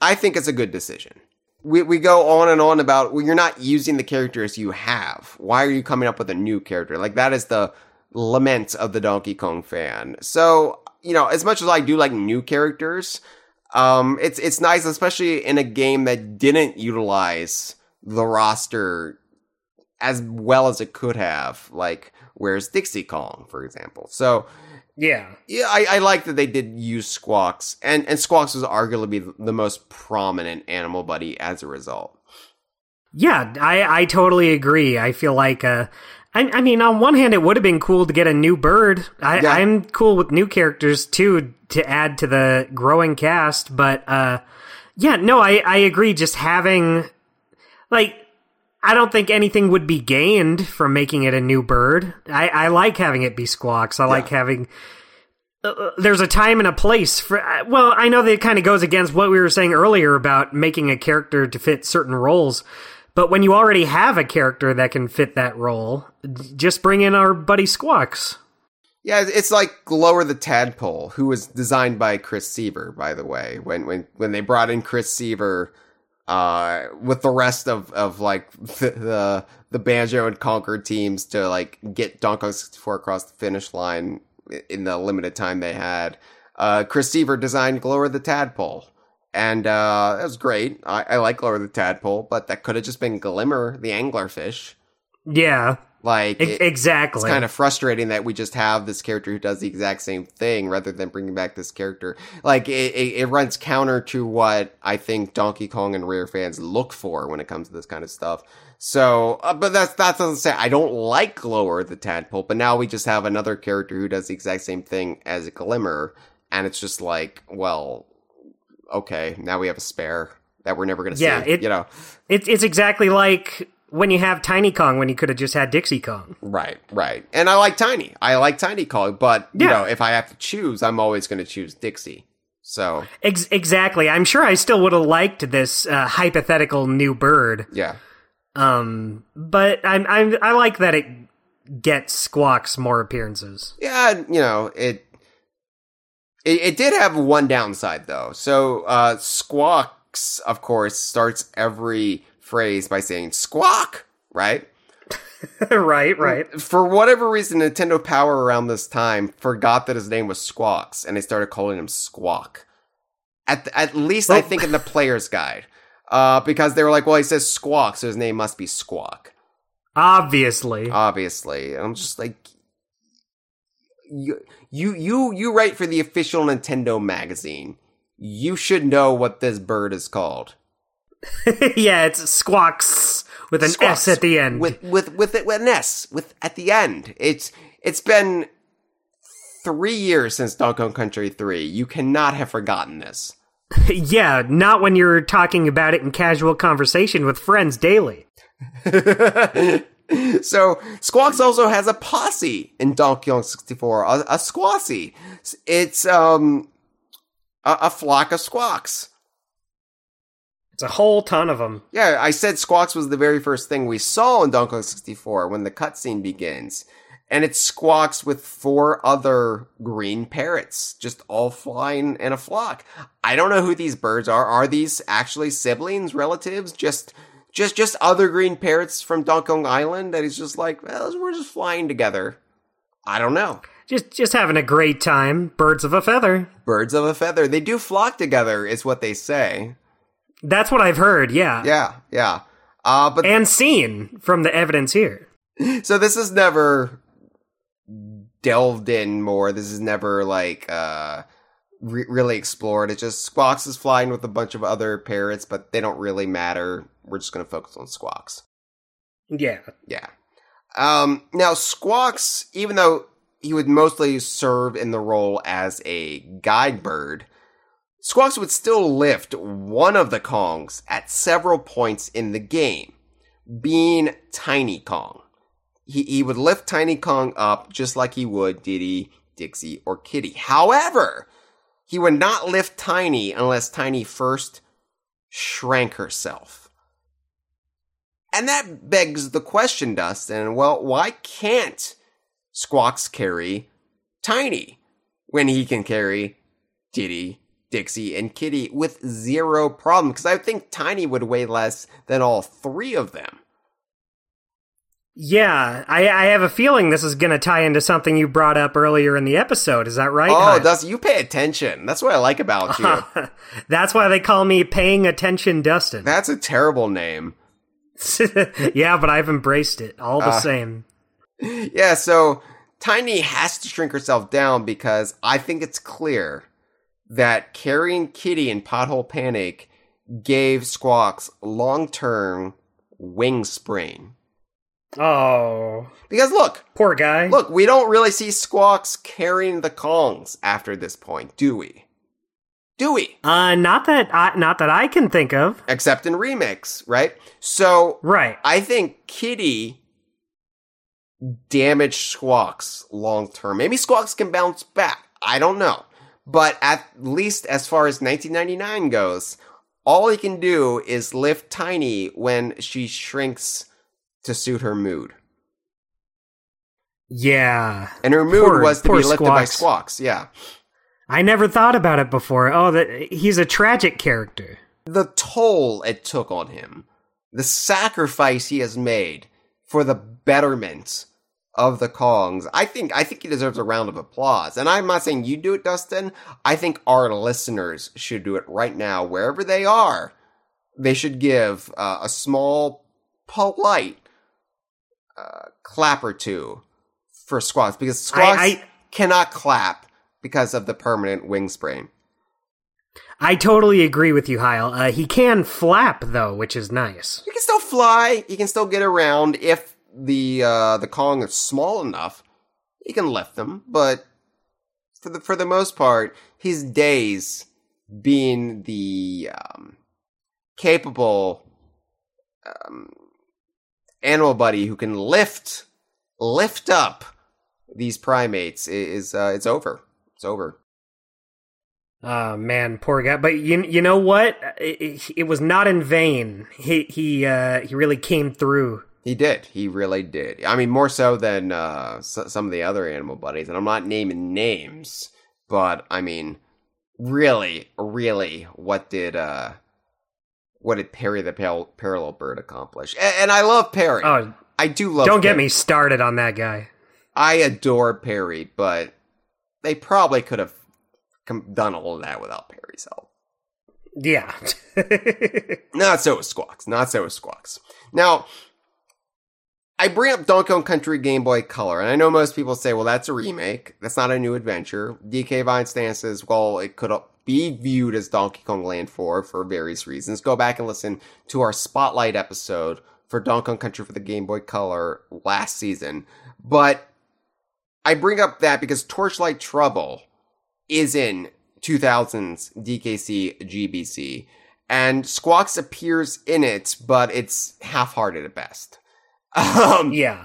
I think it's a good decision. We we go on and on about well, you're not using the characters you have. Why are you coming up with a new character? Like that is the lament of the Donkey Kong fan. So you know, as much as I do like new characters, um, it's it's nice, especially in a game that didn't utilize the roster as well as it could have. Like, where's Dixie Kong, for example? So yeah. yeah, I, I like that they did use Squawks, and and Squawks was arguably the most prominent animal buddy as a result. Yeah, I, I totally agree. I feel like, uh, I, I mean, on one hand, it would have been cool to get a new bird. I, Yeah. I'm cool with new characters too to add to the growing cast, but, uh, yeah, no, I, I agree. Just having, like, I don't think anything would be gained from making it a new bird. I, I like having it be squawks. I like having. Uh, there's a time and a place for. uh, Well, I know that it kind of goes against what we were saying earlier about making a character to fit certain roles. But when you already have a character that can fit that role, just bring in our buddy Squawks. Yeah, it's like Lower the Tadpole, who was designed by Chris Seavor, by the way. When when when they brought in Chris Seavor, uh, with the rest of of like the the, the Banjo and Conker teams to like get Donkey Kong 64 across the finish line in the limited time they had, uh, Chris Seavor designed Glower the Tadpole. And uh, that was great. I, I like Glower the Tadpole, but that could have just been Glimmer, the anglerfish. Yeah, Like it- exactly. it's kind of frustrating that we just have this character who does the exact same thing rather than bringing back this character. Like it, it, it runs counter to what I think Donkey Kong and Rare fans look for when it comes to this kind of stuff. So, uh, but that's that doesn't say I don't like Glower the Tadpole, but now we just have another character who does the exact same thing as Glimmer, and it's just like, well, okay, now we have a spare that we're never gonna Yeah, see. it- you know, It, it's exactly like when you have Tiny Kong when you could have just had Dixie Kong. Right, right. And I like Tiny. I like Tiny Kong, but you Yeah. know, if I have to choose, I'm always going to choose Dixie. So, Ex- exactly. I'm sure I still would have liked this uh, hypothetical new bird. yeah. Um, but I'm, I'm I like that it gets Squawks more appearances. Yeah, you know, it it, it did have one downside though. So, uh Squawks, of course, starts every phrase by saying squawk, right? right, right. For whatever reason, Nintendo Power around this time forgot that his name was Squawks, and they started calling him Squawk. At at least I think in the player's guide, uh, because they were like, well, he says Squawk, so his name must be Squawk, Obviously. obviously. And I'm just like, you you you you write for the official Nintendo magazine. You should know what this bird is called. yeah, it's Squawks with an Squawks. S at the end. with with with it with an S with at the end. It's it's been three years since Donkey Kong Country three. You cannot have forgotten this. yeah, not when you're talking about it in casual conversation with friends daily. so Squawks also has a posse in Donkey Kong 64, a, a. It's um a, a flock of squawks. It's a whole ton of them. Yeah, I said Squawks was the very first thing we saw in Donkey Kong 64 when the cutscene begins. And it squawks with four other green parrots, just all flying in a flock. I don't know who these birds are. Are these actually siblings, relatives, just just just other green parrots from Donkey Kong Island that he's just like, well, we're just flying together. I don't know. Just just having a great time. Birds of a feather. Birds of a feather. They do flock together, is what they say. That's what I've heard. Yeah. Yeah, yeah. Uh, but and seen from the evidence here. So this is never delved in more. This is never like uh re- really explored. It's just Squawks is flying with a bunch of other parrots, but they don't really matter. We're just going to focus on Squawks. Yeah. Yeah. Um now Squawks even though he would mostly serve in the role as a guide bird, Squawks would still lift one of the Kongs at several points in the game, being Tiny Kong he, he would lift Tiny Kong up just like he would Diddy, Dixie, or Kiddy. However, he would not lift Tiny unless Tiny first shrank herself. And that begs the question, Dustin, well, why can't Squawks carry Tiny when he can carry Diddy, Dixie, and Kiddy with zero problem? Because I think Tiny would weigh less than all three of them. Yeah, I, I have a feeling this is going to tie into something you brought up earlier in the episode. Is that right? Oh, Dustin, you pay attention. That's what I like about you. That's why they call me Paying Attention Dustin. That's a terrible name. yeah, but I've embraced it all the uh, same. Yeah, so Tiny has to shrink herself down because I think it's clear that carrying Kiddy in Pothole Panic gave Squawks long term wing sprain Oh. Because look. Poor guy. Look, we don't really see Squawks carrying the Kongs after this point, do we? Do we? Uh, not that I, not that I can think of. Except in remix, right? So, right. I think Kiddy damaged Squawks long term. Maybe Squawks can bounce back. I don't know. But at least as far as 1999 goes, all he can do is lift Tiny when she shrinks to suit her mood. Yeah. And her mood poor, was to be lifted Squawks. by Squawks, yeah. I never thought about it before. Oh, that he's a tragic character. The toll it took on him, the sacrifice he has made for the betterment of the Kongs. I think I think he deserves a round of applause. And I'm not saying you do it, Dustin. I think our listeners should do it right now, wherever they are. They should give uh, a small, polite uh, clap or two for Squawks because Squawks I, I, cannot clap because of the permanent wing sprain. I totally agree with you, Heil. Uh, he can flap though, which is nice. He can still fly. He can still get around if the uh, the Kong is small enough. He can lift them, but for the for the most part, his days being the um, capable um, animal buddy who can lift lift up these primates is uh, it's over. It's over. Oh man, poor guy. But you you know what? It, it was not in vain. He he uh, he really came through. He did. He really did. I mean, more so than uh, some of the other animal buddies. And I'm not naming names, but I mean, really, really, what did uh, what did Parry the Pal- Parallel Bird accomplish? And, and, I love Parry. Oh, I do love. Don't Parry. get me started on that guy. I adore Parry, but they probably could have done all of that without Parry's help. Yeah. Not so with Squawks. Not so with Squawks. Now, I bring up Donkey Kong Country Game Boy Color, and I know most people say, well, that's a remake. That's not a new adventure. DK Vine stances, well, it could be viewed as Donkey Kong Land 4 for various reasons. Go back and listen to our Spotlight episode for Donkey Kong Country for the Game Boy Color last season. But I bring up that because Torchlight Trouble is in 2000s DKC GBC. And Squawks appears in it, but it's half-hearted at best. Um, Yeah.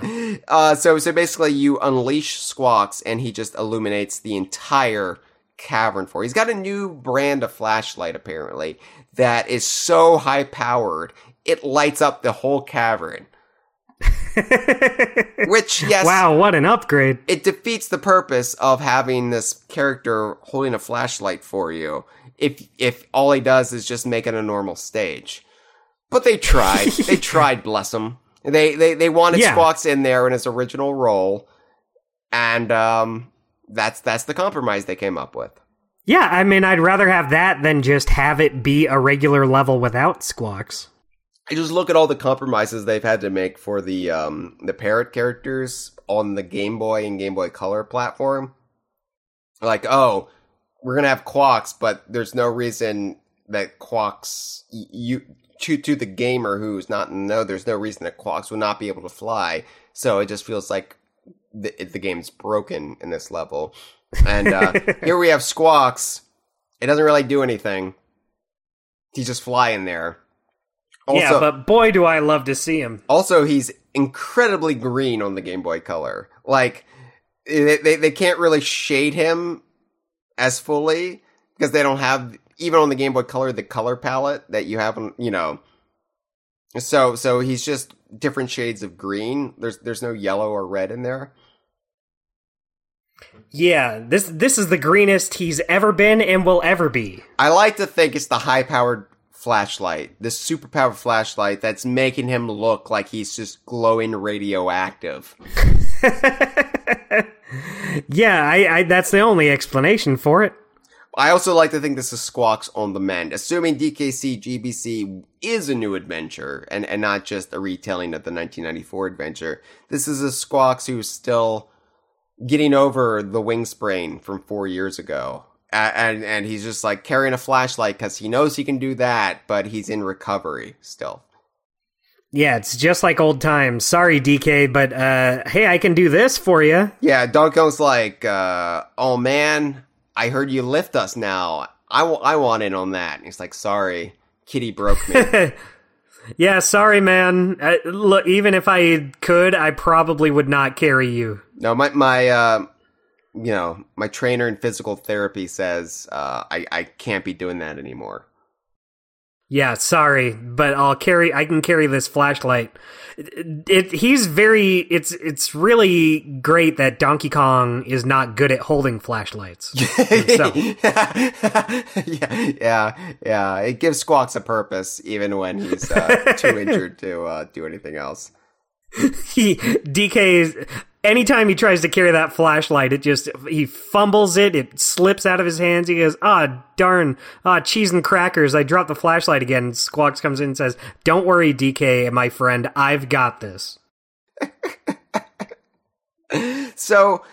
uh, so so basically, you unleash Squawks, and he just illuminates the entire cavern for. you. He's got a new brand of flashlight apparently that is so high powered it lights up the whole cavern. Which yes, Wow, what an upgrade. it defeats the purpose of having this character holding a flashlight for you if if all he does is just make it a normal stage. But they tried. they tried, bless them. They they they wanted Yeah. Squawks in there in his original role, and um, that's that's the compromise they came up with. Yeah, I mean, I'd rather have that than just have it be a regular level without squawks. I just look at all the compromises they've had to make for the um the parrot characters on the Game Boy and Game Boy Color platform. Like, oh, we're gonna have Quawks, but there's no reason that Quawks you to to the gamer who's not know. There's no reason that Quawks would not be able to fly. So it just feels like the the game's broken in this level. And uh, here we have Squawks. It doesn't really do anything. He's just flying there. yeah, but boy, do I love to see him. Also, he's incredibly green on the Game Boy Color. Like they they, they can't really shade him as fully because they don't have even on the Game Boy Color the color palette that you have on you know. So so he's just different shades of green. There's there's no yellow or red in there. Yeah, this this is the greenest he's ever been and will ever be. I like to think it's the high powered flashlight, this super powered flashlight that's making him look like he's just glowing radioactive. Yeah, I, I that's the only explanation for it. I also like to think this is Squawks on the mend, assuming DKC GBC is a new adventure and, and not just a retelling of the 1994 adventure. This is a Squawks who's still getting over the wing sprain from four years ago. And, and he's just like carrying a flashlight because he knows he can do that, but he's in recovery still. Yeah, it's just like old times. Sorry, DK, but uh, hey, I can do this for you. Yeah, Donkey Kong's like, uh, oh man, I heard you lift us now. I, w- I want in on that. And he's like, sorry, Kiddy broke me. Yeah, sorry, man. Uh, look, even if I could, I probably would not carry you. No, my my uh, you know my trainer in physical therapy says uh, I I can't be doing that anymore. Yeah, sorry, but I'll carry. I can carry this flashlight. It, it, he's very. It's it's really great that Donkey Kong is not good at holding flashlights. yeah, yeah, yeah. It gives Squawks a purpose even when he's uh, too injured to uh, do anything else. he DK anytime he tries to carry that flashlight, it just he fumbles it, it slips out of his hands. He goes, "Ah, darn, ah, cheese and crackers! I dropped the flashlight again." And Squawks comes in and says, "Don't worry, DK, my friend, I've got this." So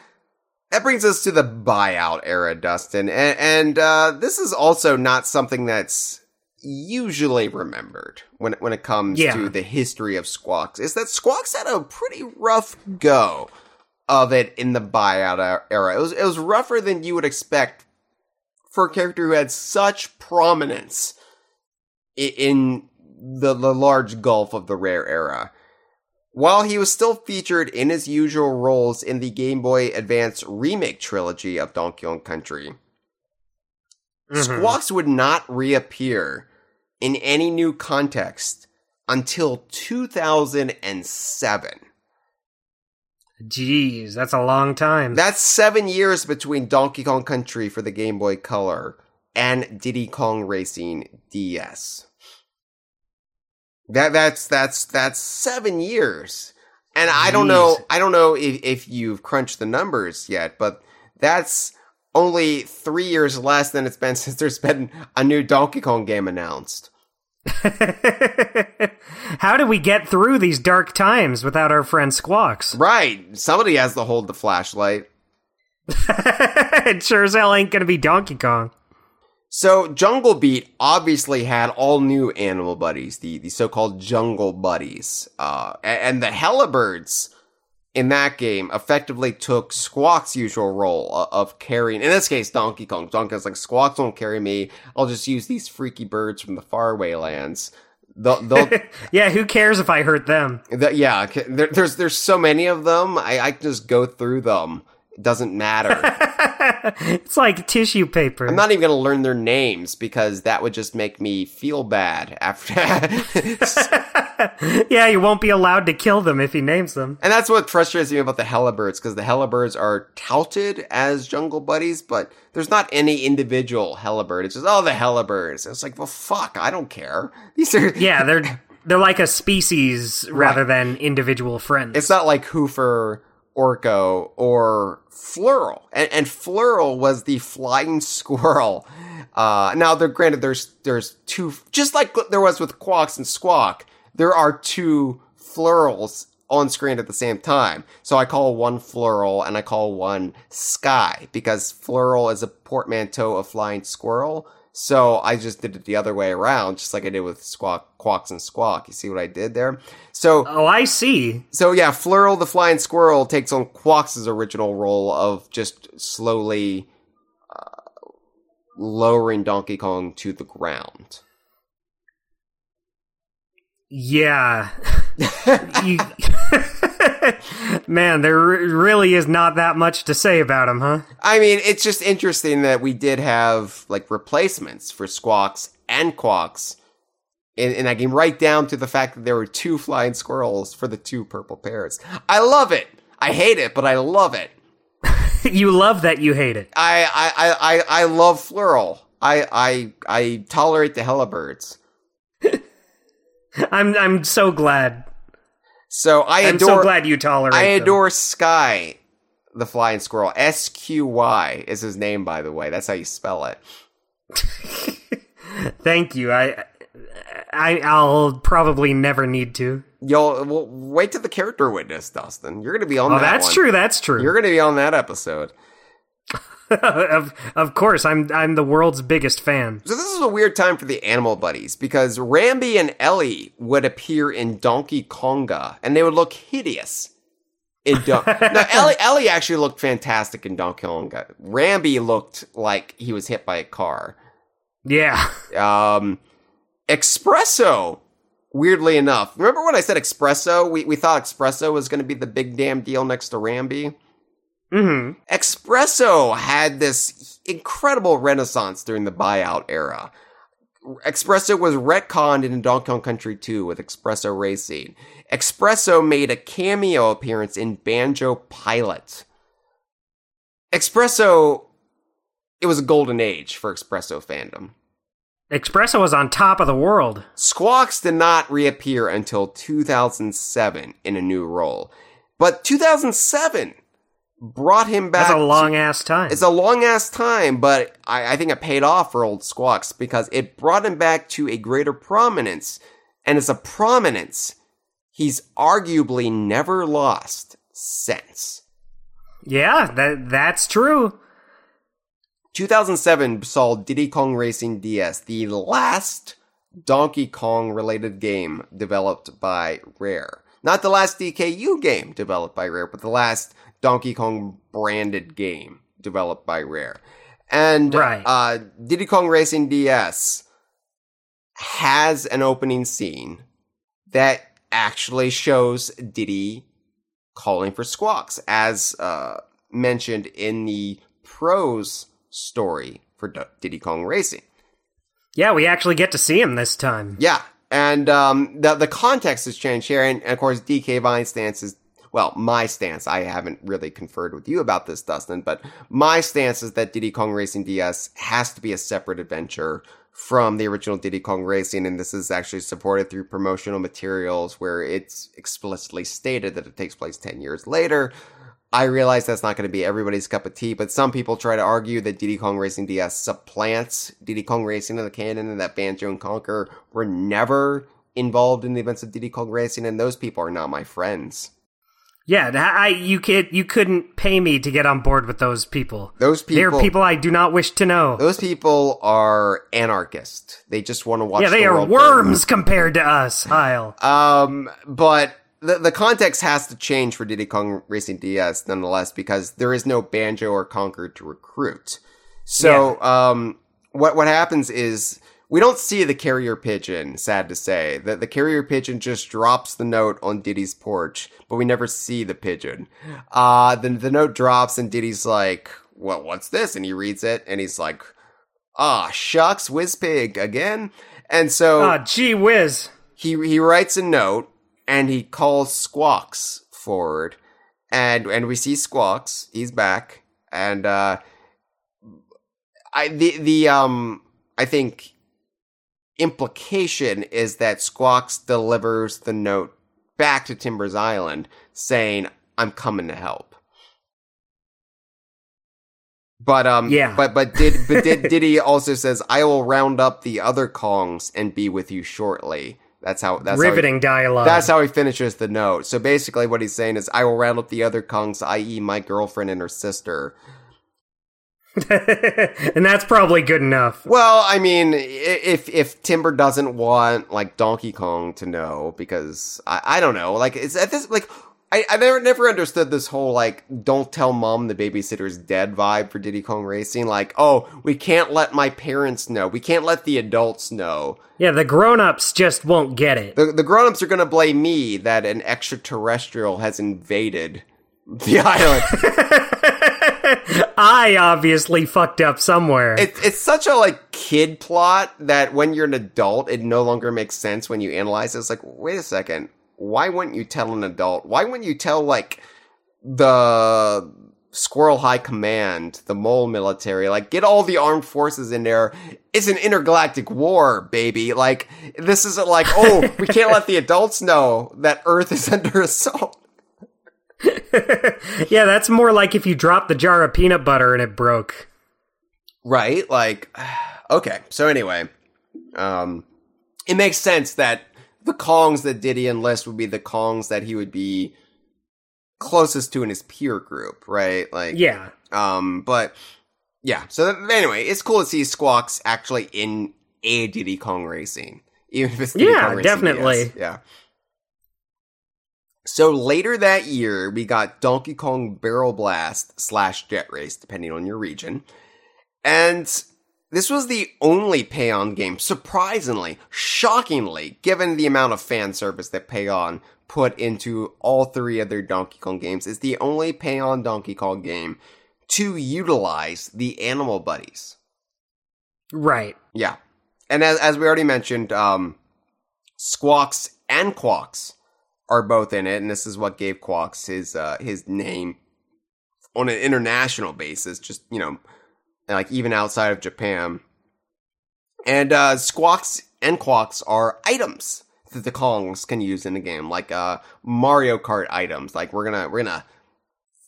that brings us to the buyout era, Dustin, and, and uh, this is also not something that's usually remembered when when it comes Yeah. to the history of Squawks. Is that Squawks had a pretty rough go of it in the buyout era. It was it was rougher than you would expect for a character who had such prominence in the the large gulf of the rare era. While he was still featured in his usual roles in the Game Boy Advance remake trilogy of Donkey Kong Country, mm-hmm. Squawks would not reappear in any new context until 2007. Jeez, that's a long time. That's seven years between Donkey Kong Country for the Game Boy Color and Diddy Kong Racing DS. That that's that's that's seven years, and I don't know. I don't know if if you've crunched the numbers yet, but that's only three years less than it's been since there's been a new Donkey Kong game announced. How do we get through these dark times without our friend Squawks? Right, somebody has to hold the flashlight. it sure as hell ain't gonna be Donkey Kong. So Jungle Beat obviously had all new animal buddies, the, the so-called jungle buddies. Uh, a- and the Helibirds in that game effectively took Squawk's usual role uh, of carrying, in this case, Donkey Kong. Donkey Kong's like, Squawks won't carry me. I'll just use these freaky birds from the faraway lands. They'll, they'll, Yeah, who cares if I hurt them? the, yeah, there, there's, there's so many of them. I, I can just go through them. It doesn't matter. It's like tissue paper. I'm not even going to learn their names because that would just make me feel bad after. yeah, you won't be allowed to kill them if he names them. And that's what frustrates me about the Helibirds, because the Helibirds are touted as jungle buddies, but there's not any individual Helibird. It's just, oh, the Helibirds. It's like, well, fuck, I don't care. These are, Yeah, they're they're like a species rather than individual friends. it's not like Hoofer, Orko, or Flurl. And, and Flurl was the flying squirrel. Uh, now, they're granted, there's, there's two, just like there was with Quawks and Squawk, there are two Flurls on screen at the same time. So I call one Flurl and I call one Sky because Flurl is a portmanteau of flying squirrel. So I just did it the other way around, just like I did with Squawk, Quawks and Squawk. You see what I did there? So oh, I see. so yeah, Flurl the Flying Squirrel takes on Quawks' original role of just slowly uh, lowering Donkey Kong to the ground. Yeah. You- Man, there really is not that much to say about him, huh? I mean, it's just interesting that we did have like replacements for Squawks and Quawks in, in that game, right down to the fact that there were two flying squirrels for the two purple pairs. I love it. I hate it, but I love it. you love that you hate it. I I I I, I love Flurl. I I I tolerate the Helibirds. I'm I'm so glad. So I I'm adore so glad you tolerate. I them. adore Sky, the flying squirrel. S Q Y is his name, by the way. That's how you spell it. Thank you. I I I'll probably never need to. You'll well, wait to the character witness, Dustin. You're going to be on Oh, that. that's one. true. That's true. You're going to be on that episode. of of course, I'm I'm the world's biggest fan. So this is a weird time for the animal buddies because Rambi and Ellie would appear in Donkey Konga, and they would look hideous. In Don- now, Ellie, Ellie actually looked fantastic in Donkey Konga. Rambi looked like he was hit by a car. Yeah. Um, Expresso, weirdly enough, remember when I said Expresso? We we thought Expresso was going to be the big damn deal next to Rambi. Hmm Expresso had this incredible renaissance during the buyout era. Expresso was retconned in Donkey Kong Country 2 with Expresso Racing. Expresso made a cameo appearance in Banjo Pilot. Expresso, it was a golden age for Expresso fandom. Expresso was on top of the world. Squawks did not reappear until 2007 in a new role. But 2007 brought him back. That's a to- long ass time. It's a long ass time, but I, I think it paid off for old Squawks because it brought him back to a greater prominence. And it's a prominence he's arguably never lost since. yeah, that that's true. 2007 saw Diddy Kong Racing DS, the last Donkey Kong related game developed by Rare. Not the last DKU game developed by Rare, but the last Donkey Kong branded game developed by Rare. And Right. uh, Diddy Kong Racing DS has an opening scene that actually shows Diddy calling for squawks, as uh, mentioned in the prose story for D- Diddy Kong Racing. Yeah, we actually get to see him this time. Yeah, and um, the the context has changed here, and, and of course, DK Vine's stance is well, my stance. I haven't really conferred with you about this, Dustin, but my stance is that Diddy Kong Racing DS has to be a separate adventure from the original Diddy Kong Racing, and this is actually supported through promotional materials where it's explicitly stated that it takes place ten years later. I realize that's not going to be everybody's cup of tea, but some people try to argue that Diddy Kong Racing DS supplants Diddy Kong Racing in the canon and that Banjo and Conker were never involved in the events of Diddy Kong Racing, and those people are not my friends. Yeah, I you could you couldn't pay me to get on board with those people. Those They're people, people I do not wish to know. those people are anarchist. They just want to watch. yeah, they the are world burn. worms compared to us, Heil. Um, but the the context has to change for Diddy Kong Racing DS nonetheless because there is no Banjo or Conker to recruit. So um, what what happens is we don't see the carrier pigeon. Sad to say that the carrier pigeon just drops the note on Diddy's porch, but we never see the pigeon. Uh then the note drops and Diddy's like, "Well, what's this?" And he reads it and he's like, "Ah, shucks, Wizpig again." And so Ah, gee whiz. he he writes a note and he calls Squawks forward, and and we see Squawks. He's back, and uh, I the the um I think implication is that Squawks delivers the note back to Timber's Island, saying, "I'm coming to help." But um, Yeah. But but did but did Diddy also says, "I will round up the other Kongs and be with you shortly." That's how that's how he- Riveting dialogue. that's how he finishes the note. So basically, what he's saying is, I will round up the other Kongs, i.e., my girlfriend and her sister. and that's probably good enough. Well, I mean, if if Timber doesn't want like Donkey Kong to know, because I, I don't know, like it's at this like I, I never never understood this whole like don't tell mom the babysitter's dead vibe for Diddy Kong Racing. Like, oh, we can't let my parents know, we can't let the adults know. Yeah, the grown-ups just won't get it. The the grown-ups are gonna blame me that an extraterrestrial has invaded the island. I obviously fucked up somewhere. It, it's such a like kid plot that when you're an adult, it no longer makes sense when you analyze it. It's like, wait a second, why wouldn't you tell an adult? Why wouldn't you tell like the Squirrel High Command, the mole military, like get all the armed forces in there. It's an intergalactic war, baby. Like this isn't like, oh, we can't let the adults know that Earth is under assault. yeah, that's more like if you dropped the jar of peanut butter and it broke. Right? Like, okay. So anyway, um, it makes sense that the Kongs that Diddy enlist would be the Kongs that he would be closest to in his peer group, right? Like, Yeah. um, but yeah. So th- anyway, it's cool to see Squawks actually in a Diddy Kong Racing, even if it's Diddy Yeah, Kong Racing definitely. Yeah. So later that year, we got Donkey Kong Barrel Blast slash Jet Race, depending on your region. And this was the only Paon game, surprisingly, shockingly, given the amount of fan service that Paon put into all three of their Donkey Kong games, is the only Paon Donkey Kong game to utilize the animal buddies. Right. Yeah. And as, as we already mentioned, um, Squawks and Quawks are both in it, and this is what gave Quawks his uh, his name on an international basis, just you know, like even outside of Japan. And uh, Squawks and Quawks are items that the Kongs can use in the game, like uh, Mario Kart items. Like we're gonna we're gonna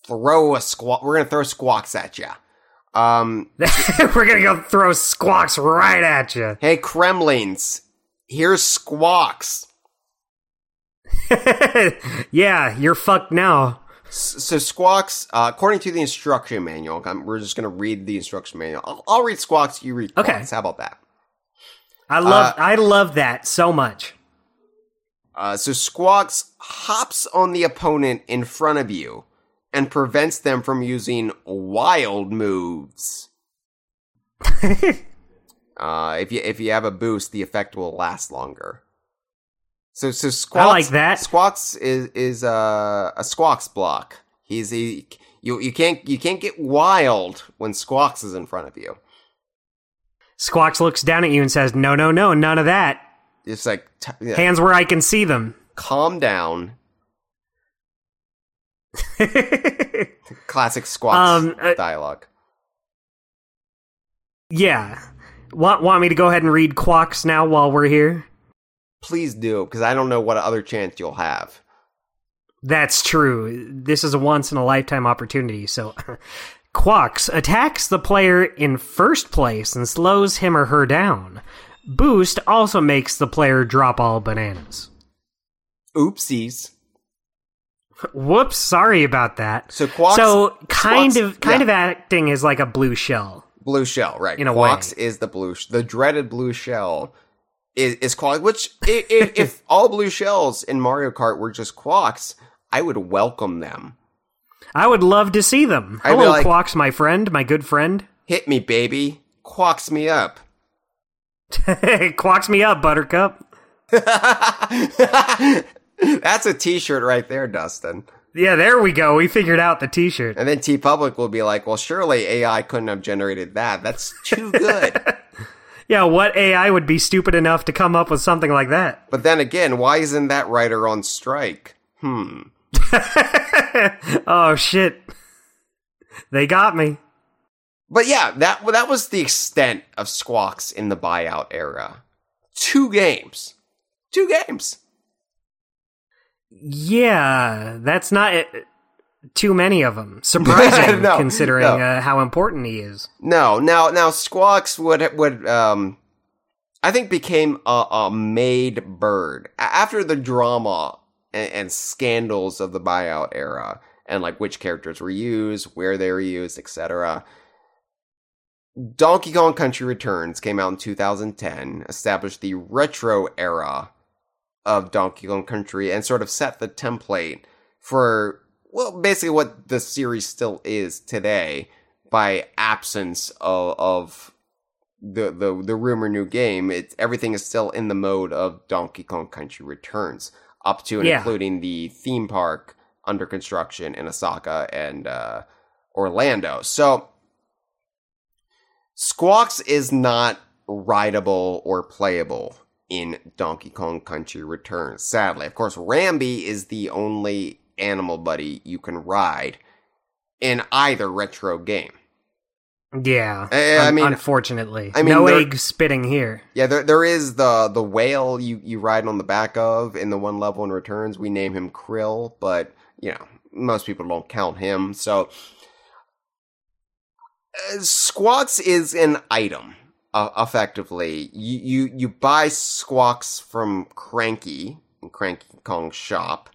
throw a squawk, we're gonna throw Squawks at you. Um, We're gonna go throw squawks right at you. Hey, Kremlings, here's Squawks. yeah, you're fucked now. So Squawks, uh, according to the instruction manual, I'm, we're just gonna read the instruction manual. I'll, I'll read Squawks, you read Quawks. Okay. How about that? I love Uh, I love that so much. Uh, so Squawks hops on the opponent in front of you and prevents them from using wild moves. uh, if you if you have a boost, the effect will last longer. So so Squawks, like that. Squawks is is uh, a Squawks block. He's he you you can't you can't get wild when Squawks is in front of you. Squawks looks down at you and says, "No, no, no, none of that. It's like t- yeah, Hands where I can see them." calm down. Classic Squawks Um, uh, dialogue. yeah. Want want me to go ahead and read Quawks now while we're here? Please do, because I don't know what other chance you'll have. That's true. This is a once in a lifetime opportunity. So, Quawks attacks the player in first place and slows him or her down. Boost also makes the player drop all bananas. Oopsies. Whoops, sorry about that. So so kind of kind yeah. of acting is like a blue shell. blue shell, right? in a Quawks way. is the blue, sh- the dreaded blue shell is, is which if, if all blue shells in Mario Kart were just Quawks, I would welcome them. I would love to see them. I'd Hello, like- Quawks, my friend, my good friend. Hit me, baby. Quacks me up. Quacks me up, Buttercup. That's a t-shirt right there, Dustin. Yeah, there we go. We figured out the T-shirt. And then T Public will be like, well, surely AI couldn't have generated that. That's too good. Yeah, what AI would be stupid enough to come up with something like that? but then again, why isn't that writer on strike? Hmm. Oh shit. They got me. But yeah, that that was the extent of Squawks in the buyout era. Two games. Two games. Yeah, that's not uh, too many of them. Surprising, No, considering no. Uh, how important he is. No, now now Squawks would would um I think became a, a made bird after the drama and, and scandals of the buyout era and like which characters were used, where they were used, etc. Donkey Kong Country Returns came out in 2010, established the retro era of Donkey Kong Country and sort of set the template for well basically what the series still is today by absence of, of the, the the rumor new game it's everything is still in the mode of Donkey Kong Country Returns up to and Yeah. including the theme park under construction in Osaka and uh, Orlando so Squawks is not rideable or playable in Donkey Kong Country Returns. Sadly, of course, Rambi is the only animal buddy you can ride in either retro game. Yeah, Eh, I un- mean- unfortunately, I mean, no there- egg spitting here. Yeah, there there is the the whale you you ride on the back of in the one level in Returns. We name him Krill, but you know most people don't count him. So uh, Squawks is an item. Uh, effectively, you, you you buy Squawks from Cranky in Cranky Kong's shop,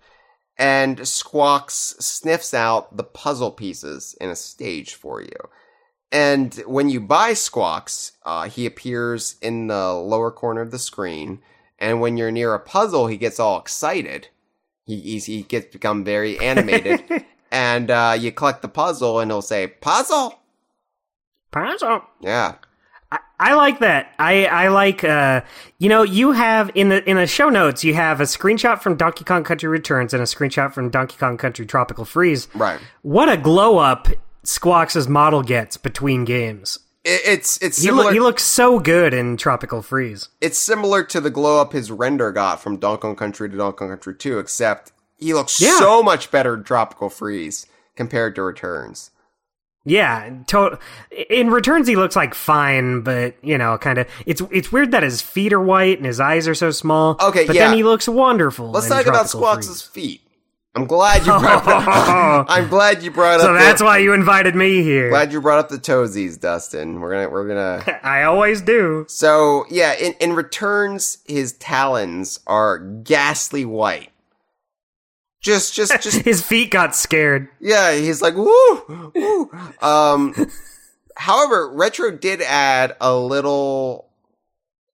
and Squawks sniffs out the puzzle pieces in a stage for you. And when you buy Squawks, uh, he appears in the lower corner of the screen. And when you're near a puzzle, he gets all excited. He he gets become very animated. and uh, you collect the puzzle, and he'll say puzzle. Puzzle. Yeah, I, I like that. I I like uh you know you have in the in the show notes you have a screenshot from Donkey Kong Country Returns and a screenshot from Donkey Kong Country Tropical Freeze. right. What a glow up Squawks' model gets between games. It, it's it's He, similar. look, he looks so good in Tropical Freeze. it's similar to the glow up his render got from Donkey Kong Country to Donkey Kong Country 2, except he looks Yeah. so much better in Tropical Freeze compared to Returns. Yeah, to- in Returns he looks like fine, but you know, kind of. It's it's weird that his feet are white and his eyes are so small. Okay, but yeah. then he looks wonderful. Let's talk about Squawks' feet. I'm glad you brought. I'm glad you brought up. So that's the, why you invited me here. Glad you brought up the toesies, Dustin. We're gonna we're gonna. I always do. So yeah, in in returns, his talons are ghastly white. Just just just His feet got scared. yeah. He's like woo woo. Um. however, retro did add a little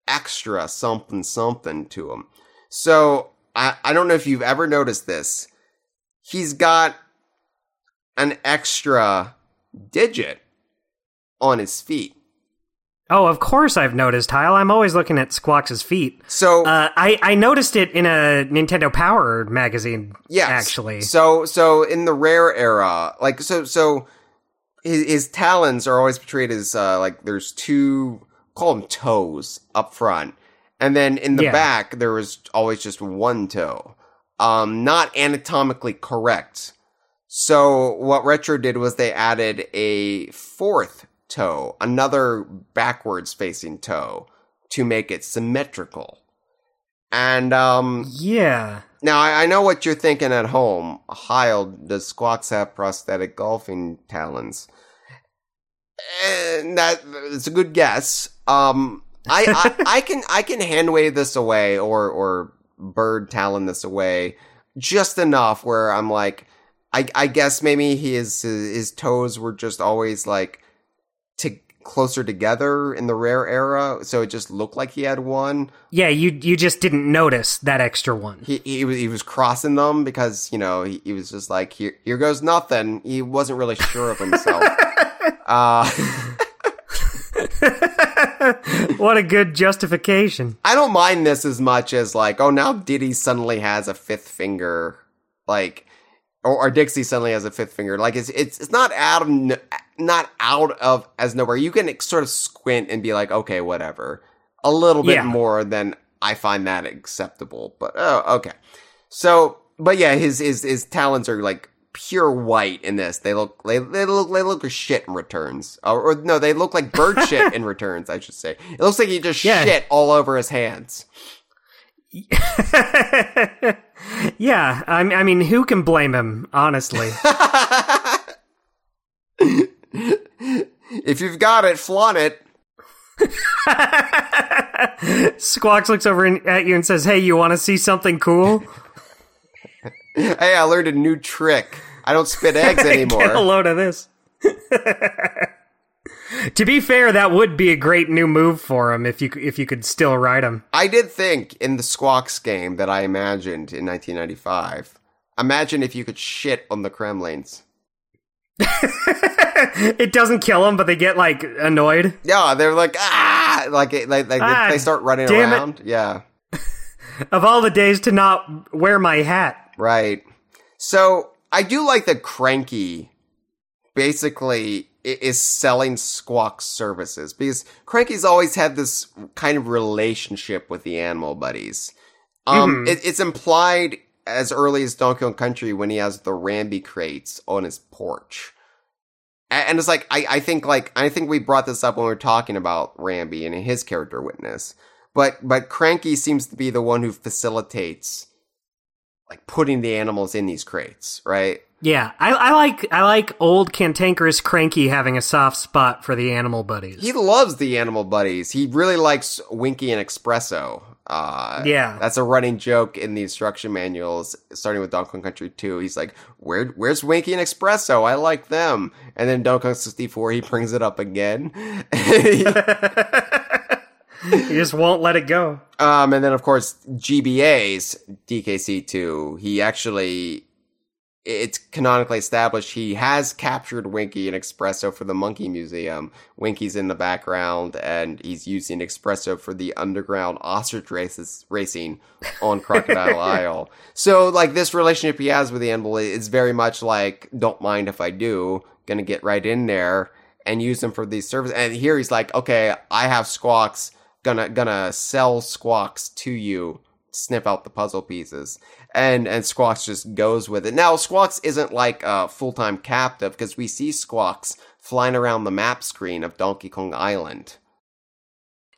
extra something something to him. So I I don't know if you've ever noticed this. He's got an extra digit on his feet. Oh, of course I've noticed, Kyle. I'm always looking at Squawks' feet. So Uh, I, I noticed it in a Nintendo Power magazine, Yes. actually. So so in the rare era, like so so his, his talons are always portrayed as uh, like there's two call them toes up front, and then in the Yeah. back there was always just one toe. Um, not anatomically correct. So what retro did was they added a fourth toe, another backwards facing toe, to make it symmetrical. And um, Yeah. now, I, I know what you're thinking at home. Heil, does Squawks have prosthetic golfing talons? And that is a good guess. Um, I, I, I can I can hand wave this away or or bird talon this away just enough where I'm like, I I guess maybe his his toes were just always like to closer together in the rare era, so it just looked like he had one. Yeah, you you just didn't notice that extra one. He he was he was crossing them because you know he, he was just like here here goes nothing. He wasn't really sure of himself. uh, what a good justification. I don't mind this as much as like oh now Diddy suddenly has a fifth finger like or, or Dixie suddenly has a fifth finger. Like it's it's it's not out of not out of as nowhere. You can sort of squint and be like, okay, whatever. A little bit Yeah. more than I find that acceptable. But oh, okay. So, but yeah, his his his talons are like pure white in this. They look they, they look they look like shit in returns. Or, or no, they look like bird shit in returns. I should say. It looks like he just Yeah. shit all over his hands. yeah, I, I mean, who can blame him? Honestly, If you've got it, flaunt it. Squawks looks over at you and says, "Hey, you want to see something cool? Hey, I learned a new trick. I don't spit eggs Get a anymore. load of this." To be fair, that would be a great new move for him if you if you could still ride him. I did think in the Squawks game that I imagined in 1995. Imagine if you could shit on the Kremlings. it doesn't kill them, but they get like annoyed. Yeah, they're like ah, like like, like Ah, they, start running damn it. around. Yeah, Of all the days to not wear my hat. right. So I do like the Cranky basically is selling Squawk services because Cranky's always had this kind of relationship with the animal buddies. Um, Mhm. it, it's implied as early as Donkey Kong Country when he has the Rambi crates on his porch. And it's like I, I think like I think we brought this up when we were talking about Rambi and his character witness. But but Cranky seems to be the one who facilitates like putting the animals in these crates, right? Yeah, I, I like I like old cantankerous Cranky having a soft spot for the animal buddies. He loves the animal buddies. He really likes Winky and Expresso. Uh, Yeah. that's a running joke in the instruction manuals, starting with Donkey Kong Country 2. He's like, "Where, where's Winky and Expresso? I like them." And then Donkey Kong 64, he brings it up again. he just won't let it go. Um, and then of course GBA's DKC2. He actually, it's canonically established he has captured Winky and Expresso for the Monkey Museum. Winky's in the background, and he's using Expresso for the underground ostrich races racing on Crocodile Isle. So, like this relationship he has with the animal is very much like, don't mind if I do. Gonna get right in there and use them for these services. And here he's like, okay, I have Squawks gonna gonna sell Squawks to you, snip out the puzzle pieces, and and Squawks just goes with it. Now Squawks isn't like a full time captive because we see Squawks flying around the map screen of Donkey Kong Island.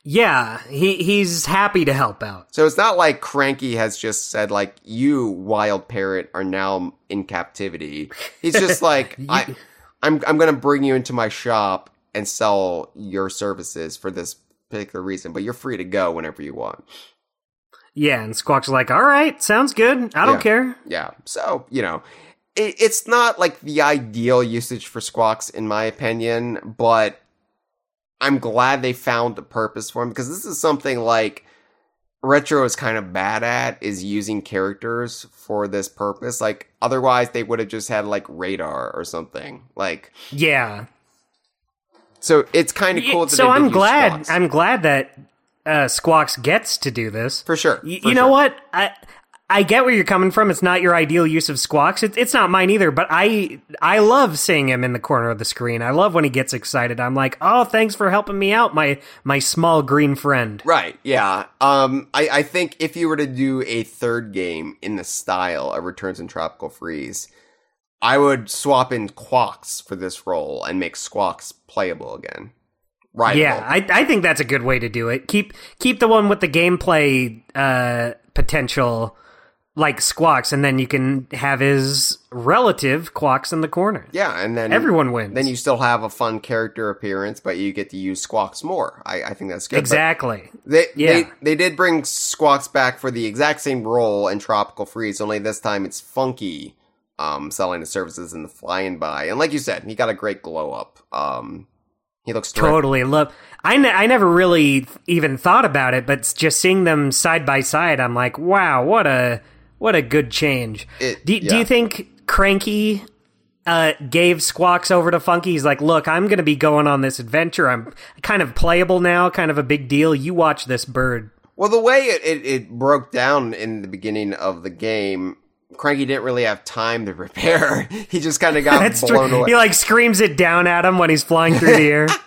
Yeah, he he's happy to help out. So it's not like Cranky has just said like you wild parrot are now in captivity. He's just like I I'm I'm going to bring you into my shop and sell your services for this particular reason, but you're free to go whenever you want. Yeah, and Squawk's like, "All right, sounds good. I don't Yeah. care." Yeah. So, you know, it, it's not like the ideal usage for Squawks, in my opinion, but I'm glad they found a purpose for him because this is something like Retro is kind of bad at is using characters for this purpose. Like, otherwise, they would have just had like radar or something. Like, Yeah. so it's kind of cool. That so I'm glad. Squawks. I'm glad that uh, Squawks gets to do this. for sure. Y- for you know sure. what? I I get where you're coming from. It's not your ideal use of Squawks. It, it's not mine either. But I I love seeing him in the corner of the screen. I love when he gets excited. I'm like, oh, thanks for helping me out, my my small green friend. Right, yeah. Um, I, I think if you were to do a third game in the style of Returns and Tropical Freeze, I would swap in Quawks for this role and make Squawks playable again. Right. Yeah, I I think that's a good way to do it. Keep keep the one with the gameplay uh, potential like Squawks, and then you can have his relative Quawks in the corner. yeah, and then Everyone wins. Then you still have a fun character appearance, but you get to use Squawks more. I, I think that's good. But exactly. They, Yeah. they they did bring Squawks back for the exact same role in Tropical Freeze, only this time it's Funky um selling the services and the flying by. And like you said, he got a great glow up. Um He looks terrific. Totally love. I, ne- I never really even thought about it, but just seeing them side by side, I'm like, wow, what a what a good change. It- do, do you think Cranky uh, gave Squawks over to Funky? He's like, look, I'm going to be going on this adventure. I'm kind of playable now, kind of a big deal. You watch this bird. Well, the way it, it, it broke down in the beginning of the game, Cranky didn't really have time to prepare. he just kind of got blown true. away. He like screams it down at him when he's flying through the air.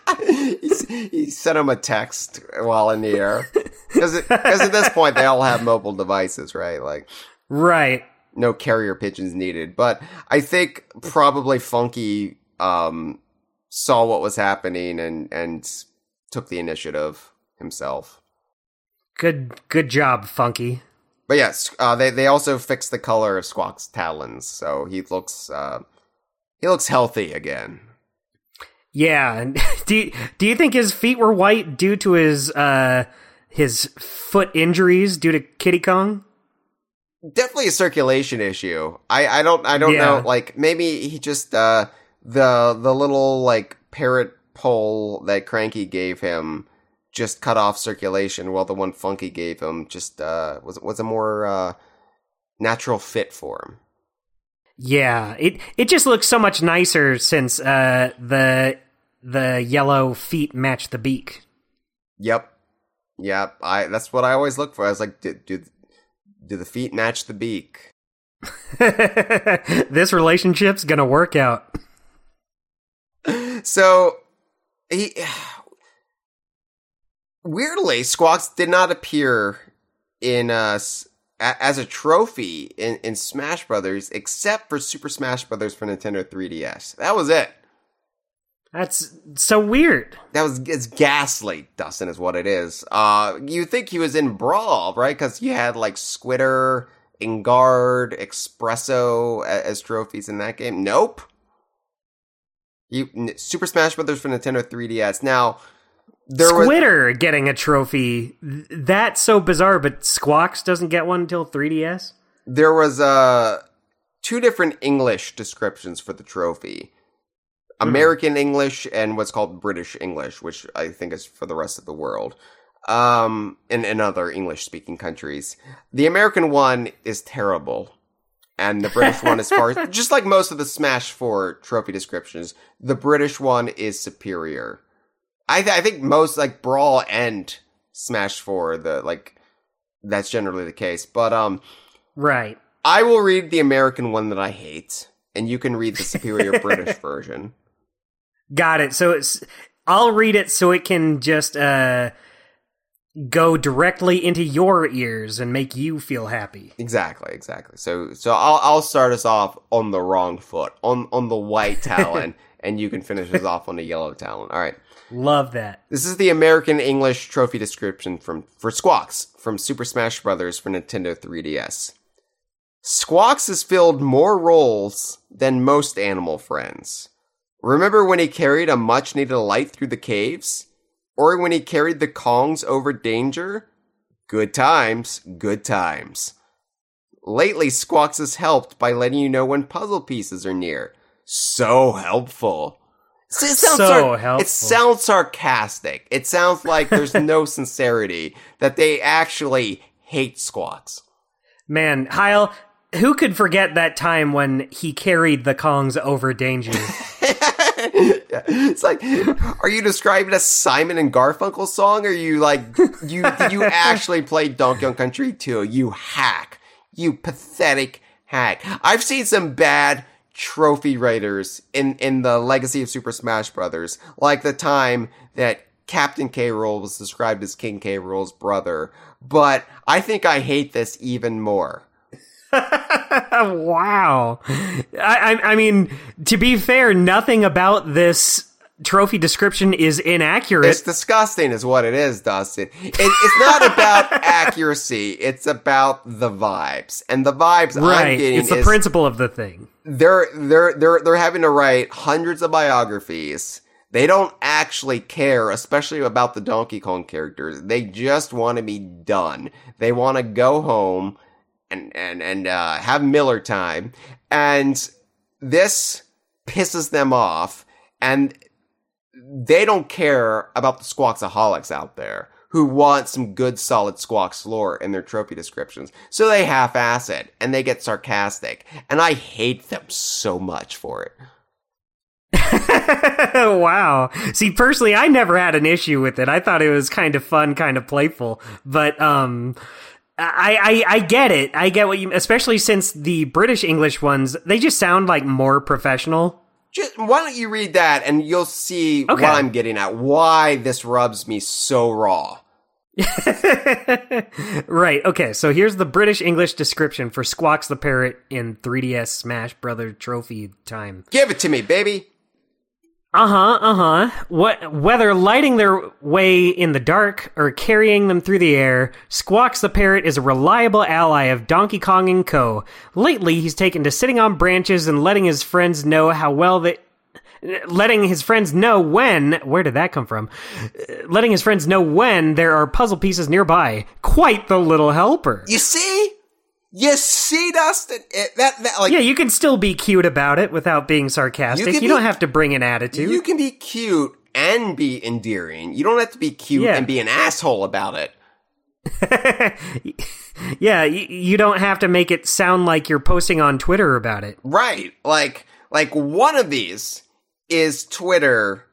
He sent him a text while in the air. Because at this point, they all have mobile devices, right? Like, right. no carrier pigeons needed. But I think probably Funky um, saw what was happening and, and took the initiative himself. Good good job, Funky. But yes, uh, they they also fixed the color of Squawk's talons, so he looks uh, he looks healthy again. Yeah. Do you, do you think his feet were white due to his uh his foot injuries due to Kiddy Kong? Definitely a circulation issue. I I don't I don't Yeah. know. Like maybe he just uh, the the little like parrot pole that Cranky gave him just cut off circulation, while the one Funky gave him just uh, was was a more uh, natural fit for him. Yeah. It it just looks so much nicer since uh the the yellow feet match the beak. Yep. Yep. I that's what I always look for. I was like, do do, do the feet match the beak? this relationship's going to work out. So he weirdly Squawks did not appear in uh as a trophy in, in Smash Brothers except for Super Smash Brothers for Nintendo 3DS. That was it. That's so weird. That was it's ghastly, Dustin is what it is. Uh you think he was in Brawl, right? Cuz you had like Squitter, Enguarde, Expresso a- as trophies in that game. Nope. You n- Super Smash Brothers for Nintendo 3DS. Now there was getting a trophy. That's so bizarre, but Squawks doesn't get one until 3DS? there was uh two different English descriptions for the trophy. American English and what's called British English, which I think is for the rest of the world. Um in, in other English speaking countries. The American one is terrible. And the British one as far just like most of the Smash 4 trophy descriptions, the British one is superior. I th- I think most like Brawl and Smash 4 the like that's generally the case. But um Right. I will read the American one that I hate, and you can read the superior British version. Got it. So it's I'll read it so it can just uh go directly into your ears and make you feel happy. Exactly, exactly. So, so I'll I'll start us off on the wrong foot, on on the white talon, and you can finish us off on the yellow talon. All right. Love that. This is the American English trophy description from for Squawks from Super Smash Bros. for Nintendo 3DS. Squawks has filled more roles than most animal friends. Remember when he carried a much needed light through the caves? Or when he carried the Kongs over danger? Good times, good times. Lately, Squawks has helped by letting you know when puzzle pieces are near. So helpful. So It sounds So sar- helpful. It sounds sarcastic. It sounds like there's no sincerity, that they actually hate Squawks. Man, Heil, who could forget that time when he carried the Kongs over danger? it's like, are you describing a Simon and Garfunkel song? Or are you like, you did you actually play Donkey Kong Country 2? You hack. You pathetic hack. I've seen some bad trophy writers in, in the legacy of Super Smash Brothers, like the time that Captain K. Rool was described as King K. Rool's brother. But I think I hate this even more. wow. I, I, I mean, to be fair, nothing about this trophy description is inaccurate. It's disgusting, is what it is, Dustin. It, it's not about accuracy; it's about the vibes, and the vibes I'm right. getting It's the is principle of the thing. They're they're they're they're having to write hundreds of biographies. They don't actually care, especially about the Donkey Kong characters. They just want to be done. They want to go home and and and uh, have Miller time, and this pisses them off. And they don't care about the squawksaholics out there who want some good solid squawks lore in their trophy descriptions. So they half-ass it and they get sarcastic. And I hate them so much for it. wow. See, personally, I never had an issue with it. I thought it was kind of fun, kind of playful. But um I, I I get it. I get what you especially since the British English ones, they just sound like more professional. Just, why don't you read that and you'll see Okay. what I'm getting at. Why this rubs me so raw. right. Okay. So here's the British English description for Squawks the Parrot in 3DS Smash Brother Trophy time. Give it to me, baby. Uh huh. Uh huh. What? Whether lighting their way in the dark or carrying them through the air, Squawks the Parrot is a reliable ally of Donkey Kong and Co. Lately, he's taken to sitting on branches and letting his friends know how well they. Letting his friends know when. Where did that come from? Letting his friends know when there are puzzle pieces nearby. Quite the little helper. You see? You see, Dustin? It, that, that, like, Yeah, you can still be cute about it without being sarcastic. You You, can don't have to bring an attitude. you can be cute and be endearing. You don't have to be cute Yeah. and be an asshole about it. yeah, you, you don't have to make it sound like you're posting on Twitter about it. Right. Like, like one of these is Twitter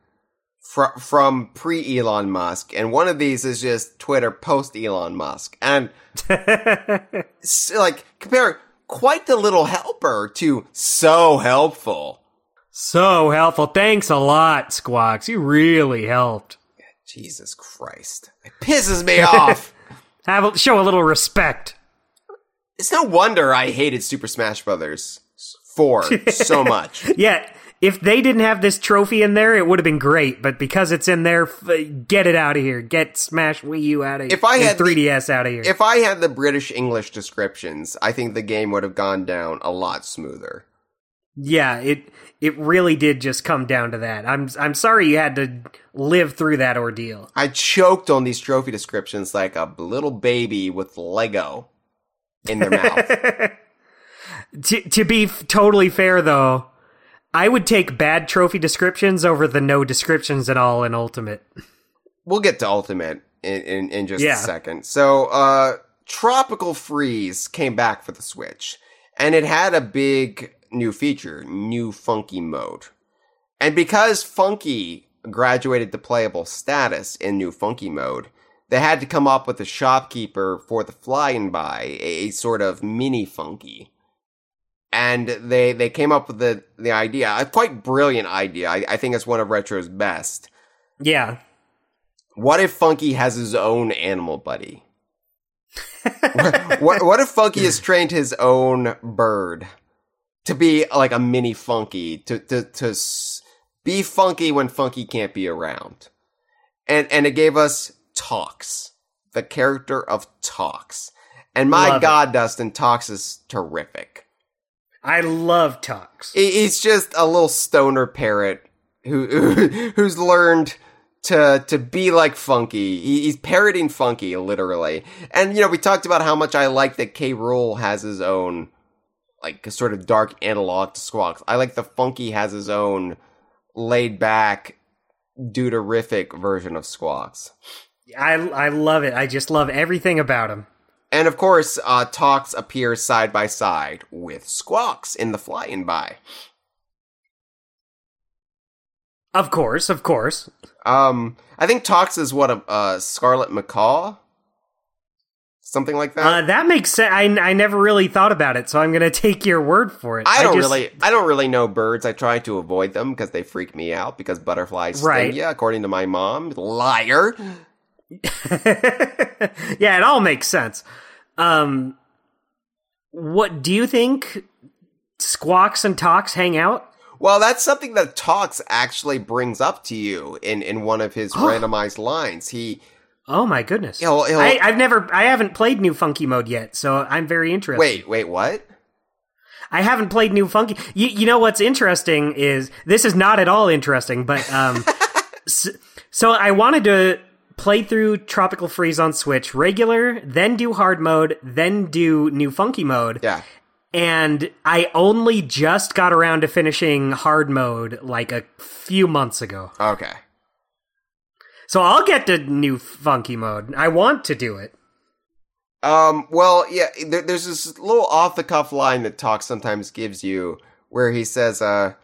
fr- from pre Elon Musk, and one of these is just Twitter post Elon Musk. And, s- like, compare quite the little helper to so helpful. So helpful. Thanks a lot, Squawks. You really helped. Jesus Christ. It pisses me off. Have a, show a little respect. It's no wonder I hated Super Smash Brothers 4 so much. Yeah, if they didn't have this trophy in there, it would have been great. But because it's in there, f- get it out of here. Get Smash Wii U out of here. If I had 3DS out of here. If I had the British English descriptions, I think the game would have gone down a lot smoother. yeah, it it really did just come down to that. I'm I'm sorry you had to live through that ordeal. I choked on these trophy descriptions like a little baby with Lego in their mouth. to to be f- totally fair though, I would take bad trophy descriptions over the no descriptions at all in Ultimate. We'll get to Ultimate in, in, in just Yeah. a second. So, uh, Tropical Freeze came back for the Switch, and it had a big new feature, new funky mode. And because funky graduated to playable status in new funky mode, they had to come up with a shopkeeper for the Fly 'n' Buy, a, a sort of mini funky. And they, they came up with the, the idea, a quite brilliant idea. I, I think it's one of Retro's best. Yeah. What if Funky has his own animal buddy? what, what, what if Funky has trained his own bird to be like a mini Funky to to to s- be funky when Funky can't be around? And and it gave us Talks, the character of Talks. And my Love it. God, Dustin, Talks is terrific. I love. He- He's just a little stoner parrot who, who's learned to to be like Funky. He's parroting Funky literally. And you know, we talked about how much I like that K. Rool has his own like sort of dark analog to Squawks. I like the Funky has his own laid back deuterific version of Squawks. I I love it. I just love everything about him. And of course, uh, Talks appear side by side with Squawks in the Fly 'n' Buy. Of course, of course. Um, I think Talks is what a uh, Scarlet Macaw, something like that. Uh, that makes sense. I, I never really thought about it, so I'm going to take your word for it. I don't just- really, I don't really know birds. I try to avoid them because they freak me out. Because butterflies sting Right. ya, according to my mom. Liar. yeah, it all makes sense. Um, what do you think? Squawks and Talks hang out? Well, that's something that Talks actually brings up to you in in one of his randomized lines. He Oh my goodness! He'll- he'll- I, I've never, I haven't played New Funky Mode yet, so I'm very interested. wait, wait, what? I haven't played New Funky. You, you know what's interesting is this is not at all interesting, but um, s- so I wanted to play through Tropical Freeze on Switch regular, then do hard mode, then do New Funky Mode. Yeah. And I only just got around to finishing hard mode like a few months ago. Okay. So I'll get to new funky mode. I want to do it. Um, well, yeah, there, there's this little off the cuff line that Talk sometimes gives you where he says, uh,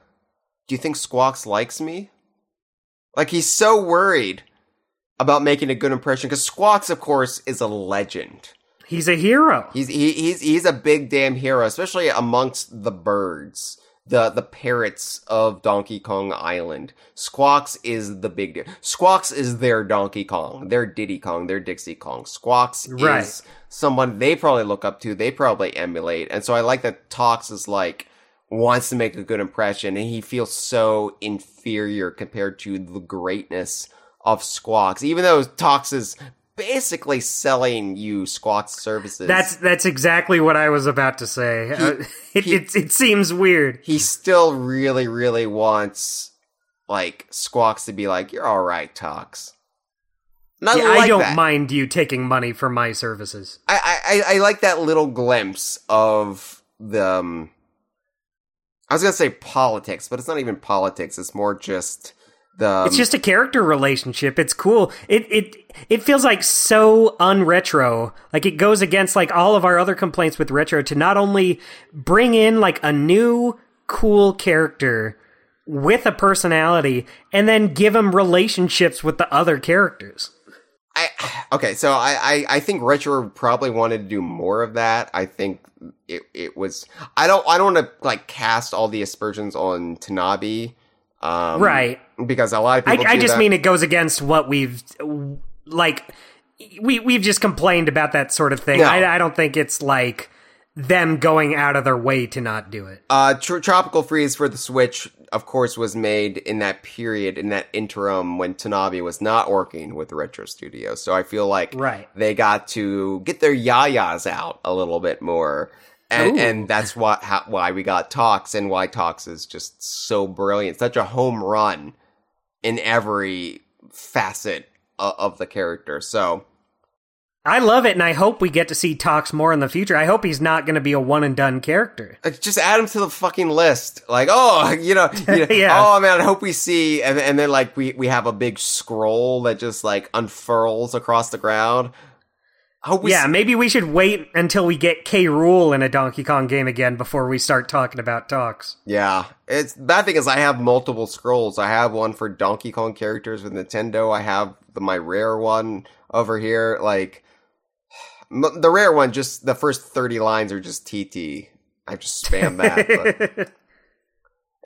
do you think Squawks likes me? Like he's so worried about making a good impression because Squawks, of course, is a legend. He's a hero. He's he, he's he's a big damn hero, especially amongst the birds, the the parrots of Donkey Kong Island. Squawks is the big deal. Squawks is their Donkey Kong, their Diddy Kong, their Dixie Kong. Squawks Right. is someone they probably look up to, they probably emulate, and so I like that Talks is like wants to make a good impression, and he feels so inferior compared to the greatness of Squawks, even though Tox is basically selling you Squawks services. That's that's exactly what I was about to say. Uh, it, he- it it seems weird. he still really, really wants like Squawks to be like, "You're all right, Tox." Yeah, like I don't that. mind you taking money for my services. I, I I like that little glimpse of the. Um, I was gonna say politics, but it's not even politics. It's more just the. um, It's just a character relationship. It's cool. It it it feels like so unretro. Like it goes against like all of our other complaints with retro to not only bring in like a new cool character with a personality and then give them relationships with the other characters. I okay, so I, I I think Retro probably wanted to do more of that. I think it it was I don't I don't want to like cast all the aspersions on Tanabe, um, Right. Because a lot of people. I do just that. mean it goes against what we've like. We we've just complained about that sort of thing. No. I, I don't think it's like them going out of their way to not do it. Uh, Tr- Tropical Freeze for the Switch, of course, was made in that period, in that interim when Tanabe was not working with Retro Studio. So I feel like Right. they got to get their yayas out a little bit more. And, and that's what how, why we got Talks and why Talks is just so brilliant. Such a home run in every facet of, of the character. So I love it, and I hope we get to see Tox more in the future. I hope he's not going to be a one and done character. Like, just add him to the fucking list. Like, oh, you know, you know, Yeah. oh man, I hope we see, and, and then like we we have a big scroll that just like unfurls across the ground. Oh, we yeah, maybe we should wait until we get K. Rool in a Donkey Kong game again before we start talking about talks. yeah. It's bad thing is I have multiple scrolls. I have one for Donkey Kong characters with Nintendo. I have the my rare one over here. Like m- the rare one, just the first thirty lines are just TT. I just spam that. but-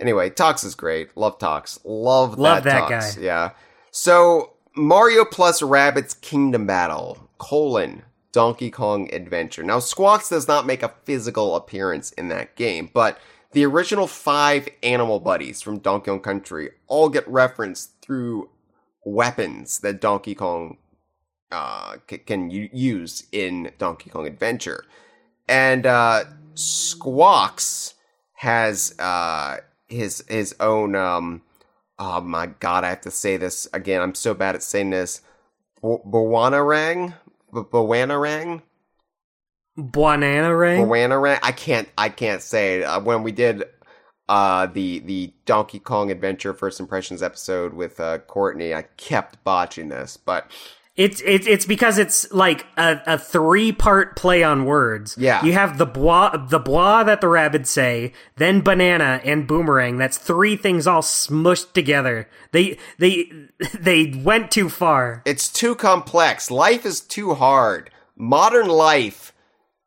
Anyway, Tox is great. Love Tox. Love that, Love that Tox. guy. Yeah. So Mario plus Rabbids Kingdom Battle colon Donkey Kong Adventure. Now Squawks does not make a physical appearance in that game, but the original five animal buddies from Donkey Kong Country all get referenced through weapons that Donkey Kong uh, c- can u- use in Donkey Kong Adventure. And uh, Squawks has uh, his his own. Um, oh my god, I have to say this again. I'm so bad at saying this. Bo- Bowanarang, Bowanarang, Banana Bowanarang. I can't. I can't say. Uh, when we did uh, the the Donkey Kong Adventure First Impressions episode with uh, Courtney, I kept botching this, but It's it's it's because it's like a, a three part play on words. Yeah. you have the bois the bois that the Rabbids say, then banana and boomerang. That's three things all smushed together. They they they went too far. It's too complex. Life is too hard. Modern life,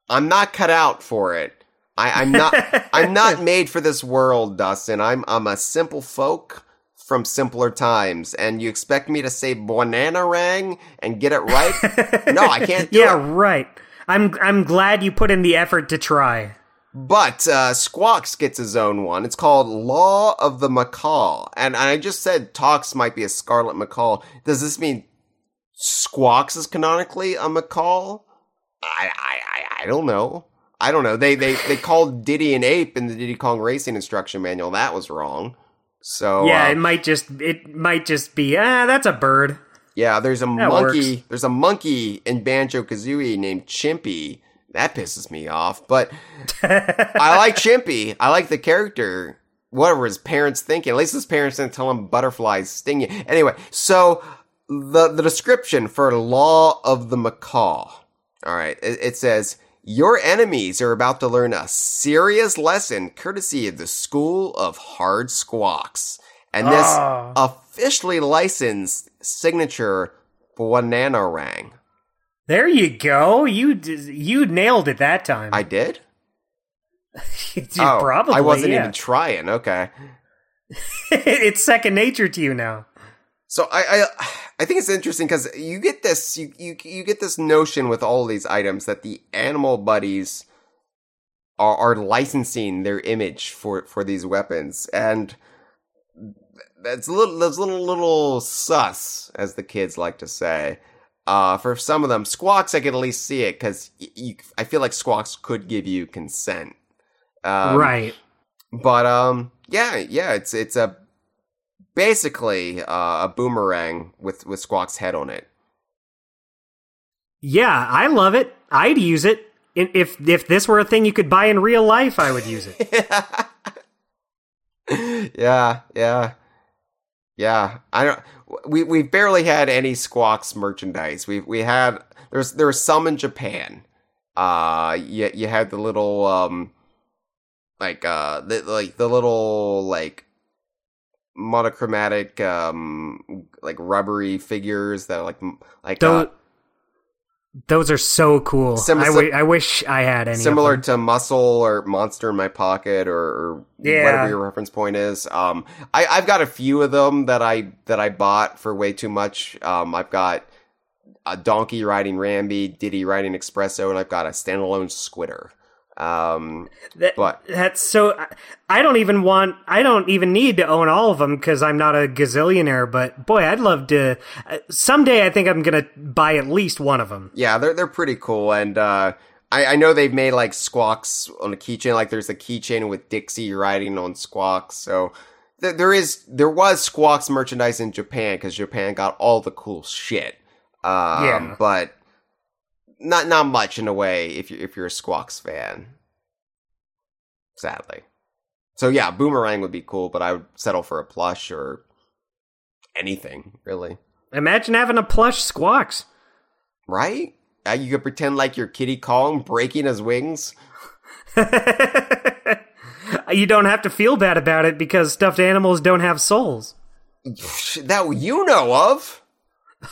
I'm not cut out for it. I, I'm not. I'm not made for this world, Dustin. I'm. I'm a simple folk from simpler times, and you expect me to say banana rang and get it right? no, I can't do Yeah, it. right. I'm I'm glad you put in the effort to try. But uh, Squawks gets his own one. It's called Law of the Macaw, and I just said Talks might be a Scarlet Macaw. Does this mean Squawks is canonically a macaw? I, I, I, I don't know. I don't know. They, they, they called Diddy an ape in the Diddy Kong Racing Instruction Manual. That was wrong. So yeah, uh, it might just it might just be ah, that's a bird. yeah, there's a That monkey. works. There's a monkey in Banjo Kazooie named Chimpy. That pisses me off. But I like Chimpy. I like the character. Whatever his parents thinking. At least his parents didn't tell him butterflies sting you. Anyway, so the the description for Law of the Macaw. All right, it, it says your enemies are about to learn a serious lesson courtesy of the School of Hard Squawks. And this Oh. officially licensed signature Bananarang. There you go. You d- you nailed it that time. I did? Oh, Probably. I wasn't yeah. even trying. Okay. it's second nature to you now. So I I, I think it's interesting because you get this you, you you get this notion with all these items that the animal buddies are, are licensing their image for for these weapons and that's a little that's a little little sus as the kids like to say. Uh, for some of them, Squawks I can at least see it because I feel like Squawks could give you consent. Um, right. but um, yeah, yeah, it's it's a basically uh, a boomerang with with Squawk's head on it. Yeah, I love it. I'd use it. If if this were a thing you could buy in real life, I would use it. yeah, yeah, yeah. I don't. We we barely had any Squawks merchandise. We we had there's there was some in Japan. Uh, you you had the little um, like uh, the, like the little like monochromatic um like rubbery figures that are like like uh, Those, those are so cool. Sim- I, wi- I wish I had any. similar to muscle or monster in my pocket or, or Yeah. whatever your reference point is um i i've got a few of them that i that i bought for way too much um i've got a donkey riding rambi diddy riding expresso and i've got a standalone squitter um That- but- that's so. I- don't even want. I don't even need to own all of them because I'm not a gazillionaire. But boy, I'd love to. Uh, someday, I think I'm gonna buy at least one of them. yeah they're they're pretty cool and uh I, I know they've made like squawks on a keychain like there's a keychain with dixie riding on squawks so th- there is there was squawks merchandise in japan because japan got all the cool shit um Yeah. but not not much in a way if you if you're a squawks fan sadly so yeah boomerang would be cool but i would settle for a plush or anything really Imagine having a plush squawks. right uh, you could pretend like you're kiddy kong breaking his wings you don't have to feel bad about it because stuffed animals don't have souls. that you know of.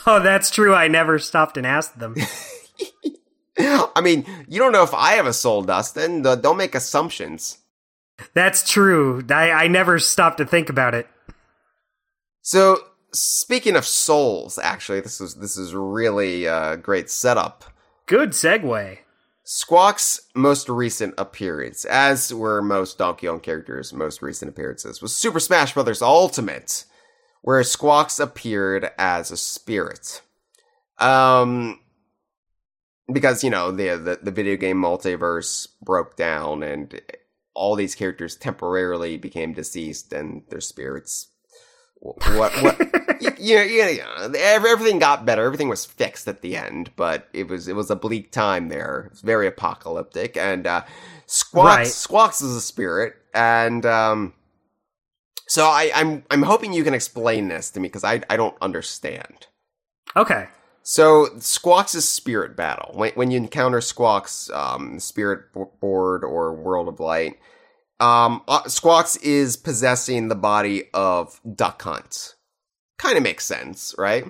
Oh, that's true. I never stopped and asked them. I mean, you don't know if I have a soul, Dustin. Uh, Don't make assumptions. That's true. I, I never stopped to think about it. So, speaking of souls, actually, this is this is really a great setup. Good segue. Squawk's most recent appearance, as were most Donkey Kong characters' most recent appearances, was Super Smash Bros. Ultimate, where Squawks appeared as a spirit. Um, because you know the, the the video game multiverse broke down, and all these characters temporarily became deceased, and their spirits. What what? you, know, you know, everything got better. Everything was fixed at the end, but it was it was a bleak time there. It was very apocalyptic, and uh, Squawks Right. Squawks is a spirit, and um, so I, I'm I'm hoping you can explain this to me because I I don't understand. Okay. So Squawks' is spirit battle. When, when you encounter Squawks, um, spirit board or world of light, um, uh, Squawks is possessing the body of Duck Hunt. Kind of makes sense, right?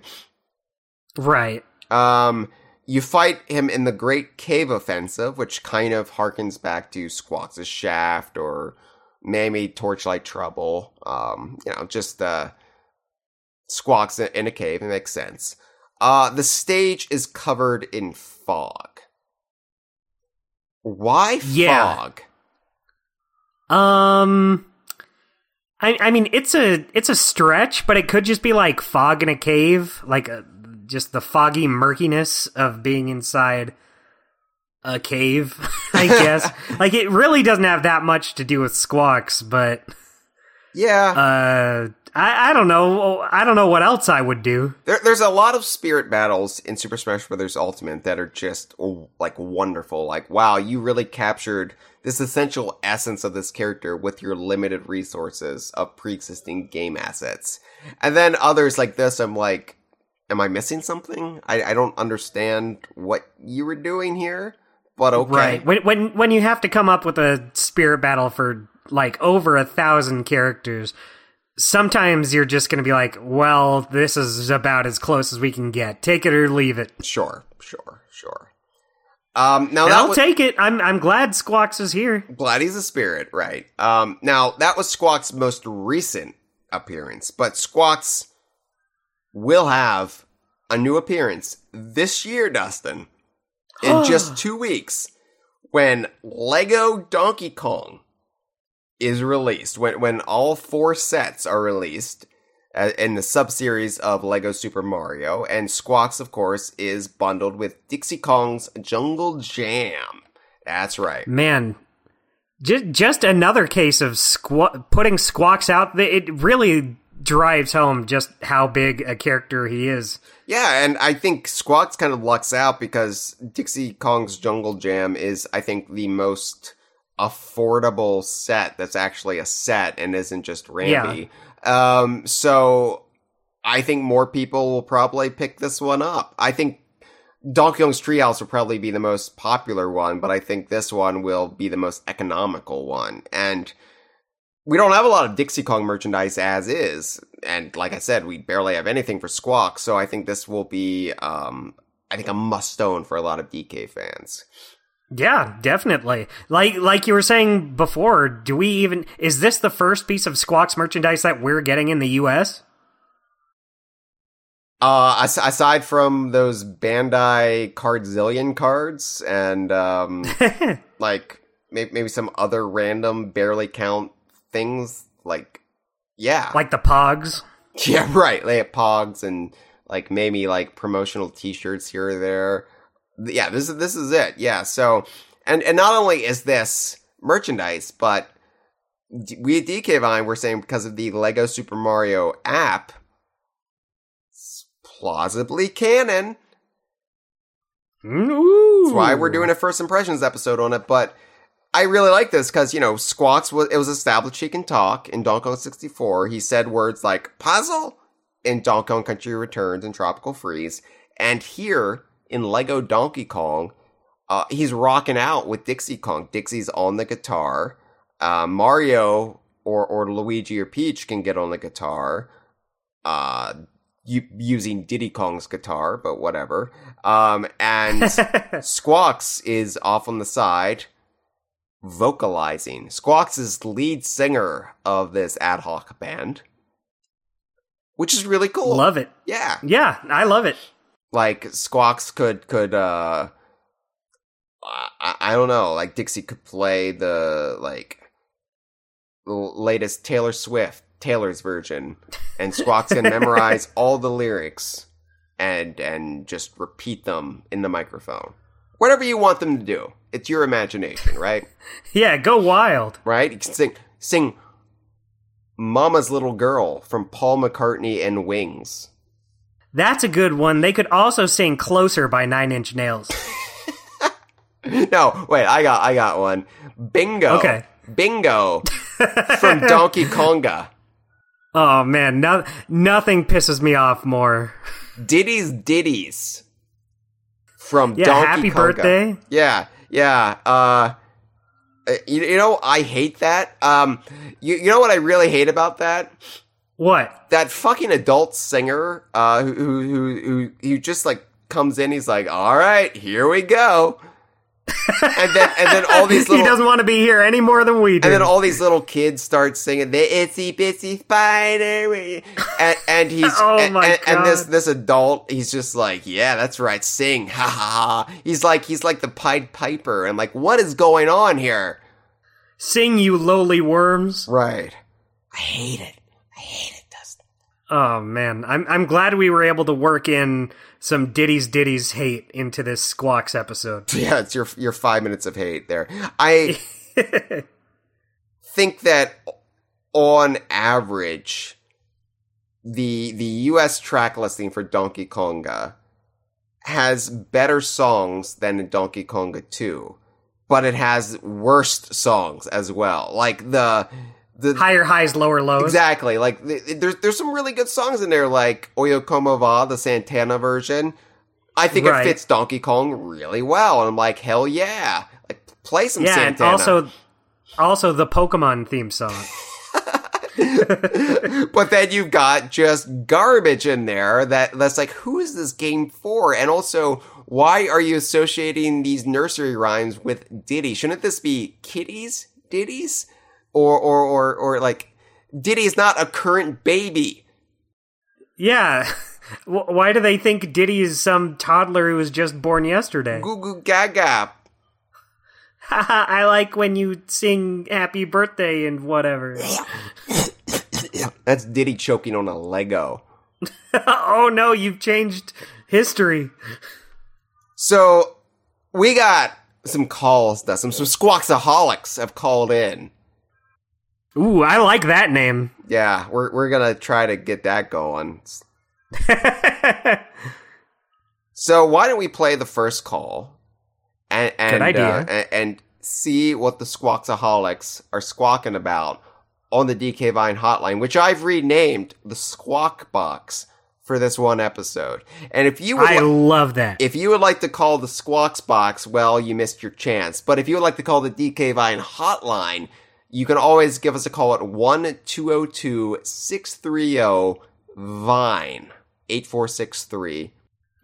Right. Um, you fight him in the Great Cave Offensive, which kind of harkens back to Squawks' Shaft or maybe Torchlight Trouble. Um, you know, just uh, Squawks in a cave. It makes sense. Uh, the stage is covered in fog. Why Yeah. fog? Um I I mean it's a it's a stretch, but it could just be like fog in a cave, like a, just the foggy murkiness of being inside a cave, I guess. like it really doesn't have that much to do with squawks, but Yeah. uh I I don't know. I don't know what else I would do. There, there's a lot of spirit battles in Super Smash Bros. Ultimate that are just oh, like wonderful. Like, wow, you really captured this essential essence of this character with your limited resources of pre-existing game assets. And then others like this, I'm like, am I missing something? I, I don't understand what you were doing here, but okay. Right. When when when you have to come up with a spirit battle for like over a thousand characters, sometimes you're just going to be like, well, this is about as close as we can get. Take it or leave it. Sure, sure, sure. Um, now that I'll was, take it. I'm I'm glad Squawks is here. glad he's a spirit, right? Um, now that was Squawk's most recent appearance, but Squawks will have a new appearance this year, Dustin, in just two weeks when Lego Donkey Kong is released. When when all four sets are released uh, in the sub series of Lego Super Mario, and Squawks, of course, is bundled with Dixie Kong's Jungle Jam. That's right. Man, just just another case of squ- putting Squawks out. It really drives home just how big a character he is. Yeah, and I think Squawks kind of lucks out because Dixie Kong's Jungle Jam is, I think, the most affordable set that's actually a set and isn't just Rambi. Um, so I think more people will probably pick this one up. I think Donkey Kong's Treehouse will probably be the most popular one, but I think this one will be the most economical one. And we don't have a lot of Dixie Kong merchandise as is, and like I said, we barely have anything for Squawk. So I think this will be, um, I think a must own for a lot of DK fans. Yeah, definitely. Like like you were saying before, do we even is this the first piece of Squawks merchandise that we're getting in the US? Uh, aside from those Bandai Cardzillion cards and um, like may- maybe some other random barely count things, like yeah, like the Pogs? Yeah, right. They have pogs and like maybe like promotional T-shirts here or there. Yeah, this is this is it. Yeah. So, and and not only is this merchandise, but we at DK Vine were saying because of the Lego Super Mario app, it's plausibly canon. Ooh. That's why we're doing a first impressions episode on it. But I really like this because you know Squawks was it was established he can talk in Donkey Kong 64. He said words like puzzle in Donkey Kong Country Returns and Tropical Freeze, and here in Lego Donkey Kong, uh, he's rocking out with Dixie Kong. Dixie's on the guitar. Uh, Mario or or Luigi or Peach can get on the guitar. Uh, u- using Diddy Kong's guitar, but whatever. Um, and Squawks is off on the side vocalizing. Squawks is the lead singer of this ad hoc band, which is really cool. Love it. yeah, Yeah, I love it. Like Squawks could could uh, I, I don't know, like Dixie could play the like the latest Taylor Swift Taylor's version, and Squawks can memorize all the lyrics and and just repeat them in the microphone. Whatever you want them to do, it's your imagination, right? Yeah, go wild. right? You can sing sing Mama's Little Girl from Paul McCartney and Wings. That's a good one. They could also sing Closer by Nine Inch Nails. No, wait, I got I got one. Bingo. Okay. Bingo from Donkey Konga. Oh man, no, nothing pisses me off more. Diddy's Ditties from Yeah, Donkey happy Konga. birthday. Yeah, yeah. Uh you, you know, I hate that. Um, you, you know what I really hate about that? What? that fucking adult singer uh who who who who, just like comes in he's like all right here we go. And then and then all these he little doesn't want to be here any more than we do. and then all these little kids start singing the itsy bitsy spider and, and he's Oh and, my and, and this this adult he's just like yeah that's right sing ha ha ha. He's like he's like the pied piper. And like what is going on here? Sing, you lowly worms. right. I hate it. I hate it Oh man, I'm I'm glad we were able to work in some Diddy's Ditties hate into this squawks episode. Yeah, it's your your five minutes of hate there. I think that on average, the the U.S. track listing for Donkey Konga has better songs than Donkey Konga 2, but it has worst songs as well. Like the the Higher highs, lower lows. exactly like th- th- there's there's some really good songs in there, like Oye Como Va, the Santana version. I think Right. it fits Donkey Kong really well, and I'm like, hell yeah, like play some Yeah, and Santana. also, also the Pokemon theme song. but then you've got just garbage in there that that's like who is this game for and also why are you associating these nursery rhymes with diddy shouldn't this be kiddy's ditties or or or, or like diddy is not a current baby Yeah. Why do they think Diddy is some toddler who was just born yesterday? goo goo gaga I like when you sing happy birthday and whatever. that's diddy choking on a lego oh no, you've changed history. so we got some calls that some some squawksaholics have called in Ooh, I like that name. yeah we're we're gonna try to get that going So why don't we play the first call and and Good idea. uh, and, and see what the squawksaholics are squawking about on the DK Vine hotline, which I've renamed the Squawk Box for this one episode. And if you would I li- love that. if you would like to call the Squawks Box, well, you missed your chance. But if you would like to call the DK Vine hotline, you can always give us a call at 1 202 630 Vine 8463.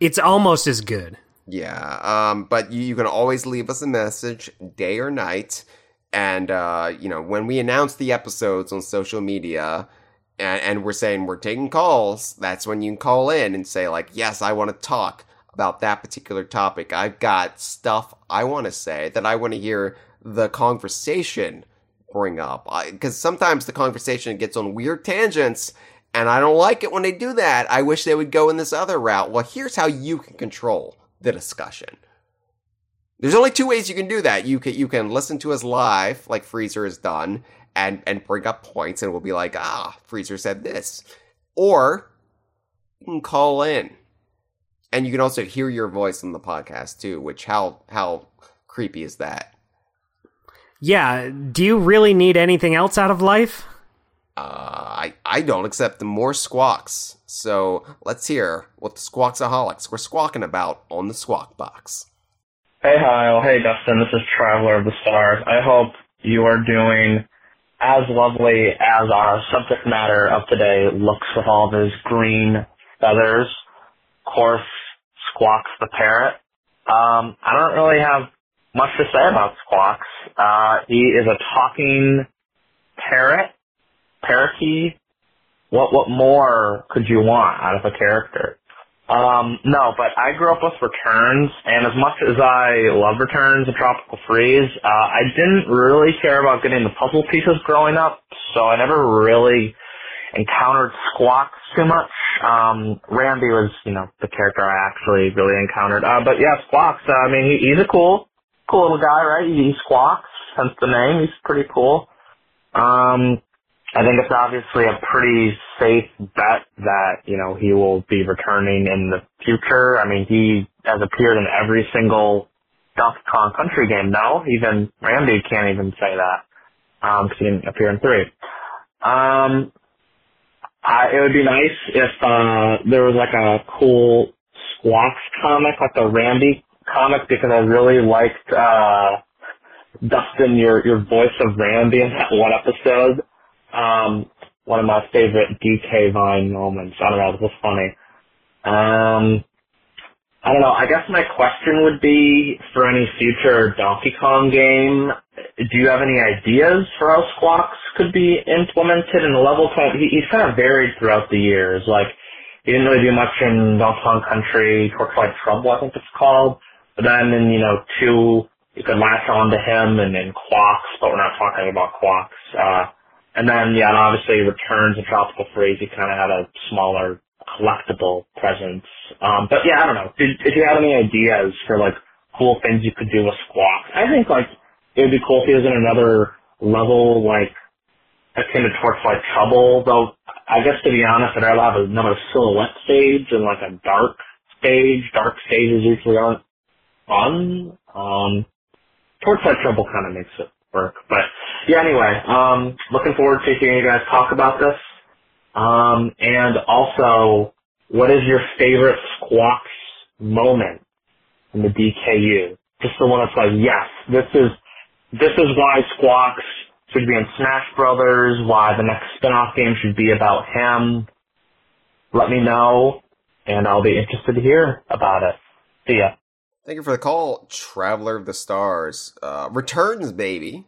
It's almost as good. Yeah, um, but you, you can always leave us a message, day or night. And, uh, you know, when we announce the episodes on social media and, and we're saying we're taking calls, that's when you can call in and say, like, yes, I want to talk about that particular topic. I've got stuff I want to say that I want to hear the conversation bring up. Because sometimes the conversation gets on weird tangents and I don't like it when they do that. I wish they would go in this other route. Well, here's how you can control the discussion. There's only two ways you can do that. You can you can listen to us live, like Freezer has done, and and bring up points, and we'll be like, ah, Freezer said this, or you can call in, and you can also hear your voice on the podcast too. Which how how creepy is that? Yeah, do you really need anything else out of life? Uh, I I don't accept the more squawks. So let's hear what the squawksaholics were squawking about on the squawk box. Hey, Kyle. Hey, Dustin. This is Traveler of the Stars. I hope you are doing as lovely as our subject matter of today looks with all of his green feathers. Of course, Squawks the parrot. Um, I don't really have much to say about Squawks. Uh, he is a talking parrot, parakeet. What what more could you want out of a character? Um, no, but I grew up with returns, and as much as I love returns and tropical freeze, uh, I didn't really care about getting the puzzle pieces growing up, so I never really encountered squawks too much. Um, Rambi was, you know, the character I actually really encountered. Uh, but yeah, squawks. Uh, I mean, he, he's a cool, cool little guy, right? He, he squawks, hence the name. He's pretty cool. Um, I think it's obviously a pretty safe bet that, you know, he will be returning in the future. I mean, he has appeared in every single Donkey Kong Country game now. Even Rambi can't even say that, um, 'cause he didn't appear in three. Um, I, it would be nice if, uh, there was like a cool Squawks comic, like the Rambi comic, because I really liked, uh, Dustin, your, your voice of Rambi in that one episode um, one of my favorite DK Vine moments. I don't know, it was funny. Um, I don't know. I guess my question would be for any future Donkey Kong game, do you have any ideas for how Squawks could be implemented in the level? Kind he, he's kind of varied throughout the years. Like, he didn't really do much in Donkey Kong Country, Torchlight Trouble, I think it's called. But then in, you know, two, you could latch on to him and then Quawks, but we're not talking about Quawks. Uh, and then, yeah, and obviously Returns and Tropical Freeze, you kind of had a smaller collectible presence. Um, but yeah, I don't know. Did, did you have any ideas for like cool things you could do with Squawk? I think like it would be cool if he was in another level like akin to Torchlight Trouble. Though I guess to be honest, I'd rather have another silhouette stage and like a dark stage. Dark stages usually aren't fun. Um, Torchlight Trouble kind of makes it work. But yeah, anyway, um, looking forward to hearing you guys talk about this. Um, and also, what is your favorite Squawks moment in the DKU? Just the one that's like, yes, this is this is why Squawks should be in Smash Brothers. Why the next spin-off game should be about him. Let me know, and I'll be interested to hear about it. See ya. Thank you for the call, Traveler of the Stars. Uh, returns, baby.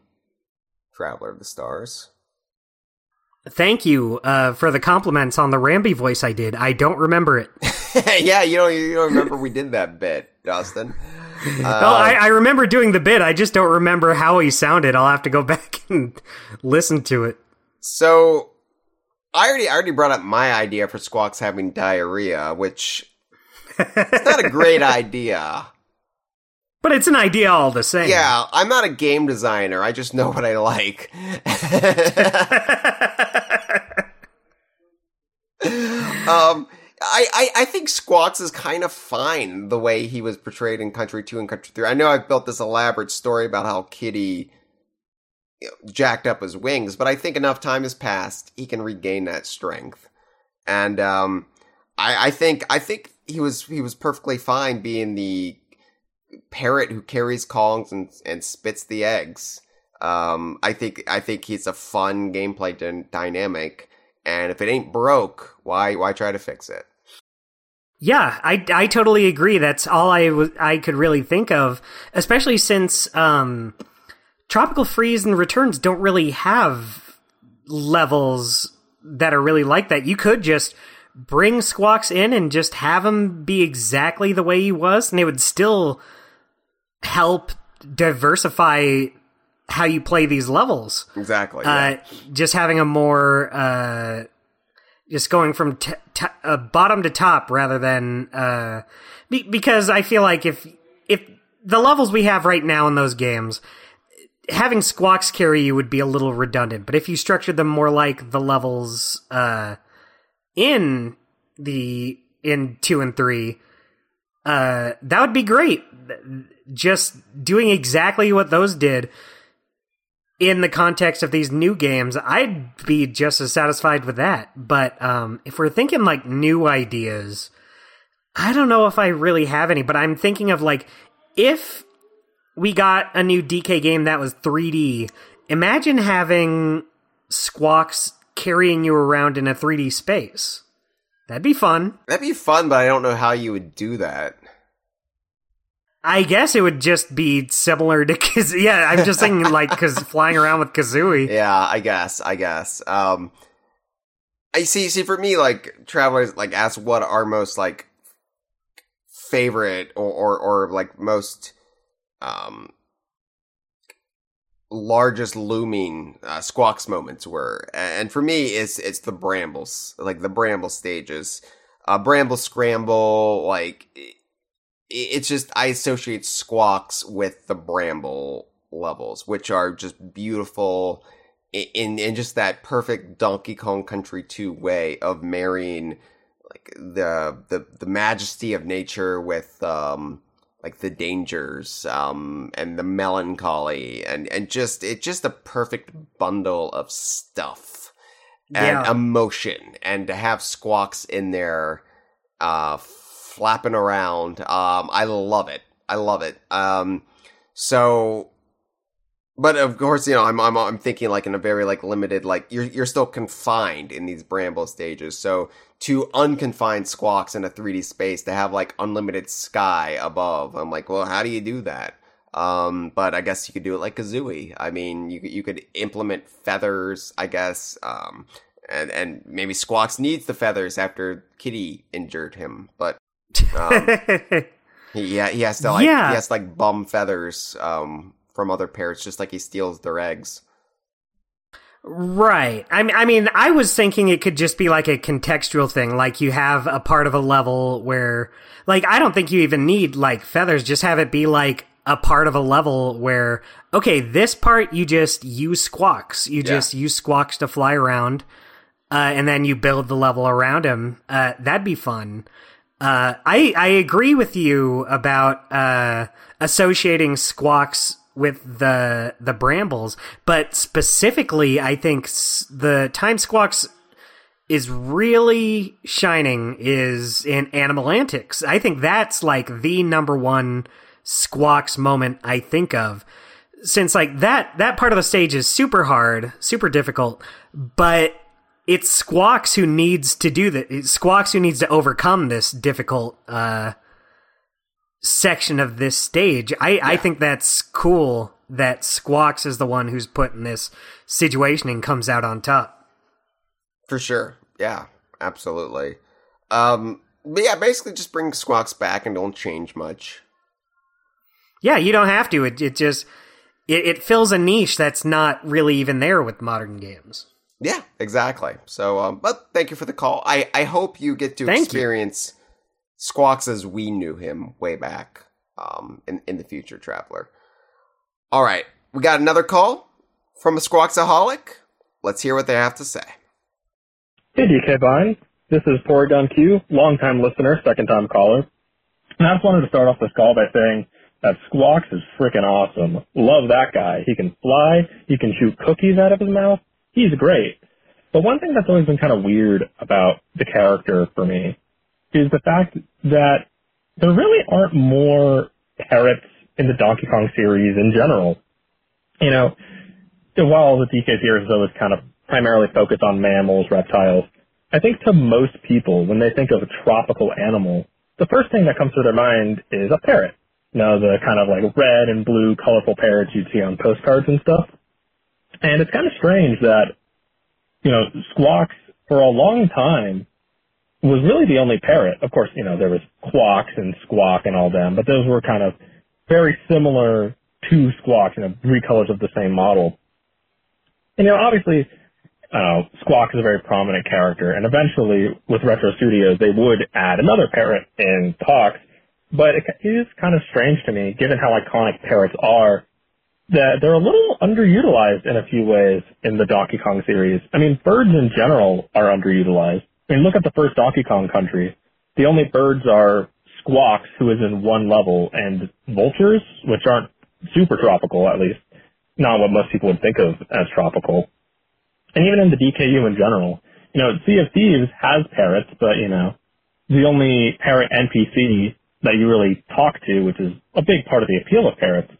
Traveler of the Stars. Thank you uh, for the compliments on the Rambi voice I did. I don't remember it. yeah, you don't, you don't remember we did that bit, Dustin. Uh, well, I, I remember doing the bit. I just don't remember how he sounded. I'll have to go back and listen to it. So, I already, I already brought up my idea for Squawks having diarrhea, which it's not a great idea. But it's an idea all the same. Yeah, I'm not a game designer. I just know what I like. um, I, I, I think Squawks is kind of fine the way he was portrayed in Country 2 and Country 3. I know I've built this elaborate story about how Kiddy you know, jacked up his wings, but I think enough time has passed, he can regain that strength. And um, I, I think I think he was he was perfectly fine being the parrot who carries Kongs and and spits the eggs. Um, I think I think he's a fun gameplay d- dynamic, and if it ain't broke, why why try to fix it? Yeah, I, I totally agree. That's all I I could really think of, especially since um, Tropical Freeze and Returns don't really have levels that are really like that. You could just bring Squawks in and just have him be exactly the way he was, and it would still help diversify how you play these levels. Exactly. Uh, yeah. just having a more uh, just going from t- t- uh, bottom to top rather than uh, be- because I feel like if if the levels we have right now in those games, having squawks carry you would be a little redundant. But if you structured them more like the levels uh, in the in two and three, uh, that would be great. Just doing exactly what those did in the context of these new games, I'd be just as satisfied with that. But um, if we're thinking like new ideas, I don't know if I really have any. But I'm thinking of like if we got a new DK game that was 3D, imagine having Squawks carrying you around in a 3D space. That'd be fun. That'd be fun, but I don't know how you would do that. I guess it would just be similar to Kaz- yeah. I'm just thinking like because flying around with Kazooie. Yeah, I guess. I guess. Um, I see. See, for me, like travelers, like ask what our most like favorite or or, or like most um largest looming uh, squawks moments were and for me it's it's the brambles like the bramble stages uh bramble scramble like it's just I associate squawks with the bramble levels, which are just beautiful in in just that perfect Donkey Kong Country 2 way of marrying like the the the majesty of nature with um like the dangers um and the melancholy and and just it's just a perfect bundle of stuff and Yeah. emotion and to have squawks in there uh flapping around. Um, I love it. I love it. Um, so, but of course, you know, I'm, I'm, I'm thinking like in a very like limited, like you're, you're still confined in these bramble stages. So to unconfined squawks in a 3D space to have like unlimited sky above, I'm like, well, how do you do that? Um, but I guess you could do it like Kazooie. I mean, you you could implement feathers, I guess. Um, and, and maybe Squawks needs the feathers after Kiddy injured him, but um, yeah, he has to like Yeah. he has to like bum feathers um from other parrots just like he steals their eggs. Right. I mean, I mean, I was thinking it could just be like a contextual thing. Like you have a part of a level where, like, I don't think you even need like feathers. Just have it be like a part of a level where, okay, this part you just use squawks. You just use squawks to fly around, uh, and then you build the level around him. Uh, that'd be fun. Uh, I I agree with you about uh, associating squawks with the the brambles, but specifically, I think the time squawks is really shining is in Animal Antics. I think that's like the number one squawks moment I think of. Since like that that part of the stage is super hard, super difficult, but it's Squawks who needs to do that. Squawks who needs to overcome this difficult uh, section of this stage. I, yeah. I think that's cool that Squawks is the one who's put in this situation and comes out on top. For sure. Yeah, absolutely. Um, but yeah, basically just bring Squawks back and don't change much. Yeah, you don't have to. It, it just it, it fills a niche that's not really even there with modern games. Yeah, exactly. So, um, but thank you for the call. I, I hope you get to thank experience you. Squawks as we knew him way back um, in, in the future, Traveler. All right, we got another call from a Squawksaholic. Let's hear what they have to say. Hey, DK Bye. This is Porygon Q, longtime listener, second time caller. And I just wanted to start off this call by saying that Squawks is freaking awesome. Love that guy. He can fly, he can shoot cookies out of his mouth. He's great. But one thing that's always been kind of weird about the character for me is the fact that there really aren't more parrots in the Donkey Kong series in general. You know, while the DK series is always kind of primarily focused on mammals, reptiles. I think to most people, when they think of a tropical animal, the first thing that comes to their mind is a parrot. You know, the kind of like red and blue colorful parrots you'd see on postcards and stuff. And it's kind of strange that, you know, squawks for a long time was really the only parrot. Of course, you know, there was quawks and squawk and all them, but those were kind of very similar to squawks, you know, three colors of the same model. And, you know, obviously, uh, Squawk is a very prominent character, and eventually with Retro Studios they would add another parrot in talks, but it is kind of strange to me, given how iconic parrots are, that they're a little underutilized in a few ways in the Donkey Kong series. I mean, birds in general are underutilized. I mean, look at the first Donkey Kong country. The only birds are Squawks, who is in one level, and vultures, which aren't super tropical, at least. Not what most people would think of as tropical and even in the DKU in general, you know, Sea of Thieves has parrots, but you know, the only parrot NPC that you really talk to, which is a big part of the appeal of parrots,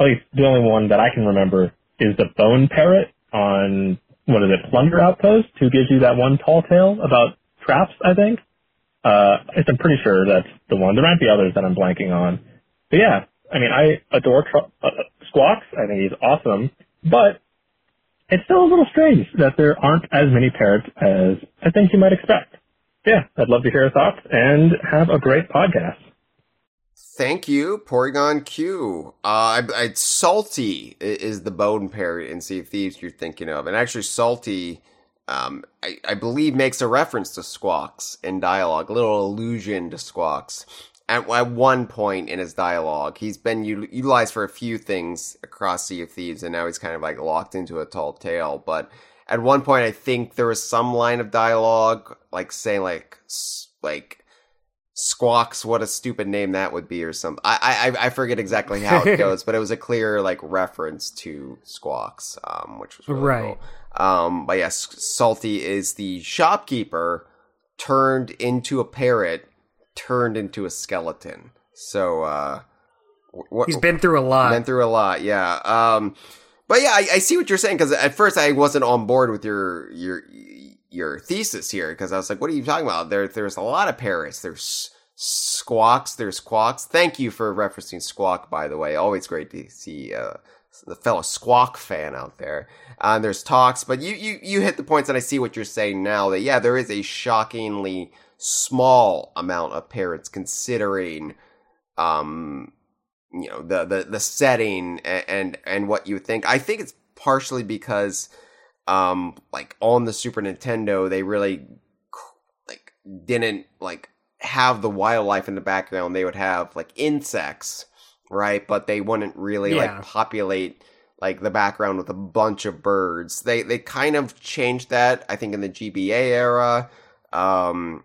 at least the only one that I can remember is the bone parrot on what is it, Plunder Outpost, who gives you that one tall tale about traps, I think. Uh, I'm pretty sure that's the one. There might be others that I'm blanking on. But yeah, I mean, I adore tr- uh, Squawks. I think he's awesome. But it's still a little strange that there aren't as many parrots as I think you might expect. Yeah, I'd love to hear your thoughts and have a great podcast. Thank you, Porygon Q. Uh, I, I, Salty is the bone parrot in Sea of Thieves you're thinking of, and actually Salty, um, I, I believe makes a reference to Squawks in dialogue, a little allusion to Squawks at, at one point in his dialogue. He's been u- utilized for a few things across Sea of Thieves, and now he's kind of like locked into a tall tale. But at one point, I think there was some line of dialogue, like saying like like Squawks, what a stupid name that would be, or something. I I I forget exactly how it goes, but it was a clear like reference to Squawks, um, which was really right. Cool. Um, but yes, Salty is the shopkeeper turned into a parrot turned into a skeleton. So uh what, he's been through a lot. Been through a lot, yeah. Um but yeah, I, I see what you're saying because at first I wasn't on board with your your your thesis here because I was like, what are you talking about? There there's a lot of parrots. There's squawks. There's quawks. Thank you for referencing squawk, by the way. Always great to see uh, the fellow squawk fan out there. Uh, there's talks, but you, you you hit the points, and I see what you're saying now. That yeah, there is a shockingly small amount of parrots considering um you know the the, the setting and, and and what you think i think it's partially because um like on the super nintendo they really like didn't like have the wildlife in the background. They would have like insects right? But they wouldn't really yeah. like populate like the background with a bunch of birds. They they kind of changed that i think in the gba era. Um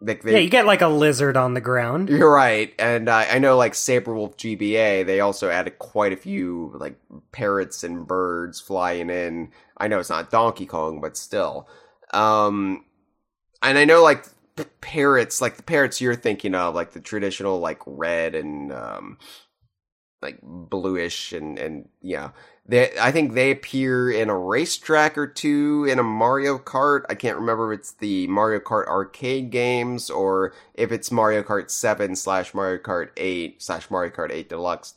Like they, yeah, you get like a lizard on the ground. You're right, and uh, I know like Sabre Wulf GBA, they also added quite a few like parrots and birds flying in. I know it's not Donkey Kong, but still. Um, and I know like p- parrots, like the parrots you're thinking of, like the traditional like red and um, like bluish and and yeah, they I think they appear in a racetrack or two in a Mario Kart. I can't remember if it's the Mario Kart arcade games or if it's Mario Kart Seven slash Mario Kart Eight slash Mario Kart Eight Deluxe,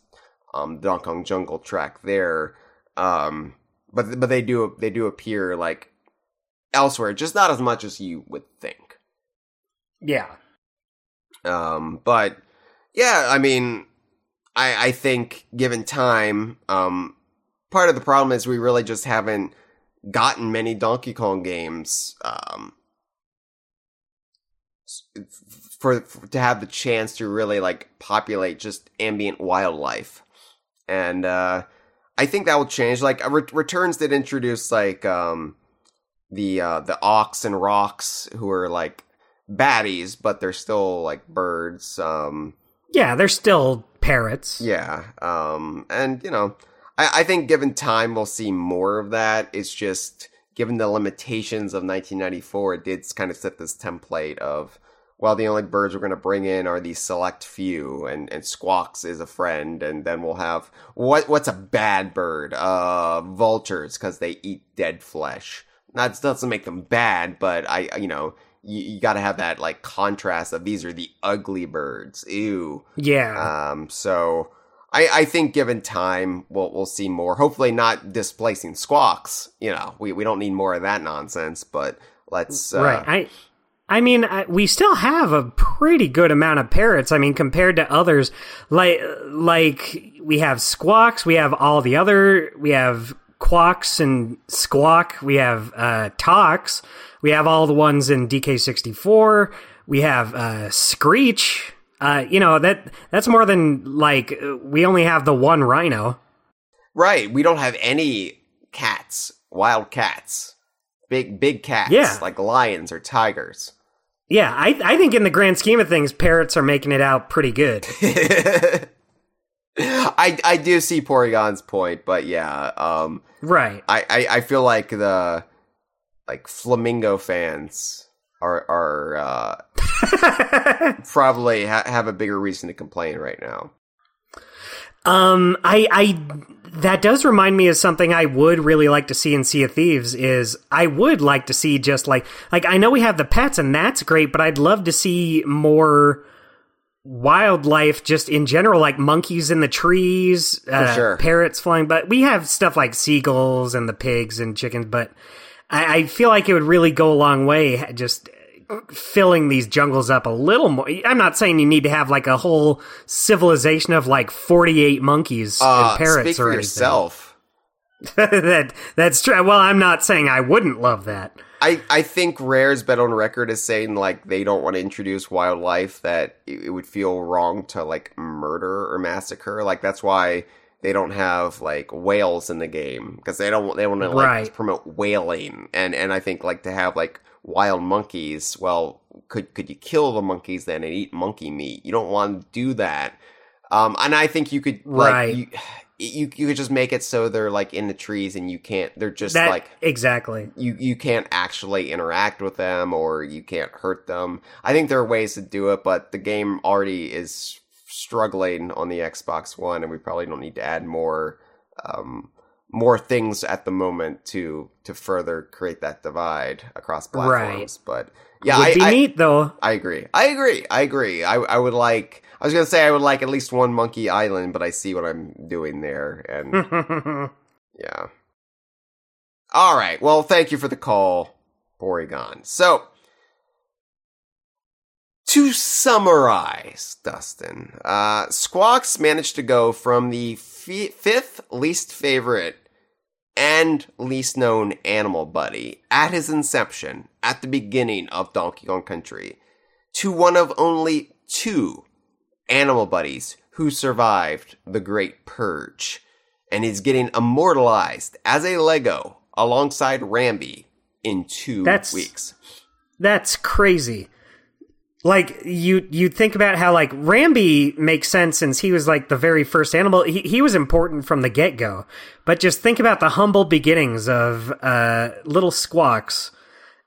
um, Donkey Kong Jungle track there. Um, but but they do they do appear like elsewhere, just not as much as you would think. Yeah. Um, but yeah, I mean, I I think given time, um, part of the problem is we really just haven't gotten many Donkey Kong games, um, for, for to have the chance to really like populate just ambient wildlife, and uh, I think that will change. Like Re- Returns did introduce like um the uh the ox and rocks who are like baddies, but they're still like birds. Um, Yeah, they're still parrots. yeah, um, and you know, I, I think given time, we'll see more of that. It's just given the limitations of 1994, it did kind of set this template of well, the only birds we're going to bring in are these select few, and and Squawks is a friend, and then we'll have what what's a bad bird? Uh, vultures because they eat dead flesh. That doesn't make them bad, but I you know you, you got to have that like contrast of these are the ugly birds. Ew. Yeah. Um, so I, I think given time, we'll we'll see more. Hopefully, not displacing squawks. You know, we, we don't need more of that nonsense. But let's uh, right. I I mean, I, we still have a pretty good amount of parrots. I mean, compared to others, like like we have squawks, we have all the other, we have quawks and squawk, we have uh, talks, we have all the ones in DK64, we have uh, screech. Uh, you know that that's more than like we only have the one rhino. right. We don't have any cats, wild cats, big big cats, Yeah. like lions or tigers. Yeah, I I think in the grand scheme of things, parrots are making it out pretty good. I I do see Porygon's point, but yeah, um, right. I, I, I feel like the like flamingo fans are are uh, probably ha- have a bigger reason to complain right now. Um, I, I, that does remind me of something I would really like to see in Sea of Thieves is I would like to see just like, like I know we have the pets and that's great, but I'd love to see more wildlife just in general, like monkeys in the trees, uh, sure. parrots flying, but we have stuff like seagulls and the pigs and chickens, but I, I feel like it would really go a long way just filling these jungles up a little more. I'm not saying you need to have like a whole civilization of like 48 monkeys Uh, and parrots or anything. yourself. that that's true. Well, I'm not saying I wouldn't love that. I, I think Rare's been on record as saying like they don't want to introduce wildlife that it, it would feel wrong to like murder or massacre. Like that's why they don't have like whales in the game because they don't they want to like Right. promote whaling and and I think like to have like wild monkeys. Well, could could you kill the monkeys then and eat monkey meat? You don't want to do that. Um, and I think you could like Right. you, you you could just make it so they're like in the trees and you can't. They're just That like exactly. you you can't actually interact with them or you can't hurt them. I think there are ways to do it, but the game already is struggling on the Xbox One, and we probably don't need to add more um, more things at the moment to to further create that divide across platforms. But yeah, Would I, be I, neat though. I agree. I agree. I agree. I I would like. I was gonna say I would like at least one Monkey Island, but I see what I'm doing there, and yeah. All right. Well, thank you for the call, Porygon. So, to summarize, Dustin, uh, Squawks managed to go from the fi fifth least favorite and least known animal buddy at his inception at the beginning of Donkey Kong Country to one of only two animal buddies who survived the Great Purge and is getting immortalized as a Lego alongside Rambi in two That's- weeks. That's crazy. Like you you think about how like Rambi makes sense since he was like the very first animal. He he was important from the get go. But just think about the humble beginnings of uh, little Squawks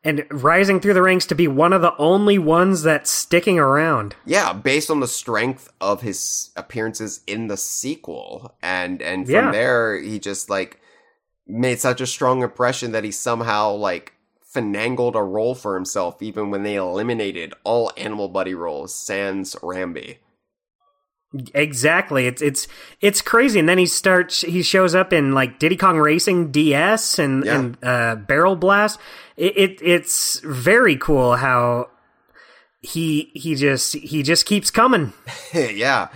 and rising through the ranks to be one of the only ones that's sticking around. Yeah, based on the strength of his appearances in the sequel, and and from Yeah. there he just like made such a strong impression that he somehow like finagled a role for himself, even when they eliminated all Animal Buddy roles, sans Rambi. Exactly. It's it's it's crazy. And then he starts he shows up in like Diddy Kong Racing DS and Yeah. and uh, Barrel Blast. It, it it's very cool how he he just he just keeps coming. yeah.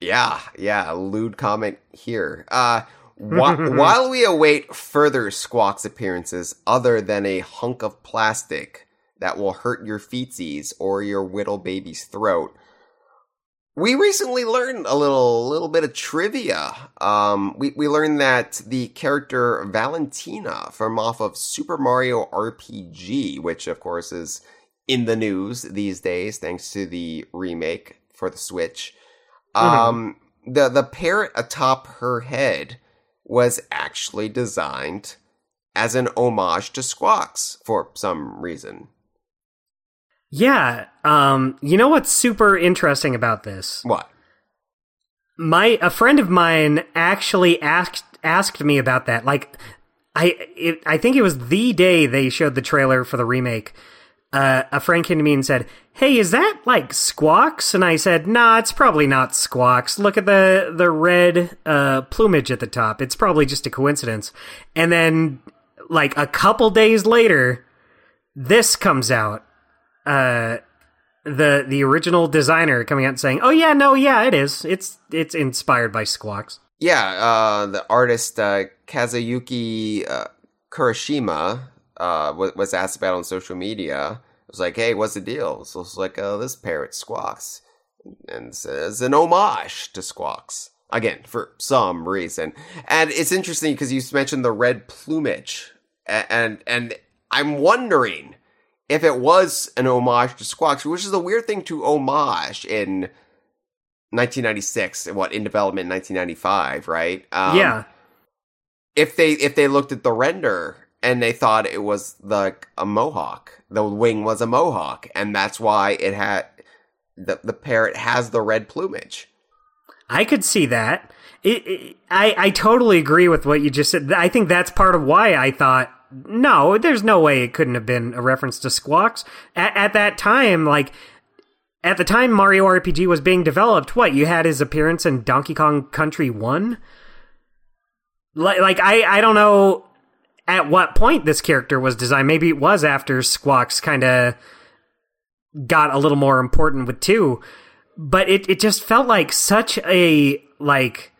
Yeah, yeah, lewd comment here. Uh wh- while we await further Squawks appearances other than a hunk of plastic that will hurt your feetsies or your whittle baby's throat, we recently learned a little little bit of trivia. Um we, we learned that the character Valentina from off of Super Mario RPG, which of course is in the news these days thanks to the remake for the Switch. Um, the the parrot atop her head was actually designed as an homage to Squawks for some reason. Yeah. Um. You know what's super interesting about this? What? My a friend of mine actually asked asked me about that. Like, I it, I think it was the day they showed the trailer for the remake. Uh, a friend came to me and said, "Hey, is that like Squawks?" And I said, "Nah, it's probably not Squawks. Look at the the red uh, plumage at the top. It's probably just a coincidence." And then, like a couple days later, this comes out. Uh, the the original designer coming out and saying, "Oh yeah, no, yeah, it is. It's it's inspired by Squawks." Yeah, uh, the artist uh, Kazuyuki uh, Kurashima uh, was asked about on social media. It was like, "Hey, what's the deal?" So it's like, "Oh, this parrot Squawks," and says an homage to Squawks again for some reason. And it's interesting because you mentioned the red plumage, and and I'm wondering if it was an homage to Squawks, which is a weird thing to homage in 1996. What in development in 1995, right? Um, yeah, if they if they looked at the render and they thought it was like a mohawk, the wing was a mohawk, and that's why it had the the parrot has the red plumage. I could see that. It, it, I I totally agree with what you just said. I think that's part of why I thought no, there's no way it couldn't have been a reference to Squawks at, at that time. Like at the time Mario RPG was being developed, what you had his appearance in Donkey Kong Country One. Like, like I I don't know at what point this character was designed. Maybe it was after Squawks kind of got a little more important with two, but it it just felt like such a like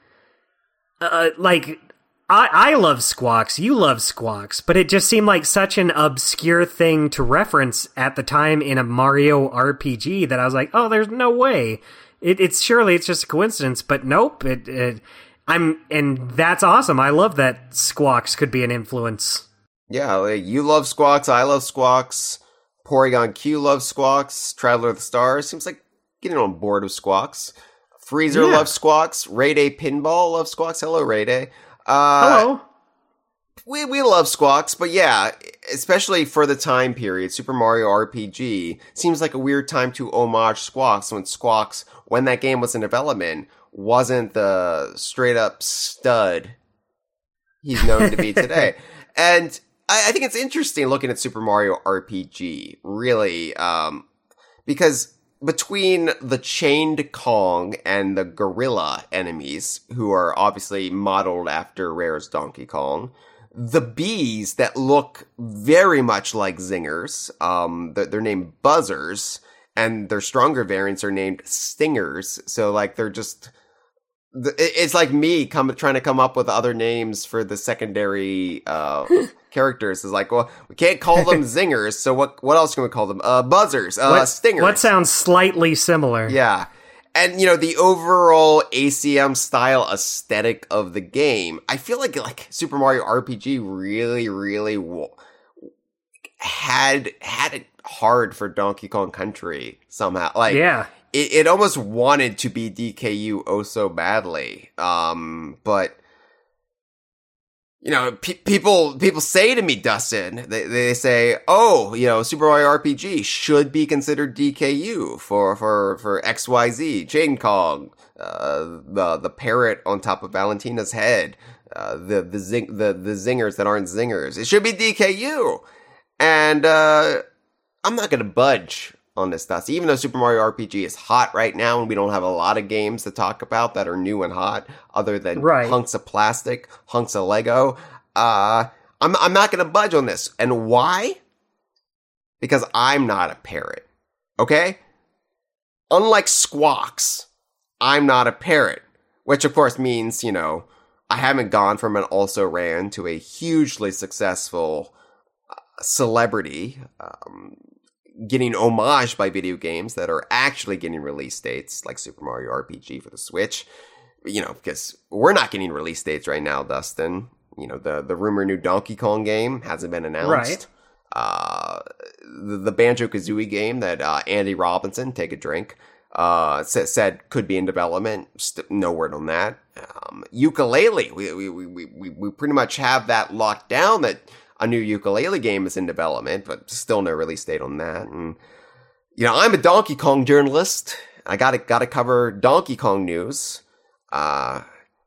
uh, like I I love Squawks, you love Squawks, but it just seemed like such an obscure thing to reference at the time in a Mario RPG that I was like, oh, there's no way. It, it's surely it's just a coincidence, but nope. It, it I'm and that's awesome. I love that Squawks could be an influence. Yeah, you love Squawks, I love Squawks, Porygon Q loves Squawks, Traveler of the Stars seems like getting on board with Squawks. Freezer Yeah. loves Squawks, Ray Day Pinball loves Squawks. Hello, Ray Day. Uh, Hello. we we love Squawks, but yeah, especially for the time period, Super Mario RPG seems like a weird time to homage Squawks when Squawks, when that game was in development, wasn't the straight up stud he's known to be today. And I, I think it's interesting looking at Super Mario RPG, really, um, because between the chained Kong and the gorilla enemies, who are obviously modeled after Rare's Donkey Kong, the bees that look very much like zingers, um, they're, they're named buzzers, and their stronger variants are named stingers. So like they're just, it's like me come trying to come up with other names for the secondary uh, characters. Is like, well, we can't call them zingers, so what? What else can we call them? Uh, buzzers, uh, what, stingers. what sounds slightly similar? Yeah. And you know the overall ACM style aesthetic of the game, I feel like like Super Mario RPG really, really w- had had it hard for Donkey Kong Country somehow. Like, yeah, it, it almost wanted to be DKU oh so badly. Um, but you know, pe- people people say to me, Dustin, they they say, oh, you know, Super Mario RPG should be considered DKU for for for X Y Z, Chain Kong, uh, the the parrot on top of Valentina's head, uh, the the zing the the zingers that aren't zingers. It should be DKU, and uh, I'm not gonna budge on this stuff. Even though Super Mario RPG is hot right now, and we don't have a lot of games to talk about that are new and hot, other than right. hunks of plastic, hunks of Lego. Uh, I'm I'm not gonna budge on this, and why? Because I'm not a parrot. Okay. Unlike Squawks, I'm not a parrot, which of course means you know I haven't gone from an also ran to a hugely successful uh, celebrity. Um, getting homage by video games that are actually getting release dates, like Super Mario RPG for the Switch. You know, because we're not getting release dates right now, Dustin. You know, the the rumor new Donkey Kong game hasn't been announced. Right. Uh, the, the Banjo Kazooie game that uh, Andy Robinson, take a drink, uh, said, said could be in development. St- no word on that. Um, Yooka-Laylee, we, we, we, we, we pretty much have that locked down that a new Yooka-Laylee game is in development, but still no release date on that. And you know, I'm a Donkey Kong journalist. I gotta gotta cover Donkey Kong news. Uh,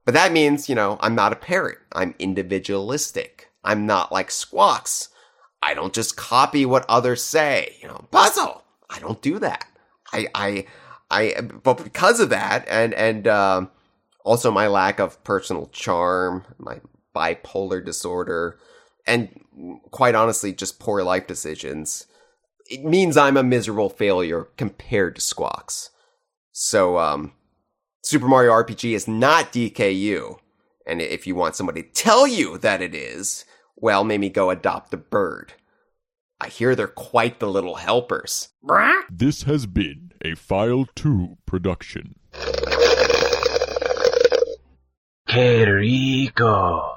but that means you know I'm not a parrot. I'm individualistic. I'm not like Squawks. I don't just copy what others say. You know, puzzle. I don't do that. I I I. But because of that, and and um, also my lack of personal charm, my bipolar disorder and quite honestly, just poor life decisions, it means I'm a miserable failure compared to Squawks. So, um, Super Mario RPG is not DKU. And if you want somebody to tell you that it is, well, maybe go adopt a bird. I hear they're quite the little helpers. This has been a File 2 production. Que rico.